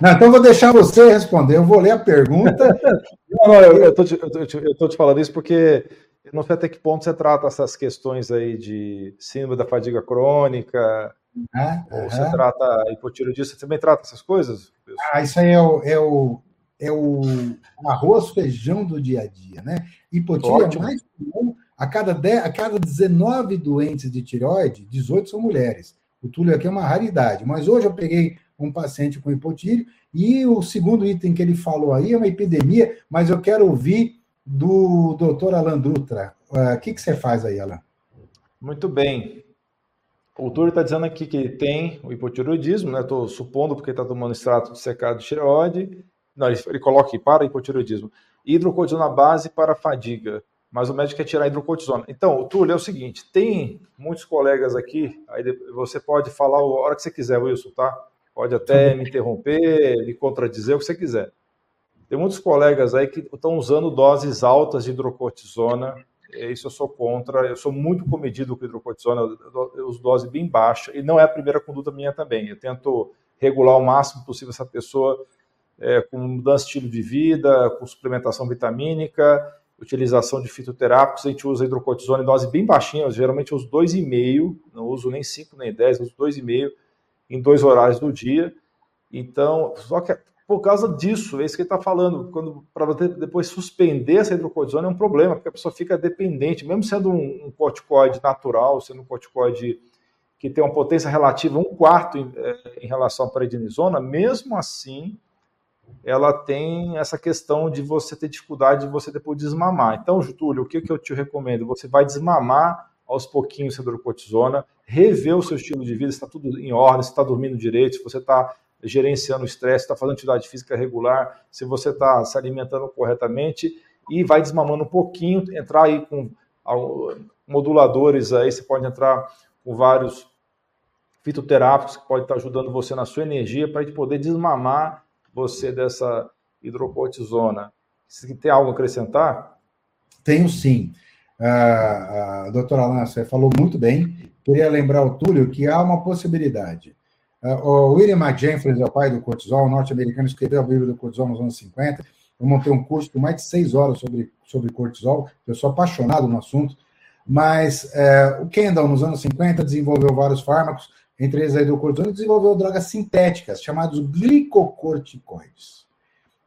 Não, então vou deixar você responder. Eu vou ler a pergunta. (laughs) não, não, eu estou te, te, falando isso porque eu não sei até que ponto você trata essas questões aí de síndrome da fadiga crônica, ah, ou você trata hipotiroidismo, você também trata essas coisas? Ah, isso aí é o, é o, é o arroz, feijão do dia a dia, né? Hipotiroidismo é mais comum a cada, 10, a cada 19 doentes de tireoide, 18 são mulheres. O túlio aqui é uma raridade. Mas hoje eu peguei um paciente com hipotírio e o segundo item que ele falou aí é uma epidemia, mas eu quero ouvir do doutor Alan Dutra. Ah, o que, que você faz aí, Alan? Muito bem. O Túlio está dizendo aqui que tem o hipotiroidismo, né? Estou supondo porque está tomando extrato de secado de tireoide. Não, ele, ele coloca aqui para hipotiroidismo. Hidrocortisona base para fadiga mas o médico quer tirar a hidrocortisona. Então, Túlio, é o seguinte, tem muitos colegas aqui, aí você pode falar a hora que você quiser, Wilson, tá? Pode até me interromper, me contradizer, o que você quiser. Tem muitos colegas aí que estão usando doses altas de hidrocortisona, isso eu sou contra, eu sou muito comedido com hidrocortisona, eu uso dose bem baixa, e não é a primeira conduta minha também. Eu tento regular o máximo possível essa pessoa é, com mudança de estilo de vida, com suplementação vitamínica, utilização de fitoterápicos, a gente usa hidrocortisona em dose bem baixinha, eu geralmente uso 2,5, não uso nem 5 nem 10, uso 2,5 em dois horários do dia. Então, só que por causa disso, é isso que ele está falando, quando para depois suspender essa hidrocortisona é um problema, porque a pessoa fica dependente, mesmo sendo um, um corticoide natural, sendo um corticoide que tem uma potência relativa um quarto em, é, em relação à prednisona, mesmo assim ela tem essa questão de você ter dificuldade de você depois desmamar. Então, Júlio, o que, que eu te recomendo? Você vai desmamar aos pouquinhos a hidrocortisona, rever o seu estilo de vida, se está tudo em ordem, se está dormindo direito, se você está gerenciando o estresse, está fazendo atividade física regular, se você está se alimentando corretamente e vai desmamando um pouquinho, entrar aí com moduladores aí, você pode entrar com vários fitoterápicos que pode estar ajudando você na sua energia para poder desmamar você dessa hidrocortisona. Você tem algo a acrescentar? Tenho sim. Uh, uh, doutora você falou muito bem. Queria lembrar o Túlio que há uma possibilidade. o William McJeffries é o pai do cortisol, norte-americano, escreveu a Bíblia do cortisol nos anos 50. Eu montei um curso de mais de seis horas sobre, sobre cortisol. Eu sou apaixonado no assunto. Mas é, o Kendall, nos anos 50, desenvolveu vários fármacos, entre eles a hidrocortisona, desenvolveu drogas sintéticas, chamadas glicocorticoides.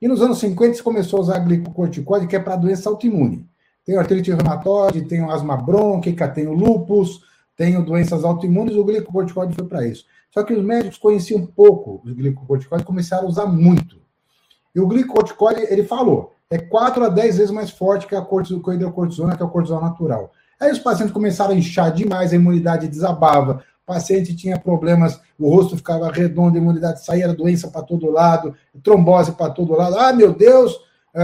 E nos anos 50 se começou a usar glicocorticoide, que é para doença autoimune. Tem artrite reumatoide, tem asma brônquica, tem o lúpus, tem doenças autoimunes, o glicocorticoide foi para isso. Só que os médicos conheciam pouco os glicocorticoides, começaram a usar muito. E o glicocorticoide, ele falou, é 4 a 10 vezes mais forte que a, cortisona, a hidrocortisona, que é o cortisol natural. Aí os pacientes começaram a inchar demais, a imunidade desabava, paciente tinha problemas, o rosto ficava redondo, a imunidade saía, doença para todo lado, trombose para todo lado. Ah, meu Deus,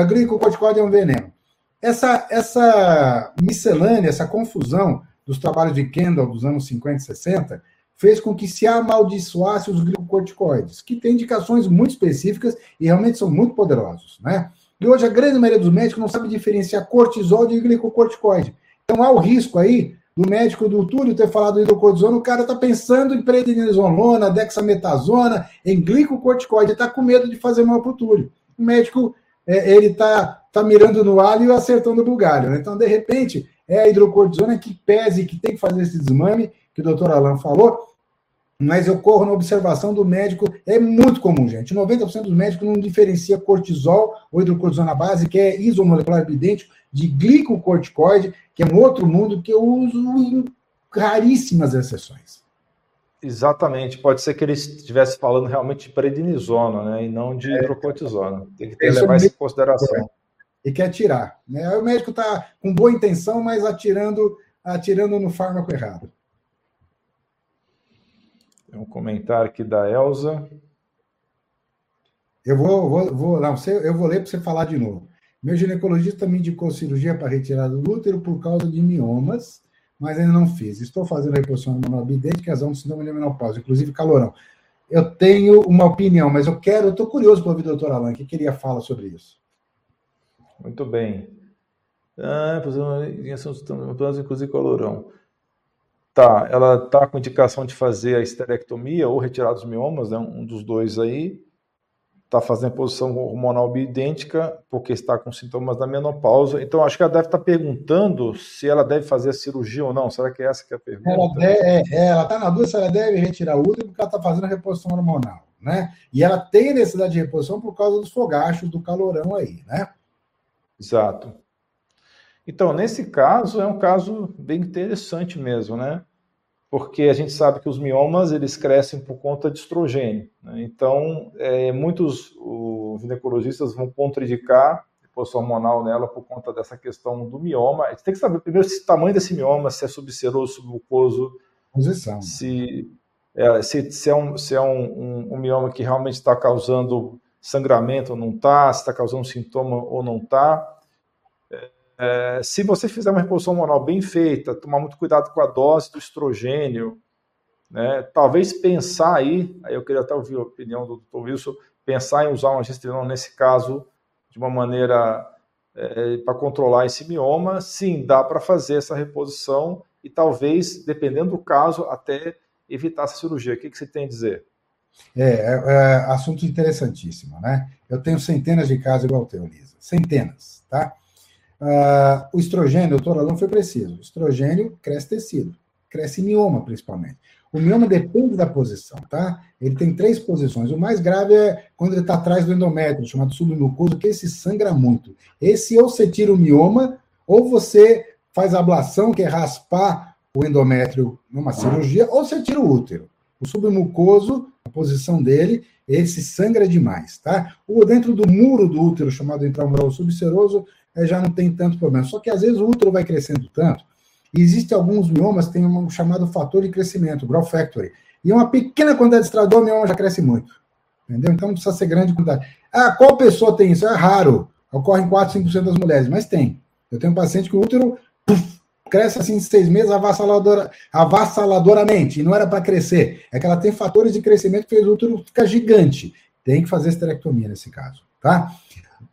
glicocorticoide é um veneno. Essa, essa miscelânea, essa confusão dos trabalhos de Kendall dos anos 50 e 60 fez com que se amaldiçoasse os glicocorticoides, que têm indicações muito específicas e realmente são muito poderosos, né? E hoje a grande maioria dos médicos não sabe diferenciar cortisol de glicocorticoide. Então há o risco aí do médico do Túlio ter falado hidrocortisona, o cara está pensando em prednisolona, dexametasona, em glicocorticoide, está com medo de fazer mal para o Túlio. O médico, é, ele está tá mirando no alho e acertando no galho. Né? Então, de repente, é a hidrocortisona que pese, que tem que fazer esse desmame, que o doutor Alan falou, mas eu corro na observação do médico, é muito comum, gente. 90% dos médicos não diferencia cortisol ou hidrocortisona base, que é isomolecular idêntico, de glicocorticoide, que é um outro mundo que eu uso em raríssimas exceções. Exatamente, pode ser que ele estivesse falando realmente de prednisona, né, e não de é. hidrocortisona. Tem que ter, levar isso em consideração. E quer tirar. Né? Aí o médico está com boa intenção, mas atirando, atirando no fármaco errado. Tem um comentário aqui da Elza. Eu vou, vou, vou, não, eu vou ler para você falar de novo. Meu ginecologista me indicou cirurgia para retirada do útero por causa de miomas, mas ainda não fiz. Estou fazendo a reposição hormonal bidente, razão do síndrome de menopausa, inclusive calorão. Eu tenho uma opinião, mas eu quero, eu estou curioso para ouvir o doutor Alan, que queria falar sobre isso. Muito bem. Ah, injeção de inclusive calorão. Tá, ela está com indicação de fazer a esterectomia ou retirar os miomas, né, um dos dois aí está fazendo posição hormonal bioidêntica porque está com sintomas da menopausa. Então, acho que ela deve estar tá perguntando se ela deve fazer a cirurgia ou não. Será que é essa que é a pergunta? Ela está na dúvida se ela deve retirar o útero porque ela está fazendo a reposição hormonal, né? E ela tem necessidade de reposição por causa dos fogachos, do calorão aí, né? Exato. Então, nesse caso, é um caso bem interessante mesmo, né? Porque a gente sabe que os miomas eles crescem por conta de estrogênio. Né? Então, é, muitos os ginecologistas vão contraindicar reposição hormonal nela por conta dessa questão do mioma. A gente tem que saber primeiro se o tamanho desse mioma, se é subseroso, submucoso, Posição. se é, se, se, é, um, se é um, um, um mioma que realmente está causando sangramento ou não está, se está causando sintoma ou não está. É, se você fizer uma reposição hormonal bem feita, tomar muito cuidado com a dose do estrogênio, né, talvez pensar aí, aí eu queria até ouvir a opinião do Dr. Wilson, pensar em usar uma gestrinona nesse caso de uma maneira é, para controlar esse mioma, sim, dá para fazer essa reposição e talvez, dependendo do caso, até evitar essa cirurgia. O que, que você tem a dizer? É, é, é assunto interessantíssimo, né? Eu tenho centenas de casos igual o teu, Lisa. Centenas, tá? Uh, o estrogênio, doutor Alão foi preciso. O estrogênio cresce tecido, cresce mioma principalmente. O mioma depende da posição, tá? Ele tem três posições. O mais grave é quando ele está atrás do endométrio, chamado submucoso, que esse sangra muito. Esse ou você tira o mioma, ou você faz ablação, que é raspar o endométrio numa cirurgia, ou você tira o útero. O submucoso, a posição dele, esse sangra demais, tá? O dentro do muro do útero, chamado intramural subseroso, já não tem tanto problema. Só que às vezes o útero vai crescendo tanto, e existem alguns miomas que têm um chamado fator de crescimento, growth factory. E uma pequena quantidade de estradiol, o mioma já cresce muito. Entendeu? Então não precisa ser grande quantidade. Ah, qual pessoa tem isso? É raro. Ocorre em 4, 5% das mulheres, mas tem. Eu tenho um paciente que o útero puff, cresce assim em seis meses avassaladora, avassaladoramente, e não era para crescer. É que ela tem fatores de crescimento que fez o útero ficar gigante. Tem que fazer esterectomia nesse caso, tá?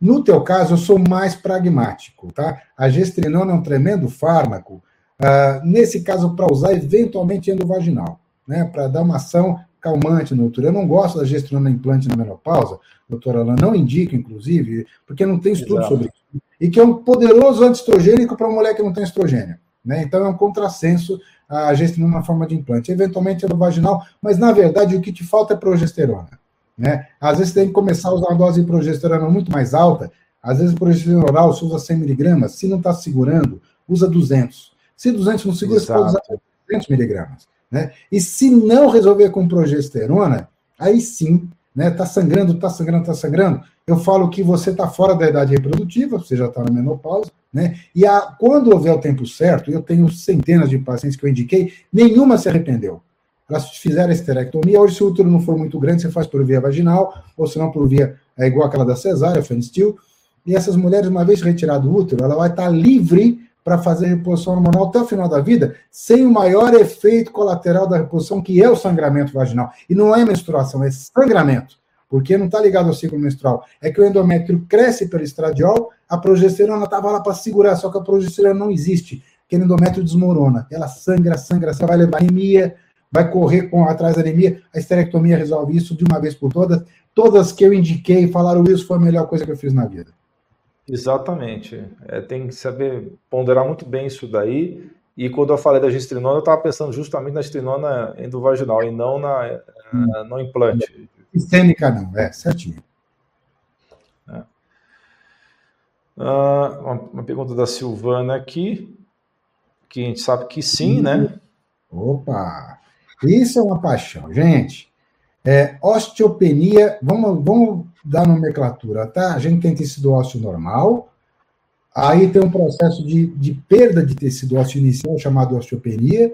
No teu caso, eu sou mais pragmático, tá? A gestrinona é um tremendo fármaco, uh, nesse caso, para usar eventualmente endovaginal, né? Para dar uma ação calmante no útero. Eu não gosto da gestrinona implante na menopausa, doutora Alain, não indico, inclusive, porque não tem estudo Exato. sobre isso. E que é um poderoso antiestrogênico para mulher que não tem estrogênio. Né? Então é um contrassenso a gestrinona na forma de implante. Eventualmente é do vaginal, mas na verdade o que te falta é progesterona. Né? Às vezes você tem que começar a usar uma dose de progesterona muito mais alta. Às vezes progesterona oral você usa 100 miligramas. Se não está segurando, usa 200. Se 200 não segura, Exato. você pode usar 200 miligramas. Né? E se não resolver com progesterona, aí sim, né? Tá sangrando, tá sangrando, tá sangrando. Eu falo que você está fora da idade reprodutiva, você já está na menopausa, né? E a, quando houver o tempo certo, eu tenho centenas de pacientes que eu indiquei, nenhuma se arrependeu. Elas fizeram a esterectomia, hoje se o útero não for muito grande, você faz por via vaginal, ou se não por via, é igual aquela da cesárea, fenistil, e essas mulheres, uma vez retirado o útero, ela vai estar livre para fazer reposição hormonal até o final da vida, sem o maior efeito colateral da reposição, que é o sangramento vaginal. E não é menstruação, é sangramento, porque não está ligado ao ciclo menstrual. É que o endométrio cresce pelo estradiol, a progesterona estava lá para segurar, só que a progesterona não existe. Aquele endométrio desmorona, ela sangra, sangra, você vai levar anemia, vai correr com atrás da anemia, a esterectomia resolve isso de uma vez por todas. Todas que eu indiquei falaram isso foi a melhor coisa que eu fiz na vida. Exatamente. É, tem que saber ponderar muito bem isso daí. E quando eu falei da gestrinona, eu estava pensando justamente na gestrinona endovaginal e não na, hum. no implante. Sistêmica não, é, certinho. É. Uh, uma, uma, pergunta da Silvana aqui, que a gente sabe que sim, né? Opa! Isso é uma paixão. Gente, é, osteopenia, vamos, vamos dar nomenclatura, tá? A gente tem tecido ósseo normal, aí tem um processo de, de perda de tecido ósseo inicial chamado osteopenia,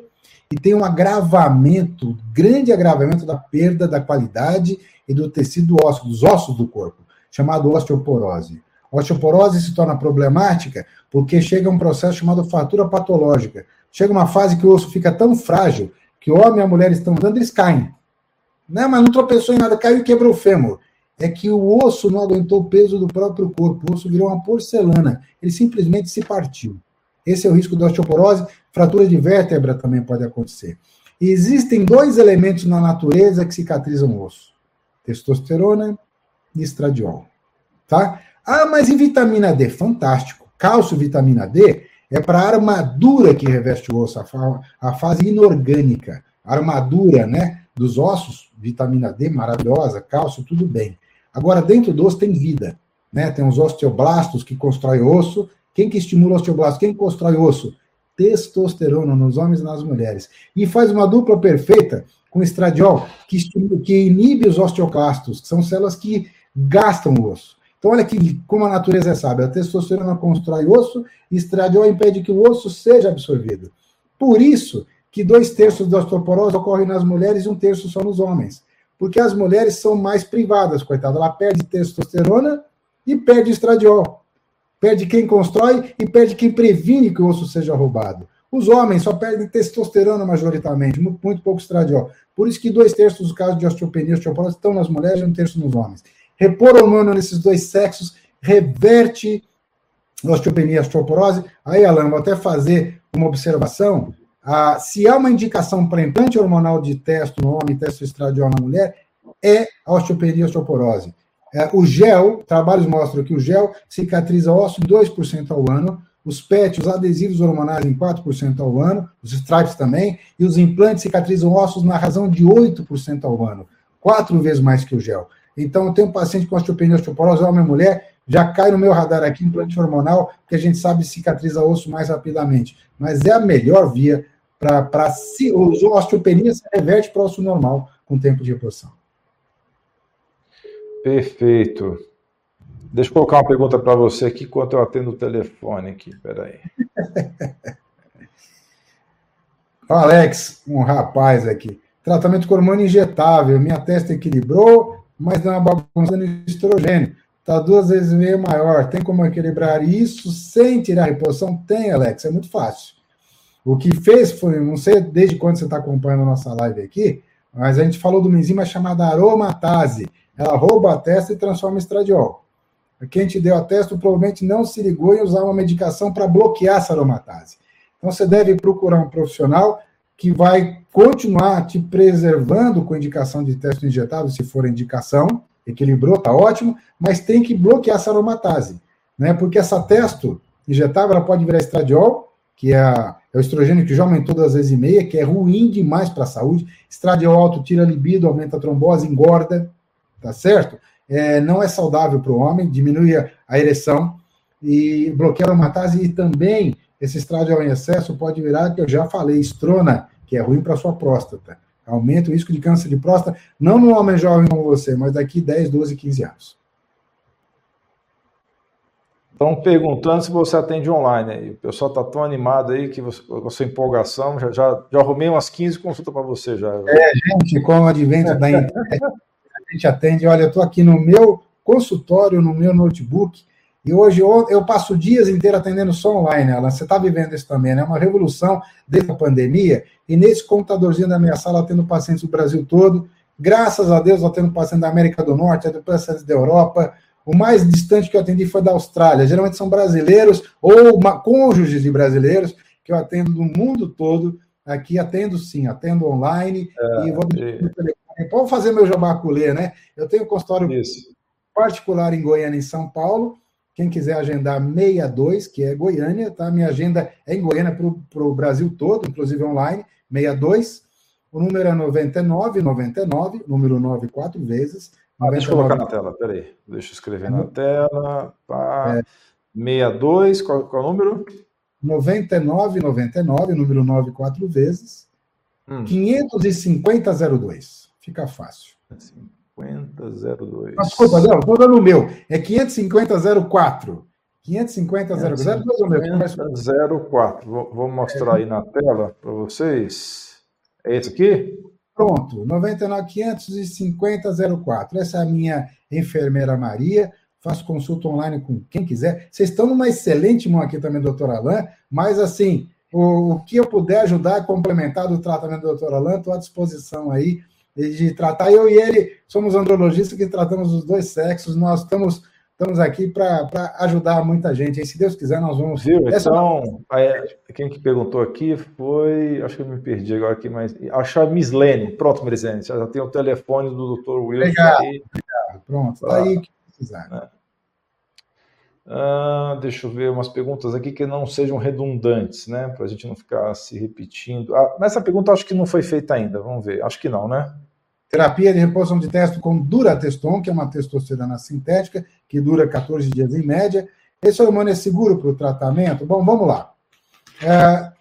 e tem um agravamento, grande agravamento da perda da qualidade e do tecido ósseo, dos ossos do corpo, chamado osteoporose. Osteoporose se torna problemática porque chega um processo chamado fratura patológica. Chega uma fase que o osso fica tão frágil que homem e a mulher estão andando eles caem. Não, mas não tropeçou em nada, caiu e quebrou o fêmur é que o osso não aguentou o peso do próprio corpo, o osso virou uma porcelana, ele simplesmente se partiu. Esse é o risco da osteoporose, fratura de vértebra também pode acontecer. E existem dois elementos na natureza que cicatrizam o osso: testosterona e estradiol. Tá? Ah, mas e vitamina D? Fantástico. Cálcio vitamina D é para a armadura que reveste o osso, a, a fase inorgânica. A armadura né, dos ossos, vitamina D maravilhosa, cálcio, tudo bem. Agora, dentro do osso tem vida. Né? Tem os osteoblastos que constroem osso. Quem que estimula o osteoblasto? Quem constrói osso? Testosterona nos homens e nas mulheres. E faz uma dupla perfeita com estradiol, que, que inibe os osteoclastos, que são células que gastam o osso. Então, olha que como a natureza é sábia. A testosterona constrói osso e estradiol impede que o osso seja absorvido. Por isso que dois terços da osteoporose ocorrem nas mulheres e um terço só nos homens porque as mulheres são mais privadas, coitada. Ela perde testosterona e perde estradiol. Perde quem constrói e perde quem previne que o osso seja roubado. Os homens só perdem testosterona majoritariamente, muito, muito pouco estradiol. Por isso que dois terços dos casos de osteopenia e osteoporose estão nas mulheres e um terço nos homens. Repor hormônio nesses dois sexos reverte osteopenia osteoporose. Aí, Alan, vou até fazer uma observação. Ah, se há uma indicação para implante hormonal de testo no homem, testo estradiol na mulher, é a osteopenia osteoporose. É, o gel, trabalhos mostram que o gel cicatriza osso em 2% ao ano, os PET, os adesivos hormonais em 4% ao ano, os stripes também, e os implantes cicatrizam ossos na razão de 8% ao ano, quatro vezes mais que o gel. Então, eu tenho um paciente com osteopenia osteoporose, homem e mulher, já cai no meu radar aqui implante hormonal, porque a gente sabe cicatriza osso mais rapidamente. Mas é a melhor via para se a osteopenia se reverte para o osso normal com tempo de reposição. Perfeito. Deixa eu colocar uma pergunta para você aqui enquanto eu atendo o telefone aqui. Peraí. (laughs) Alex, um rapaz aqui. Tratamento com hormônio injetável. Minha testa equilibrou, mas deu uma bagunça no estrogênio está duas vezes e meio maior. Tem como equilibrar isso sem tirar a reposição? Tem, Alex, é muito fácil. O que fez foi, não sei desde quando você está acompanhando a nossa live aqui, mas a gente falou de uma enzima chamada aromatase. Ela rouba a testa e transforma em estradiol. Quem te deu a testa provavelmente não se ligou em usar uma medicação para bloquear essa aromatase. Então você deve procurar um profissional que vai continuar te preservando com indicação de teste injetável, se for indicação, equilibrou, tá ótimo, mas tem que bloquear essa aromatase, né? Porque essa testo injetável ela pode virar estradiol, que é, a, é o estrogênio que já aumentou duas vezes e meia, que é ruim demais para a saúde. Estradiol alto tira a libido, aumenta a trombose, engorda, tá certo? É, não é saudável para o homem, diminui a ereção e bloqueia a aromatase e também esse estradiol em excesso pode virar, que eu já falei, estrona, que é ruim para sua próstata. Aumenta o risco de câncer de próstata, não no homem jovem como você, mas daqui 10, 12, 15 anos. Estão perguntando se você atende online aí. O pessoal está tão animado aí que você, com a sua empolgação, já, já, já arrumei umas 15 consultas para você já. É, gente, com o advento da internet, a gente atende. Olha, eu estou aqui no meu consultório, no meu notebook, e hoje eu passo dias inteiros atendendo só online, Alan. Você está vivendo isso também, né? É uma revolução desde a pandemia. E nesse computadorzinho da minha sala, tendo pacientes do Brasil todo. Graças a Deus, eu tendo pacientes da América do Norte, tendo pacientes da Europa. O mais distante que eu atendi foi da Austrália. Geralmente são brasileiros ou uma, cônjuges de brasileiros que eu atendo do mundo todo. Aqui atendo sim, atendo online é, e vou e... Pode fazer meu jabaculê, né? Eu tenho um consultório Isso. particular em Goiânia, em São Paulo, quem quiser agendar 62, que é Goiânia, tá? Minha agenda é em Goiânia para o Brasil todo, inclusive online, 62. O número é 99, 99, número 9 quatro vezes. Ah, deixa eu colocar na tela, peraí. Deixa eu escrever na tela. Pá. É. 62, qual, qual é o número? 99, 99, número 9 quatro vezes. Hum. 55002. Fica fácil. 55002. Desculpa, não, estou dando o meu. É 55004. 55004. 55004. Vou, vou mostrar é. aí na tela para vocês. É esse aqui? Pronto, 99 55004. Essa é a minha enfermeira Maria. Faço consulta online com quem quiser. Vocês estão numa excelente mão aqui também, doutor Alain, mas assim, o, o que eu puder ajudar, complementar do tratamento do doutor Alain, estou à disposição aí de tratar. Eu e ele somos andrologistas que tratamos os dois sexos, nós estamos, estamos aqui para ajudar muita gente. E se Deus quiser, nós vamos. Viu? Essa... Então, quem que perguntou aqui foi. Acho que eu me perdi agora aqui, mas. Acho a Mislene. Pronto, Mislene, já tem o telefone do Dr. Wilson. Obrigado, aí. Obrigado. Pronto, tá aí o que precisar. É. Ah, deixa eu ver umas perguntas aqui que não sejam redundantes, né? Para a gente não ficar se repetindo. Ah, mas essa pergunta acho que não foi feita ainda. Vamos ver. Acho que não, né? Terapia de reposição de testo com durateston, que é uma testosterona sintética, que dura 14 dias em média. Esse hormônio é seguro para o tratamento? Bom, vamos lá. É,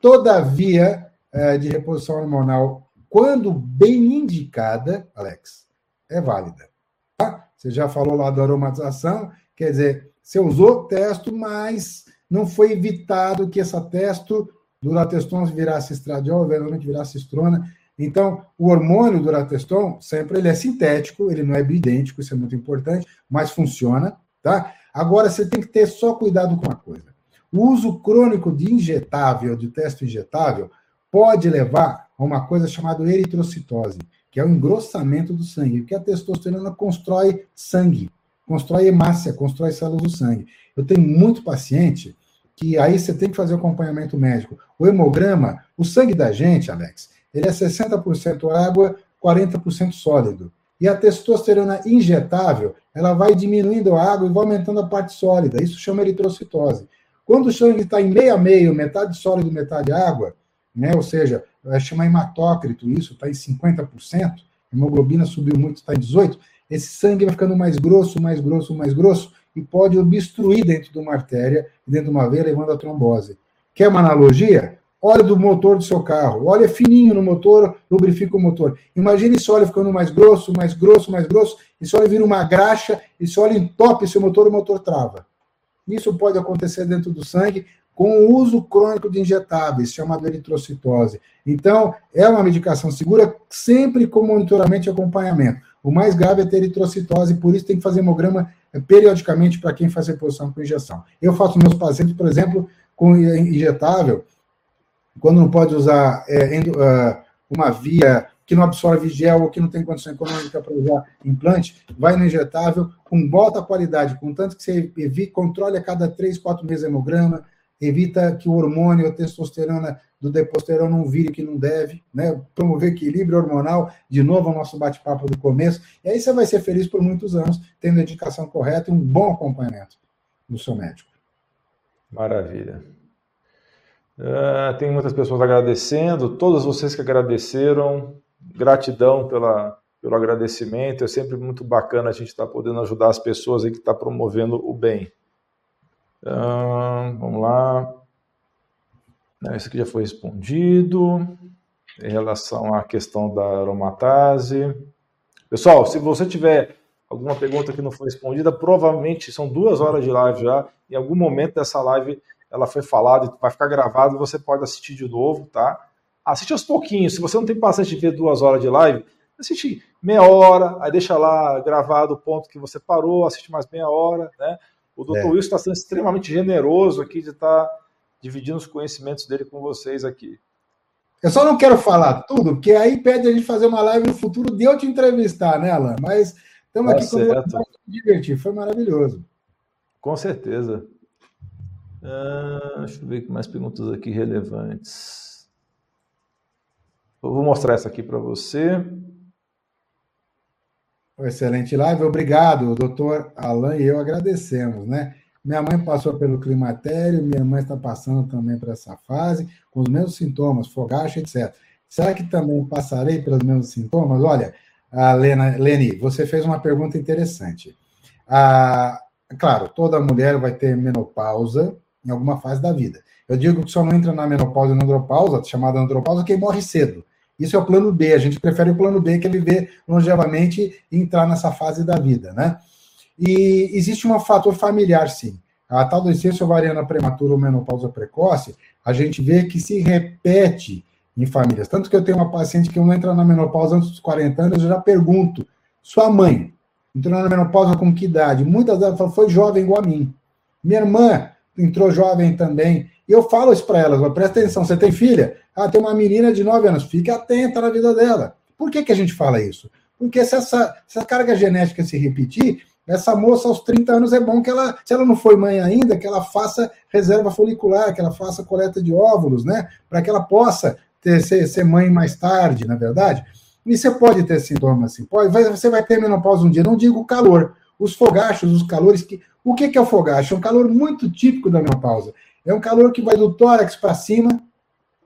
toda via é, de reposição hormonal, quando bem indicada, Alex, é válida. Tá? Você já falou lá da aromatização, quer dizer, você usou testo, mas não foi evitado que essa testo, durateston, virasse estradiol, eventualmente virasse estrona. Então, o hormônio durateston, sempre ele é sintético, ele não é bidêntico, isso é muito importante, mas funciona, tá? Agora, você tem que ter só cuidado com uma coisa. O uso crônico de injetável, de testo injetável, pode levar a uma coisa chamada eritrocitose, que é o engrossamento do sangue, porque a testosterona constrói sangue, constrói hemácia, constrói células do sangue. Eu tenho muito paciente que aí você tem que fazer o acompanhamento médico. O hemograma, o sangue da gente, Alex, ele é 60% água, 40% sólido. E a testosterona injetável, ela vai diminuindo a água e vai aumentando a parte sólida. Isso chama eritrocitose. Quando o sangue está em meio a meio, metade sólido, metade água, né, ou seja, vai chamar hematócrito, isso está em 50%, a hemoglobina subiu muito, está em 18%, esse sangue vai ficando mais grosso, mais grosso, mais grosso, e pode obstruir dentro de uma artéria, dentro de uma veia, levando a trombose. Quer uma analogia? Óleo do motor do seu carro. O óleo é fininho no motor, lubrifica o motor. Imagine esse óleo ficando mais grosso, mais grosso, mais grosso. Esse óleo vira uma graxa, esse óleo entope seu motor o motor trava. Isso pode acontecer dentro do sangue com o uso crônico de injetáveis, chamado eritrocitose. Então, é uma medicação segura, sempre com monitoramento e acompanhamento. O mais grave é ter eritrocitose, por isso tem que fazer hemograma periodicamente para quem faz reposição com injeção. Eu faço meus pacientes, por exemplo, com injetável, quando não pode usar é, uh, uma via que não absorve gel ou que não tem condição econômica para usar implante, vai no injetável com bota qualidade, contanto que você evite, controle a cada três, quatro meses hemograma, evita que o hormônio, a testosterona do deposterona não vire que não deve, né? promover equilíbrio hormonal, de novo o nosso bate-papo do começo, e aí você vai ser feliz por muitos anos, tendo a indicação correta e um bom acompanhamento do seu médico. Maravilha. Uh, tem muitas pessoas agradecendo, todas vocês que agradeceram, gratidão pela, pelo agradecimento, é sempre muito bacana a gente estar tá podendo ajudar as pessoas aí que estão tá promovendo o bem. Uh, vamos lá. Isso aqui já foi respondido. Em relação à questão da aromatase. Pessoal, se você tiver alguma pergunta que não foi respondida, provavelmente são duas horas de live já. Em algum momento dessa live ela foi falada, vai ficar gravado, você pode assistir de novo, tá? Assiste aos pouquinhos. Se você não tem paciência de ver duas horas de live, assiste meia hora, aí deixa lá gravado o ponto que você parou, assiste mais meia hora, né? O Dr. É. Wilson está sendo extremamente generoso aqui de estar tá dividindo os conhecimentos dele com vocês aqui. Eu só não quero falar tudo, porque aí pede a gente fazer uma live no futuro de eu te entrevistar, né, Alan? Mas estamos tá aqui certo. com divertir, foi maravilhoso. Com certeza. Uh, deixa eu ver mais perguntas aqui relevantes. Eu vou mostrar essa aqui para você. Excelente live, obrigado. Doutor Alan e eu agradecemos, né? Minha mãe passou pelo climatério, minha mãe está passando também por essa fase, com os mesmos sintomas, fogacho, etc. Será que também passarei pelos mesmos sintomas? Olha, a Lena, Leni, você fez uma pergunta interessante. Ah, claro, toda mulher vai ter menopausa em alguma fase da vida. Eu digo que só não entra na menopausa e na andropausa, chamada andropausa, quem morre cedo. Isso é o plano B. A gente prefere o plano B, que é viver longevamente e entrar nessa fase da vida, né? E existe um fator familiar, sim. A tal doença ovariana prematura ou menopausa precoce, a gente vê que se repete em famílias. Tanto que eu tenho uma paciente que não entra na menopausa antes dos 40 anos, eu já pergunto, sua mãe entrou na menopausa com que idade? Muitas delas falam, foi jovem igual a mim. Minha irmã entrou jovem também. E eu falo isso para elas, presta atenção, você tem filha? Ah, tem uma menina de 9 anos, fique atenta na vida dela. Por que, que a gente fala isso? Porque se essa, se a carga genética se repetir, essa moça aos 30 anos é bom que ela, se ela não foi mãe ainda, que ela faça reserva folicular, que ela faça coleta de óvulos, né? Para que ela possa ter, ser, ser mãe mais tarde, na verdade. E você pode ter sintomas assim, pode, você vai ter menopausa um dia, não digo calor, os fogachos, os calores que. O que é o fogacho? É um calor muito típico da menopausa. É um calor que vai do tórax para cima,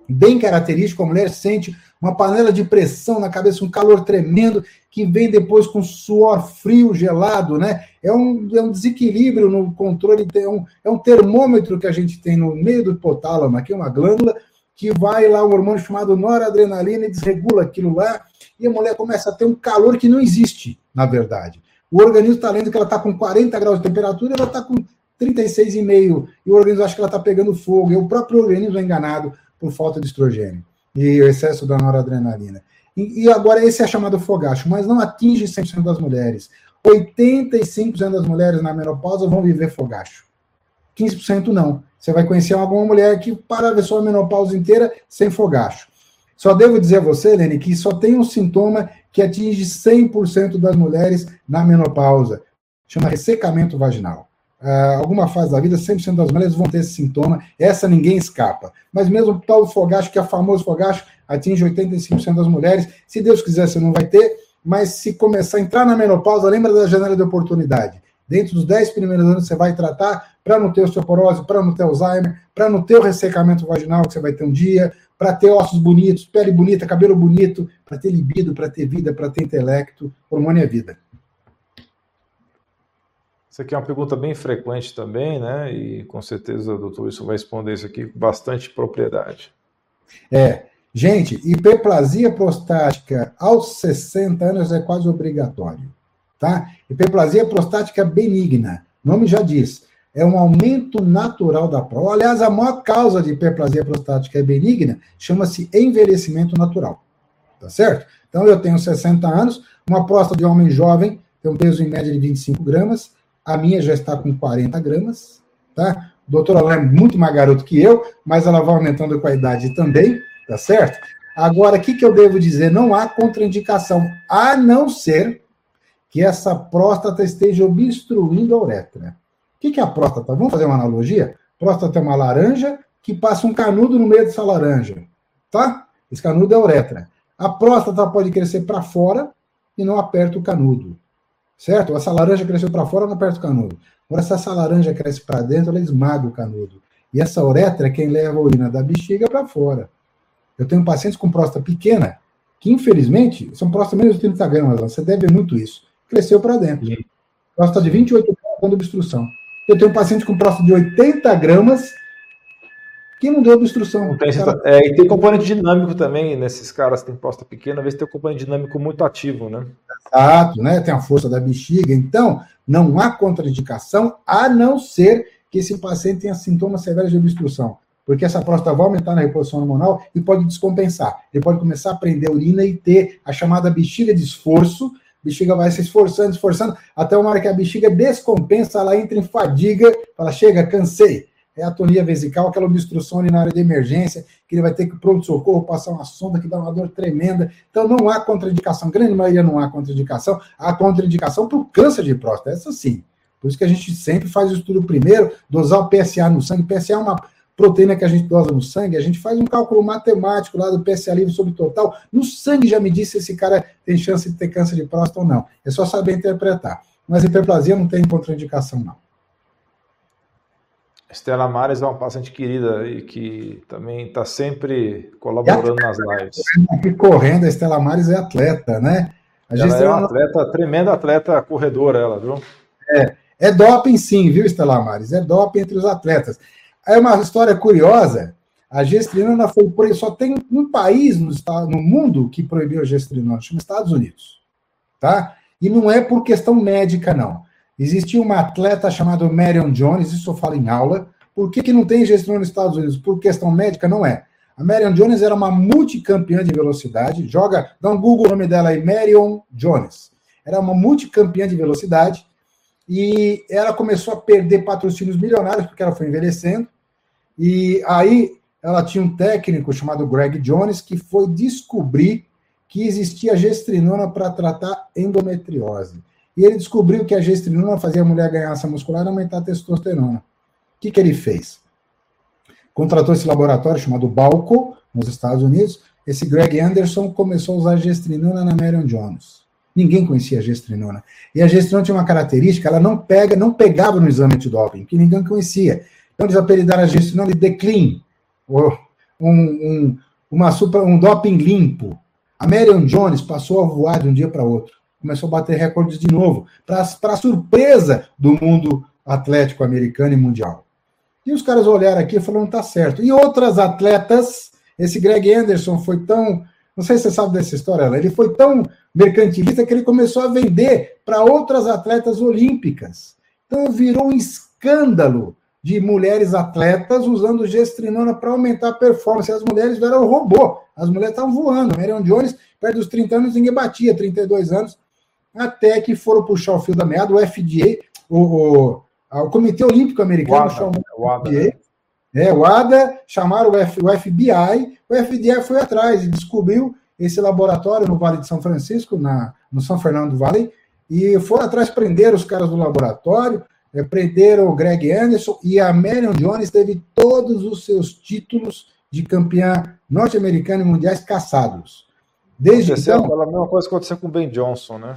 bem característico, a mulher sente uma panela de pressão na cabeça, um calor tremendo, que vem depois com suor frio, gelado, né? É um, é um desequilíbrio no controle, é um, é um termômetro que a gente tem no meio do hipotálamo, aqui uma glândula, que vai lá um hormônio chamado noradrenalina e desregula aquilo lá, e a mulher começa a ter um calor que não existe, na verdade. O organismo está lendo que ela está com 40 graus de temperatura, ela está com 36,5, e o organismo acha que ela está pegando fogo, e o próprio organismo é enganado por falta de estrogênio e o excesso da noradrenalina. E, e agora esse é chamado fogacho, mas não atinge 100% das mulheres. 85% das mulheres na menopausa vão viver fogacho. 15% não. Você vai conhecer alguma mulher que para ver sua menopausa inteira sem fogacho. Só devo dizer a você, Lene, que só tem um sintoma que atinge 100% das mulheres na menopausa. Chama ressecamento vaginal uh, alguma fase da vida, 100% das mulheres vão ter esse sintoma, essa ninguém escapa. Mas mesmo o tal fogacho, que é famoso fogacho, atinge 85% das mulheres, se Deus quiser você não vai ter, mas se começar a entrar na menopausa, lembra da janela de oportunidade. Dentro dos 10 primeiros anos você vai tratar para não ter osteoporose, para não ter Alzheimer, para não ter o ressecamento vaginal que você vai ter um dia, para ter ossos bonitos, pele bonita, cabelo bonito, para ter libido, para ter vida, para ter intelecto, hormônio é vida. Isso aqui é uma pergunta bem frequente também, né? E com certeza o doutor Wilson vai responder isso aqui com bastante propriedade. É. Gente, hiperplasia prostática aos 60 anos é quase obrigatório, tá? Hiperplasia prostática benigna, nome já diz, é um aumento natural da próstata. Aliás, a maior causa de hiperplasia prostática benigna chama-se envelhecimento natural, tá certo? Então, eu tenho 60 anos, uma próstata de homem jovem tem um peso em média de 25 gramas, a minha já está com 40 gramas, tá? A doutora é muito mais garoto que eu, mas ela vai aumentando com a idade também, tá certo? Agora, o que, que eu devo dizer? Não há contraindicação, a não ser que essa próstata esteja obstruindo a uretra. O que, que é a próstata? Vamos fazer uma analogia? próstata é uma laranja que passa um canudo no meio dessa laranja, tá? Esse canudo é a uretra. A próstata pode crescer para fora e não aperta o canudo, certo? Essa laranja cresceu para fora, não aperta o canudo. Agora, se essa laranja cresce para dentro, ela esmaga o canudo. E essa uretra é quem leva a urina da bexiga para fora. Eu tenho pacientes com próstata pequena, que infelizmente são próstata menos de 30 gramas. Você deve ver muito isso. Cresceu para dentro. Próstata de 28 gramas dando obstrução. Eu tenho um paciente com próstata de 80 gramas que não deu obstrução. Tem, cara... é, e tem componente dinâmico também nesses caras que têm próstata pequena, às vezes tem um componente dinâmico muito ativo, né? Exato, né? Tem a força da bexiga. Então, não há contraindicação, a não ser que esse paciente tenha sintomas severos de obstrução. Porque essa próstata vai aumentar na reposição hormonal e pode descompensar. Ele pode começar a prender a urina e ter a chamada bexiga de esforço. Bexiga vai se esforçando, esforçando, até uma hora que a bexiga descompensa, ela entra em fadiga, fala, chega, cansei. É a atonia vesical, aquela obstrução urinária de emergência, que ele vai ter que pronto-socorro, passar uma sonda que dá uma dor tremenda. Então não há contraindicação, grande maioria não há contraindicação. Há contraindicação para o câncer de próstata, essa sim. Por isso que a gente sempre faz o estudo primeiro, dosar o PSA no sangue. PSA é uma proteína que a gente dosa no sangue, a gente faz um cálculo matemático lá do PSA livre sobre total. No sangue já me diz se esse cara tem chance de ter câncer de próstata ou não. É só saber interpretar. Mas hiperplasia não tem contraindicação, não. Estela Mares é uma paciente querida e que também está sempre colaborando nas lives. Aqui correndo, a Estela Mares é atleta, né? A ela é uma atleta, tremenda atleta corredora, ela, viu? É, é doping sim, viu, Estela Mares? É doping entre os atletas. É uma história curiosa. A gestrinona foi só tem um país no, no mundo que proibiu a gestrinona, chama Estados Unidos, tá? E não é por questão médica não. Existia uma atleta chamada Marion Jones, isso eu falo em aula. Por que, que não tem gestrinona nos Estados Unidos? Por questão médica não é. A Marion Jones era uma multicampeã de velocidade. Joga, dá um Google o nome dela aí, Marion Jones. Era uma multicampeã de velocidade e ela começou a perder patrocínios milionários porque ela foi envelhecendo. E aí ela tinha um técnico chamado Greg Jones que foi descobrir que existia gestrinona para tratar endometriose. E ele descobriu que a gestrinona fazia a mulher ganhar massa muscular e aumentar a testosterona. O que, que ele fez? Contratou esse laboratório chamado Balco, nos Estados Unidos. Esse Greg Anderson começou a usar gestrinona na Marion Jones. Ninguém conhecia a gestrinona. E a gestrinona tinha uma característica, ela não pega, não pegava no exame antidoping, que ninguém conhecia. Então eles apelidaram a gestrinona de declean, ou um, um, uma super, um doping limpo. A Marion Jones passou a voar de um dia para outro. Começou a bater recordes de novo, para surpresa do mundo atlético americano e mundial. E os caras olharam aqui e falaram, tá certo. E outras atletas, esse Greg Anderson foi tão não sei se você sabe dessa história, ele foi tão mercantilista que ele começou a vender para outras atletas olímpicas. Então virou um escândalo de mulheres atletas usando gestrinona para aumentar a performance. As mulheres eram robô, as mulheres estavam voando. Marion Jones, perto dos 30 anos, ninguém batia, 32 anos, até que foram puxar o fio da meada, o FDA, o, o, o Comitê Olímpico Americano chamou o FDA, é, o ADA, chamaram o, F, o FBI, o FBI foi atrás e descobriu esse laboratório no Vale de São Francisco, na, no São Fernando do Vale, e foram atrás prender os caras do laboratório, é, prenderam o Greg Anderson, e a Marion Jones teve todos os seus títulos de campeã norte-americana e mundiais caçados. Desde aconteceu então, a mesma coisa que aconteceu com o Ben Johnson, né?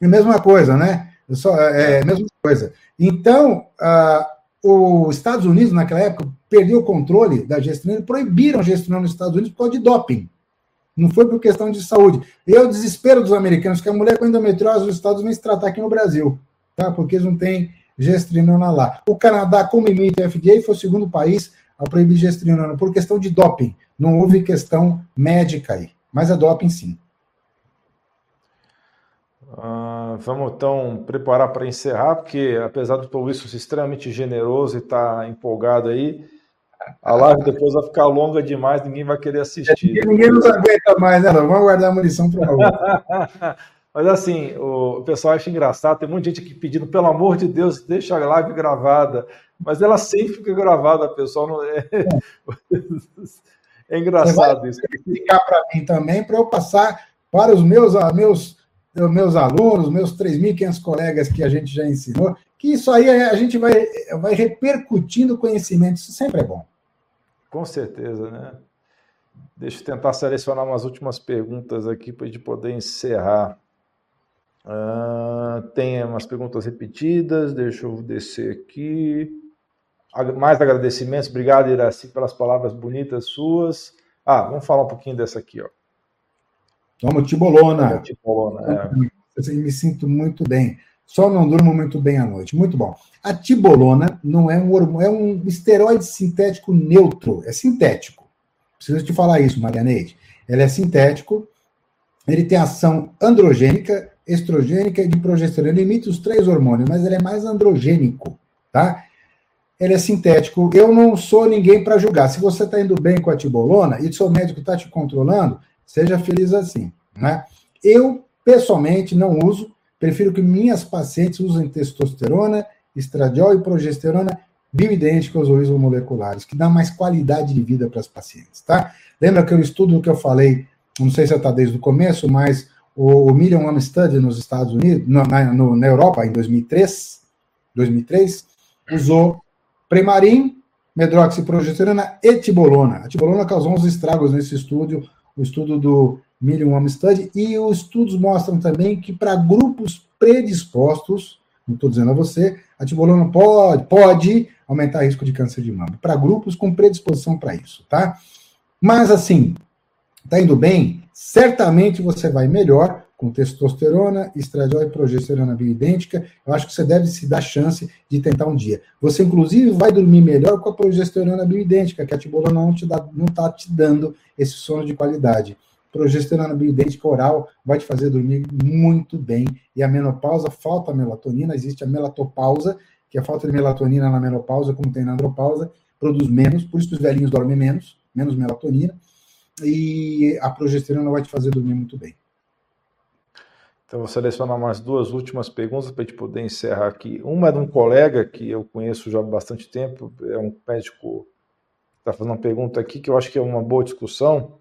É a mesma coisa, né? Só, é, é, mesma coisa. Então, uh, os Estados Unidos, naquela época, perdeu o controle da gestão, proibiram a gestão nos Estados Unidos por causa de doping. Não foi por questão de saúde. E é o desespero dos americanos, que a mulher com endometriose nos Estados Unidos tratar aqui no Brasil, tá? porque eles não têm gestrinona lá. O Canadá, como imita o FDA, foi o segundo país a proibir gestrinona por questão de doping. Não houve questão médica aí, mas é doping sim. Uh, vamos então preparar para encerrar, porque apesar do Paul Wilson ser extremamente generoso e estar tá empolgado aí, a live depois vai ficar longa demais, ninguém vai querer assistir. É, ninguém nos aguenta mais, né? Vamos guardar a munição para outra. (laughs) Mas assim, o pessoal acha engraçado, tem muita gente aqui pedindo, pelo amor de Deus, deixa a live gravada. Mas ela sempre fica gravada, pessoal. Não é... (laughs) é engraçado isso. Explicar para mim também, para eu passar para os meus, meus meus alunos, meus 3.500 colegas que a gente já ensinou, que isso aí a gente vai, vai repercutindo conhecimento, isso sempre é bom. Com certeza, né? Deixa eu tentar selecionar umas últimas perguntas aqui para a gente poder encerrar. Uh, tem umas perguntas repetidas, deixa eu descer aqui. Mais agradecimentos, obrigado, Iraci, pelas palavras bonitas suas. Ah, vamos falar um pouquinho dessa aqui, ó. Toma tibolona. Tibolona, é. Eu me sinto muito bem. Só não durmo muito bem à noite. Muito bom. A tibolona não é um hormônio, é um esteroide sintético neutro, é sintético. Preciso te falar isso, Marianeide. Ele é sintético, ele tem ação androgênica, estrogênica e de progesterona. Ele imita os três hormônios, mas ele é mais androgênico, tá? Ele é sintético. Eu não sou ninguém para julgar. Se você está indo bem com a tibolona e seu médico está te controlando, seja feliz assim, né? Eu, pessoalmente, não uso. Prefiro que minhas pacientes usem testosterona, estradiol e progesterona bioidênticos ou isomoleculares, que dá mais qualidade de vida para as pacientes, tá? Lembra aquele estudo que eu falei, não sei se está desde o começo, mas o, o Million Study nos Estados Unidos, no, na, no, na Europa, em 2003, 2003, usou Premarin, medroxiprogesterona e tibolona. A tibolona causou uns estragos nesse estudo, o estudo do Million Study, e os estudos mostram também que para grupos predispostos, não estou dizendo a você, a tibolona pode, pode aumentar o risco de câncer de mama. Para grupos com predisposição para isso, tá? Mas assim, tá indo bem? Certamente você vai melhor com testosterona, estradiol e progesterona bioidêntica. Eu acho que você deve se dar chance de tentar um dia. Você, inclusive, vai dormir melhor com a progesterona bioidêntica, que a tibolona não está te dando esse sono de qualidade. Progesterona bioidêntica oral vai te fazer dormir muito bem. E a menopausa, falta melatonina, existe a melatopausa, que a falta de melatonina na menopausa, como tem na andropausa, produz menos, por isso os velhinhos dormem menos, menos melatonina, e a progesterona vai te fazer dormir muito bem. Então, vou selecionar mais duas últimas perguntas para a gente poder encerrar aqui. Uma é de um colega que eu conheço já há bastante tempo, é um médico está fazendo uma pergunta aqui que eu acho que é uma boa discussão.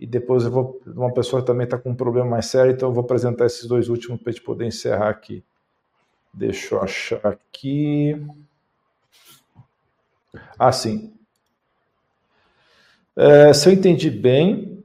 E depois eu vou. Uma pessoa que também está com um problema mais sério, então eu vou apresentar esses dois últimos para a gente poder encerrar aqui. Deixa eu achar aqui. Ah, sim. É, se eu entendi bem,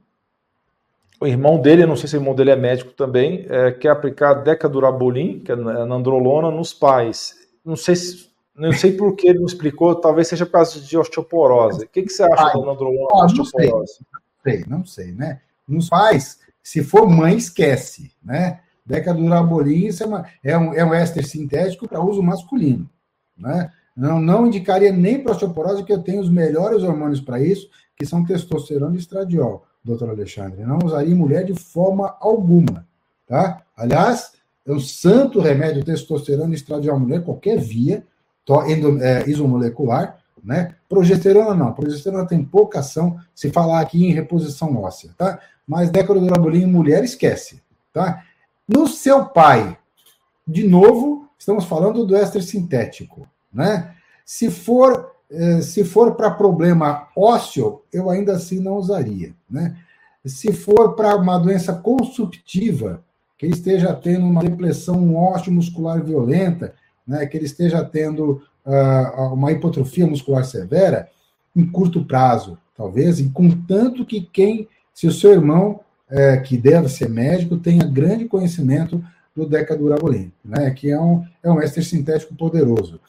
o irmão dele, não sei se o irmão dele é médico também, é, quer aplicar decadurabolin, que é nandrolona, nos pais. Não sei se, não sei por que ele não explicou, talvez seja por causa de osteoporose. O que, que você acha Ai, da nandrolona ó, osteoporose? Não sei, não sei, né? Nos pais, se for mãe, esquece, né? Decadurabolin é, uma, é, um, é um éster sintético para uso masculino. Né? Não, não indicaria nem para osteoporose, que eu tenho os melhores hormônios para isso, que são testosterona e estradiol, doutor Alexandre. Não usaria mulher de forma alguma. Tá? Aliás, é um santo remédio testosterona estradiol mulher, qualquer via, endo, é, isomolecular, né? Progesterona não, progesterona tem pouca ação, se falar aqui em reposição óssea, tá? Mas decadurabolin em mulher, esquece, tá? No seu pai, de novo, estamos falando do éster sintético, né? Se for se for para problema ósseo, eu ainda assim não usaria, né? Se for para uma doença consumptiva, que ele esteja tendo uma depressão ósseo muscular violenta, né, que ele esteja tendo uh, uma hipotrofia muscular severa, em curto prazo, talvez, e contanto que quem, se o seu irmão é, que deve ser médico, tenha grande conhecimento do decadurabolin, né, que é um, é um éster sintético poderoso.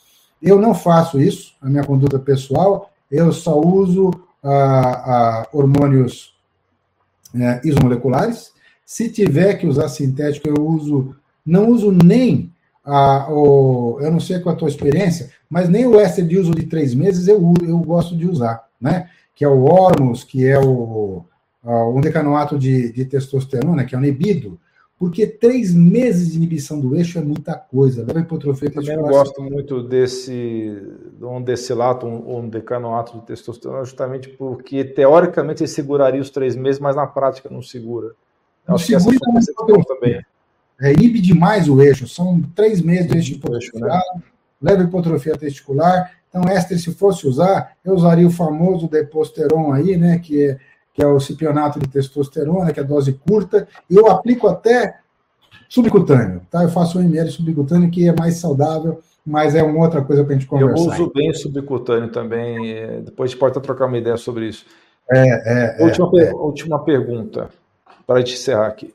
Eu não faço isso, a minha conduta pessoal, eu só uso ah, ah, hormônios é, isomoleculares. Se tiver que usar sintético, eu uso, não uso nem a, o, eu não sei qual é a tua experiência, mas nem o éster de uso de três meses eu, eu gosto de usar, né? Que é o Ormus, que é o, um decanoato de, de testosterona, que é o nebido, porque três meses de inibição do eixo é muita coisa. Leva hipotrofia Eu também não gosto muito desse um decilato, um, um decanoato de testosterona, justamente porque teoricamente ele seguraria os três meses, mas na prática não segura. Não Acho segura que essa é também. É, inibe demais o eixo, são três meses de eixo hipotrofiado, né? leva hipotrofia testicular. Então, esta, se fosse usar, eu usaria o famoso deposteron aí, né, que é que é o cipionato de testosterona, que é dose curta, e eu aplico até subcutâneo, tá? Eu faço um ml subcutâneo que é mais saudável, mas é uma outra coisa para a gente conversar. Eu uso bem subcutâneo também, é, depois a gente pode trocar uma ideia sobre isso. É, é, última, é, última pergunta, para a gente encerrar aqui.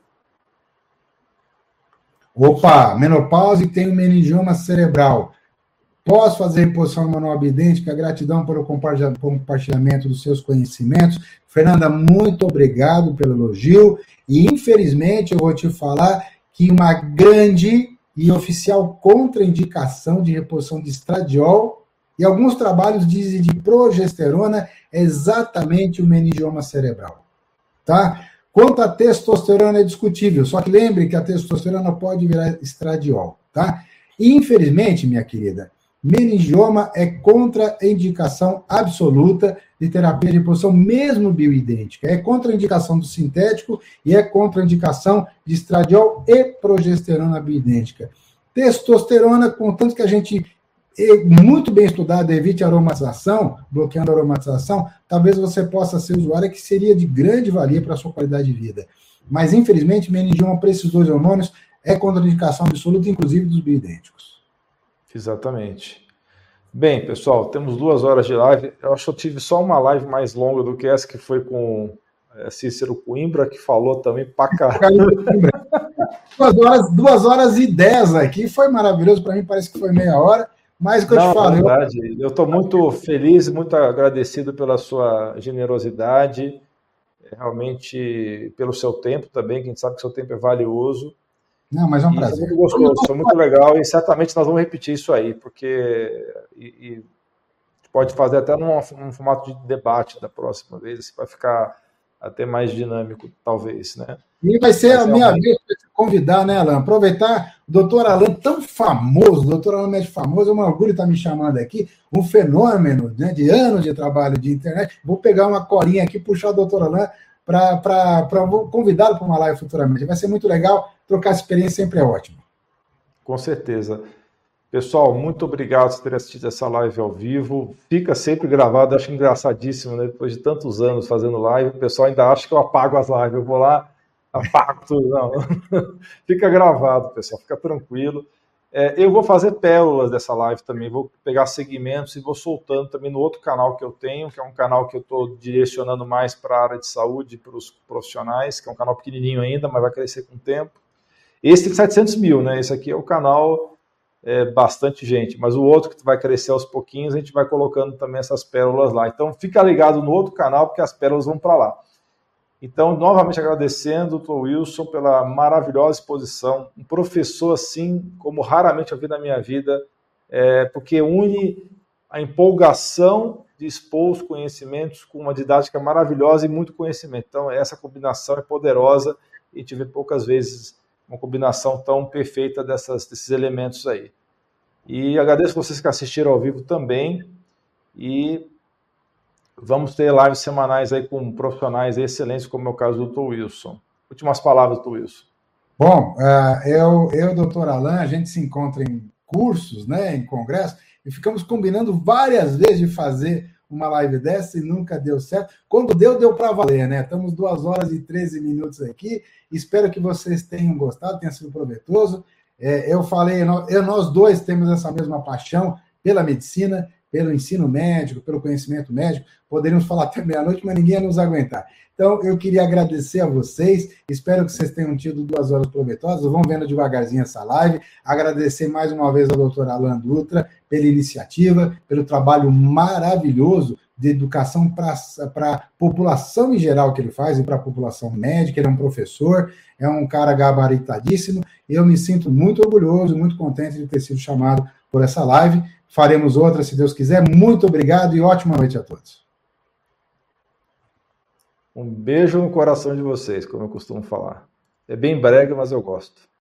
Opa, menopausa e tenho meningioma cerebral. Posso fazer reposição manual idêntica? Gratidão pelo compartilhamento dos seus conhecimentos. Fernanda, muito obrigado pelo elogio. E, infelizmente, eu vou te falar que uma grande e oficial contraindicação de reposição de estradiol e alguns trabalhos dizem de progesterona é exatamente o meningioma cerebral. Tá? Quanto à testosterona é discutível, só que lembre que a testosterona pode virar estradiol, tá? E, infelizmente, minha querida, meningioma é contraindicação absoluta de terapia de reposição, mesmo bioidêntica. É contraindicação do sintético e é contraindicação de estradiol e progesterona bioidêntica. Testosterona, contanto que a gente muito bem estudado, evite aromatização, bloqueando a aromatização, talvez você possa ser usuário que seria de grande valia para a sua qualidade de vida. Mas, infelizmente, meningioma para esses dois hormônios é contraindicação absoluta, inclusive dos bioidênticos. Exatamente. Bem, pessoal, temos duas horas de live. Eu acho que eu tive só uma live mais longa do que essa, que foi com é, Cícero Coimbra, que falou também pra (laughs) caramba. duas, horas, duas horas e dez aqui, foi maravilhoso. Para mim, parece que foi meia hora. Mas o que eu te falo. É verdade. Eu estou muito feliz, muito agradecido pela sua generosidade, realmente pelo seu tempo também, que a gente sabe que seu tempo é valioso. Não, mas é um prazer. Foi muito gostoso, foi muito legal e certamente nós vamos repetir isso aí, porque e, e pode fazer até num, num, formato de debate da próxima vez, assim, vai ficar até mais dinâmico, talvez, né? E vai ser a minha vez para te convidar, né, Alan? Aproveitar o doutor Alan, tão famoso, o doutor Alan médico famoso, é um orgulho estar tá me chamando aqui, um fenômeno né, de anos de trabalho de internet. Vou pegar uma colinha aqui, puxar o doutor Alan para convidá-lo para uma live futuramente. Vai ser muito legal, trocar experiência sempre é ótimo. Com certeza. Pessoal, muito obrigado por ter assistido essa live ao vivo. Fica sempre gravado, acho engraçadíssimo, né? Depois de tantos anos fazendo live, o pessoal ainda acha que eu apago as lives. Eu vou lá, apago tudo. Não, (laughs) fica gravado, pessoal, fica tranquilo. É, eu vou fazer pérolas dessa live também, vou pegar segmentos e vou soltando também no outro canal que eu tenho, que é um canal que eu estou direcionando mais para a área de saúde, para os profissionais, que é um canal pequenininho ainda, mas vai crescer com o tempo. Esse tem 700 mil, né? Esse aqui é o canal é, bastante gente, mas o outro que vai crescer aos pouquinhos, a gente vai colocando também essas pérolas lá. Então fica ligado no outro canal, porque as pérolas vão para lá. Então, novamente agradecendo, doutor Wilson, pela maravilhosa exposição. Um professor assim, como raramente eu vi na minha vida, é, porque une a empolgação de expor os conhecimentos com uma didática maravilhosa e muito conhecimento. Então, essa combinação é poderosa e tive poucas vezes uma combinação tão perfeita dessas, desses elementos aí. E agradeço vocês que assistiram ao vivo também. E vamos ter lives semanais aí com profissionais excelentes, como é o caso do Dr. Wilson. Últimas palavras, Dr. Wilson. Bom, uh, eu, eu, doutor Alain, a gente se encontra em cursos, né, em congresso, e ficamos combinando várias vezes de fazer uma live dessa e nunca deu certo. Quando deu, deu para valer, né? Estamos duas horas e 13 minutos aqui. Espero que vocês tenham gostado, tenha sido proveitoso. É, eu falei, eu, nós dois temos essa mesma paixão pela medicina, pelo ensino médico, pelo conhecimento médico. Poderíamos falar até meia-noite, mas ninguém ia nos aguentar. Então, eu queria agradecer a vocês. Espero que vocês tenham tido duas horas provetosas. Vamos vendo devagarzinho essa live. Agradecer mais uma vez ao doutor Alan Dutra pela iniciativa, pelo trabalho maravilhoso de educação para a população em geral que ele faz e para a população médica. Ele é um professor, é um cara gabaritadíssimo. Eu me sinto muito orgulhoso, muito contente de ter sido chamado por essa live. Faremos outra, se Deus quiser. Muito obrigado e ótima noite a todos. Um beijo no coração de vocês, como eu costumo falar. É bem brega, mas eu gosto.